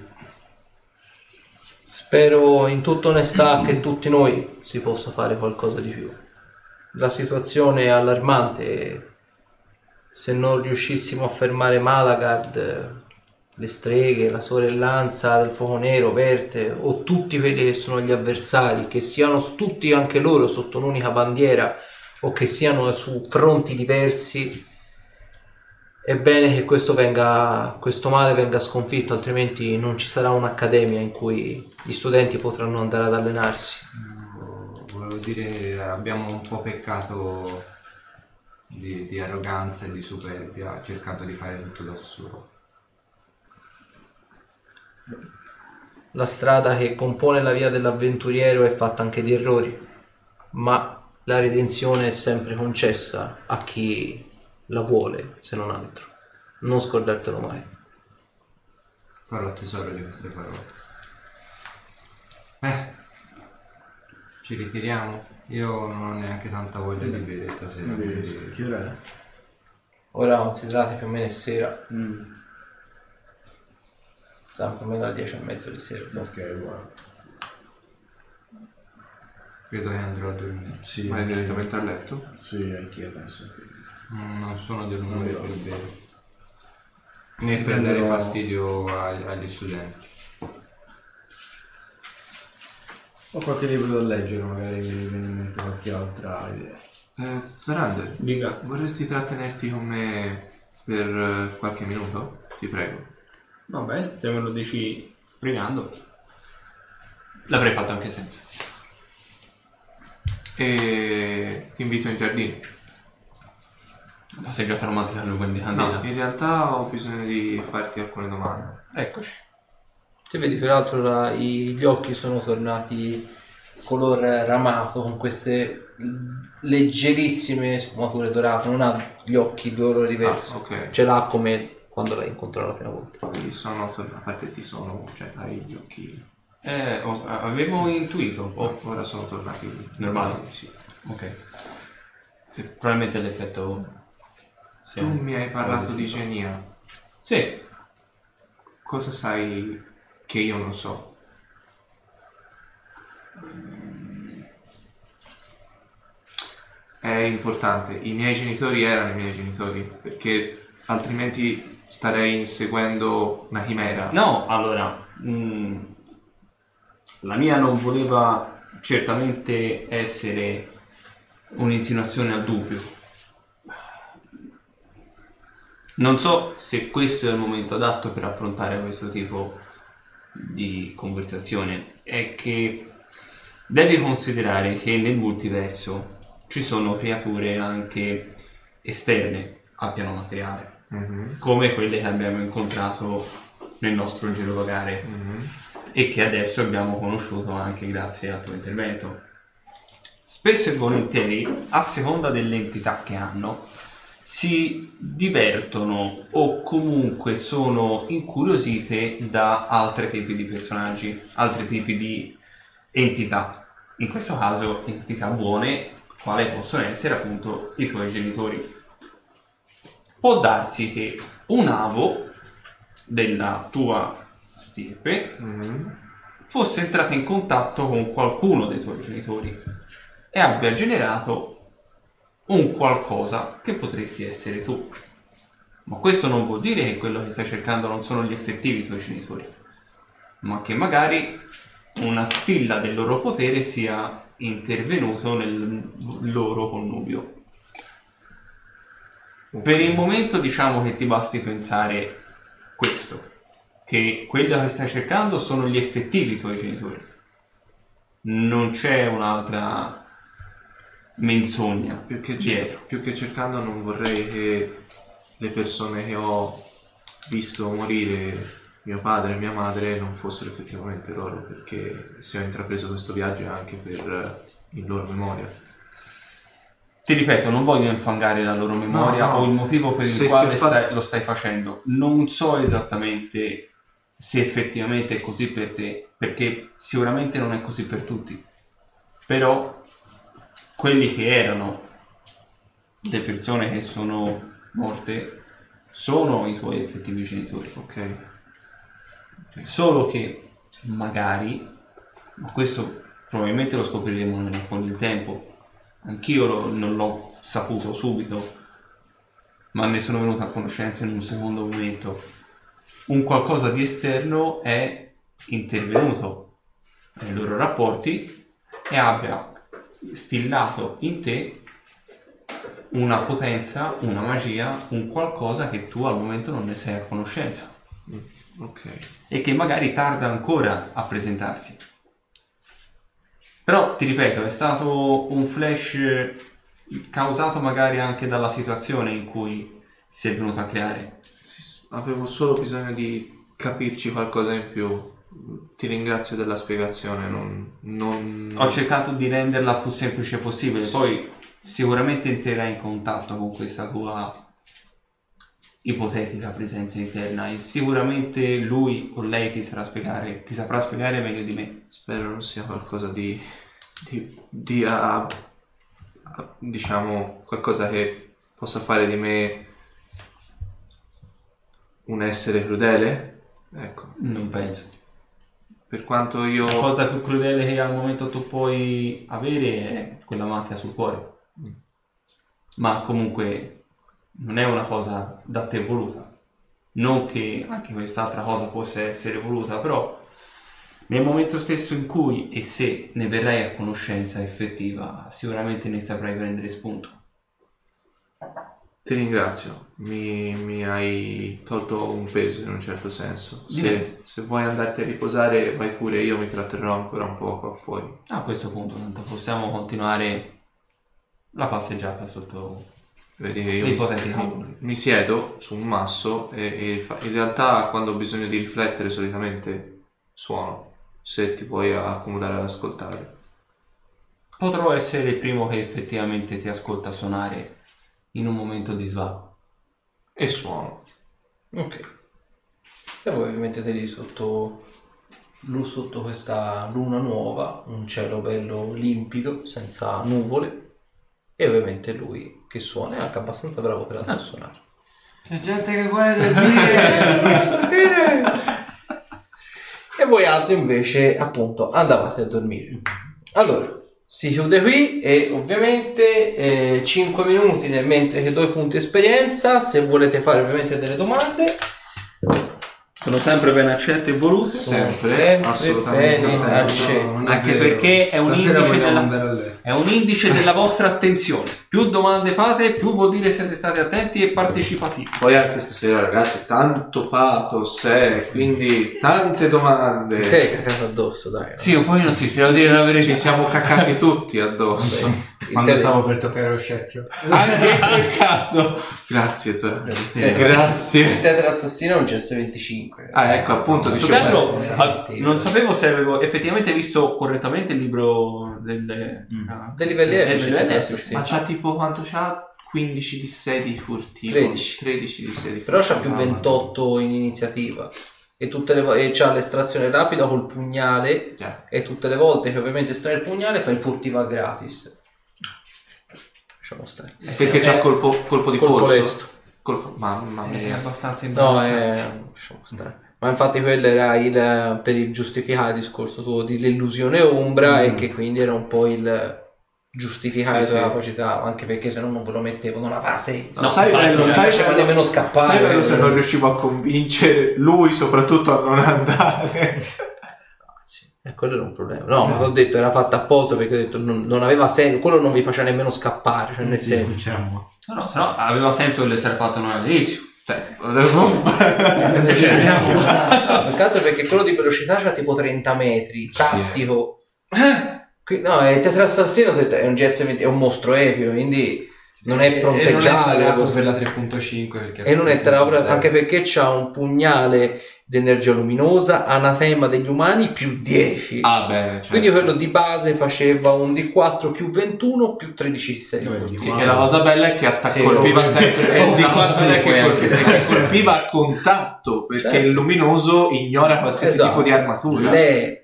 Spero in tutta onestà che tutti noi si possa fare qualcosa di più. La situazione è allarmante se non riuscissimo a fermare Malagard, le streghe, la sorellanza del fuoco nero, Verte o tutti quelli che sono gli avversari, che siano tutti anche loro sotto un'unica bandiera o che siano su fronti diversi, è bene che questo, venga, questo male venga sconfitto, altrimenti non ci sarà un'accademia in cui gli studenti potranno andare ad allenarsi. Volevo dire, abbiamo un po' peccato di, di arroganza e di superbia cercando di fare tutto da solo. La strada che compone la via dell'avventuriero è fatta anche di errori, ma la redenzione è sempre concessa a chi la vuole, se non altro. Non scordartelo mai. Farò tesoro di queste parole. Eh, ci ritiriamo? Io non ho neanche tanta voglia di bere stasera. quindi- Che ora è? Ora considerate più o meno è sera, Mm. Siamo più o meno alle 10 e mezzo di sera. Ok, buono. Credo che andrò a dormire. Sì, Vai direttamente a letto? Sì, anch'io adesso. Mm, Non sono dell'umore Non per so. bere. Né per Prenderò- dare fastidio agli, agli studenti. Ho qualche libro da leggere, magari mi viene in mente qualche altra idea. Eh, Zorander, Dica. vorresti trattenerti con me per eh, qualche minuto? Ti prego. Va bene, se me lo dici pregando. L'avrei fatto anche senza. E ti invito in giardino. La passeggiata romantica non quindi No, candela. in realtà ho bisogno di farti alcune domande. Eccoci. Ti vedi peraltro la- i- gli occhi sono tornati color ramato con queste leggerissime sfumature dorate, non ha gli occhi di oro diversi, Ah, ok. ce l'ha come quando l'hai incontrato la prima volta. Ti sono, a parte ti sono, cioè hai gli occhi. Eh, ho- avevo intuito. Oh, Ora sono tornati Normali? Sì. ok. Sì, probabilmente l'effetto... sì. Tu mi hai parlato di genia. Sì, Cosa sai che io non so? È importante. I miei genitori erano i miei genitori, perché altrimenti starei inseguendo una chimera. No, allora, mm, la mia non voleva certamente essere un'insinuazione al dubbio. Non so se questo è il momento adatto per affrontare questo tipo di conversazione. È che devi considerare che nel multiverso ci sono creature anche esterne al piano materiale Mhm, come quelle che abbiamo incontrato nel nostro girovagare mhm. e che adesso abbiamo conosciuto anche grazie al tuo intervento. Spesso e volentieri, a seconda dell'entità che hanno, si divertono o comunque sono incuriosite da altri tipi di personaggi, altri tipi di entità. In questo caso entità buone, quali possono essere appunto i tuoi genitori. Può darsi che un avo della tua stirpe Mhm. fosse entrata in contatto con qualcuno dei tuoi genitori e abbia generato un qualcosa che potresti essere tu. Ma questo non vuol dire che quello che stai cercando non sono gli effettivi tuoi genitori, ma che magari una stilla del loro potere sia intervenuto nel loro connubio. Per il momento diciamo che ti basti pensare questo, che quello che stai cercando sono gli effettivi tuoi genitori. Non c'è un'altra menzogna Più che, cer- più che cercando non vorrei che le persone che ho visto morire, mio padre e mia madre, non fossero effettivamente loro, perché se ho intrapreso questo viaggio è anche per eh, in loro memoria. Ti ripeto, non voglio infangare la loro memoria No, no. o il motivo per il quale fatto- stai- lo stai facendo. Non so esattamente se effettivamente è così per te, perché sicuramente non è così per tutti. Però quelli che erano le persone che sono morte sono i tuoi effettivi genitori. Ok? Solo che magari, ma questo probabilmente lo scopriremo con il tempo, anch'io lo- non l'ho saputo subito, ma ne sono venuto a conoscenza in un secondo momento. Un qualcosa di esterno è intervenuto nei loro rapporti e abbia stillato in te una potenza, una magia, un qualcosa che tu al momento non ne sei a conoscenza Ok. e che magari tarda ancora a presentarsi. Però ti ripeto, è stato un flash causato magari anche dalla situazione in cui si è venuto a creare. Avevo solo bisogno di capirci qualcosa in più ti ringrazio della spiegazione. Non, non- Ho cercato di renderla più semplice possibile, poi sicuramente entrerai in contatto con questa tua ipotetica presenza interna e sicuramente lui o lei ti saprà spiegare, ti saprà spiegare meglio di me. Spero non sia qualcosa di. di, di a- a- diciamo qualcosa che possa fare di me un essere crudele. Ecco, Non penso. per quanto io. La cosa più crudele che al momento tu puoi avere è quella macchia sul cuore. Ma comunque non è una cosa da te voluta. Non che anche quest'altra cosa possa essere voluta, però nel momento stesso in cui e se ne verrai a conoscenza effettiva, sicuramente ne saprai prendere spunto. Ti ringrazio, mi, mi hai tolto un peso in un certo senso. Se, se vuoi andarti a riposare, vai pure, io mi tratterrò ancora un po' qua fuori. A questo punto, tanto possiamo continuare la passeggiata sotto Vedi che io mi, mi- mi siedo su un masso e, e fa- in realtà quando ho bisogno di riflettere solitamente suono, se ti puoi accomodare ad ascoltare. Potrò essere il primo che effettivamente ti ascolta suonare in un momento di svago. E suono. Ok. E voi vi mettete lì sotto, lu- sotto questa luna nuova, un cielo bello limpido, senza nuvole. E ovviamente lui che suona è anche abbastanza bravo per a suonare. C'è gente che vuole dormire. Voi altri invece appunto andavate a dormire. Allora, si chiude qui e ovviamente 5 minuti nel mentre che do i punti esperienza, se volete fare ovviamente delle domande. Sono sempre ben accetti e voluti. Sempre, sempre assolutamente sempre. Anche vero. perché è un Stasera indice della- andare a letto. È un indice della vostra attenzione. Più domande fate, più vuol dire siete stati attenti e partecipativi. Poi anche stasera ragazzi, tanto pathos, eh, quindi tante domande. Ti sei cagato addosso, dai. Sì, un pochino sì, devo dire la verità. Ci siamo cacati tutti addosso. Il Quando stavo per toccare lo scettro. Anche in quel caso. Grazie, Zoe. Grazie. Il tetra assassino è un CS25. Ah, ecco, appunto, dicevo. che altro, sì. non sapevo se avevo effettivamente visto correttamente il libro del... Dei livelli Eh, epici, dei livelli tetra epici. assassino. Ma c'ha tipo quanto c'ha? 15 di sedi furtivo. 13. 13 di sedi Però c'ha furtivo. più 28 in iniziativa. E, tutte le vo- e c'ha l'estrazione rapida col pugnale. Già. E tutte le volte che ovviamente estrae il pugnale fa il furtiva gratis. Lasciamo stare. Perché c'ha Eh, colpo, colpo di colpo polso. lesto. Colpo- Mamma È mia. abbastanza No, è... imbarazzante. lasciamo stare. Ma infatti quello era il, per il giustificare il discorso tuo di l'illusione ombra e che quindi era un po' il giustificare Sì, la sì. capacità, anche perché se no non ve lo mettevo, non aveva senso. No, sai bello, non sai faceva bello- nemmeno scappare. Sai bello se eh. non riuscivo a convincere lui soprattutto a non andare. Sì, E quello era un problema. No, ma ho detto era fatta apposta perché ho detto non, non aveva senso, quello non vi faceva nemmeno scappare, cioè nel senso. Diciamo. No, no, se no aveva senso l'essere fatto noi all'inizio. Cioè, No, peccato perché quello di velocità c'ha tipo 30 metri, tattico. Qui- No, è tetra assassino è un GS20, è un mostro epico, quindi non è E- e fronteggiabile. non è per la 3.5 perché E non è terapia anche perché c'ha un pugnale d'energia luminosa, anatema degli umani più 10. ah, bene. Cioè, Quindi quello di base faceva un D4 più 21 più 13 di 6. Vabbè, Sì, e la cosa bella è che atta- Sì, colpiva lo- sempre Eh, la cosa bella è che colpiva, che colpiva a contatto perché Certo. il luminoso ignora qualsiasi Esatto. tipo di armatura Le-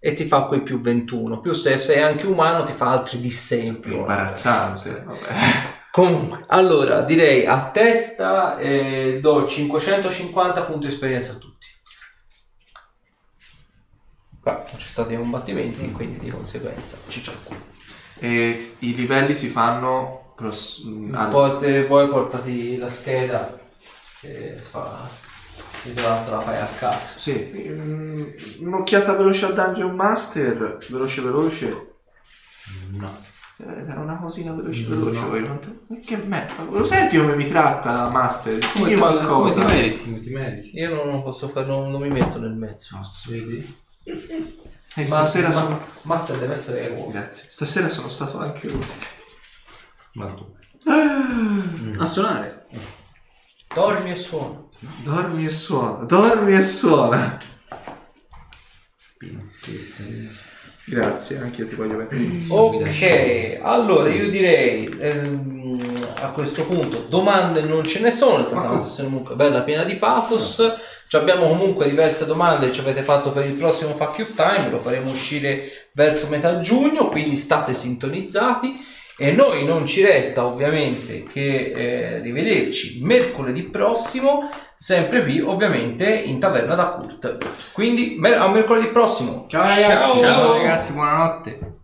E ti fa quei più 21. Più se sei anche umano ti fa altri di 6 in più. imbarazzante. Comunque, allora direi a testa eh, do 550 punti di esperienza a tutti. Poi non c'è stati combattimenti, quindi di conseguenza ci c'è. e i livelli si fanno pros- al- Poi se vuoi portati la scheda che fa che te la fai a casa. sì, mm, un'occhiata veloce a Dungeon Master veloce veloce No. Eh, dai una cosina veloce veloce poi quanto- ma che merda lo senti come mi tratta Master Come Dimmi ti- qualcosa come ti meriti? Come ti meriti? Io non, non posso fare, non, non mi metto nel mezzo. Vedi? Eh, stasera ma- sono Master deve essere uomo. grazie stasera sono stato anche utile Ma tu. A suonare. Dormi e suona. Dormi e suona, dormi e suona. Grazie, anche io ti voglio bene. Ok, allora io direi ehm, a questo punto domande non ce ne sono, è stata una sessione comunque bella piena di pathos. Ci abbiamo comunque diverse domande che ci avete fatto per il prossimo Fuck You Time, lo faremo uscire verso metà giugno, quindi state sintonizzati. E noi non ci resta ovviamente che eh, rivederci mercoledì prossimo, sempre qui ovviamente in taverna da Kurt. Quindi mer- a mercoledì prossimo. Ciao ragazzi. Ciao ragazzi, buonanotte.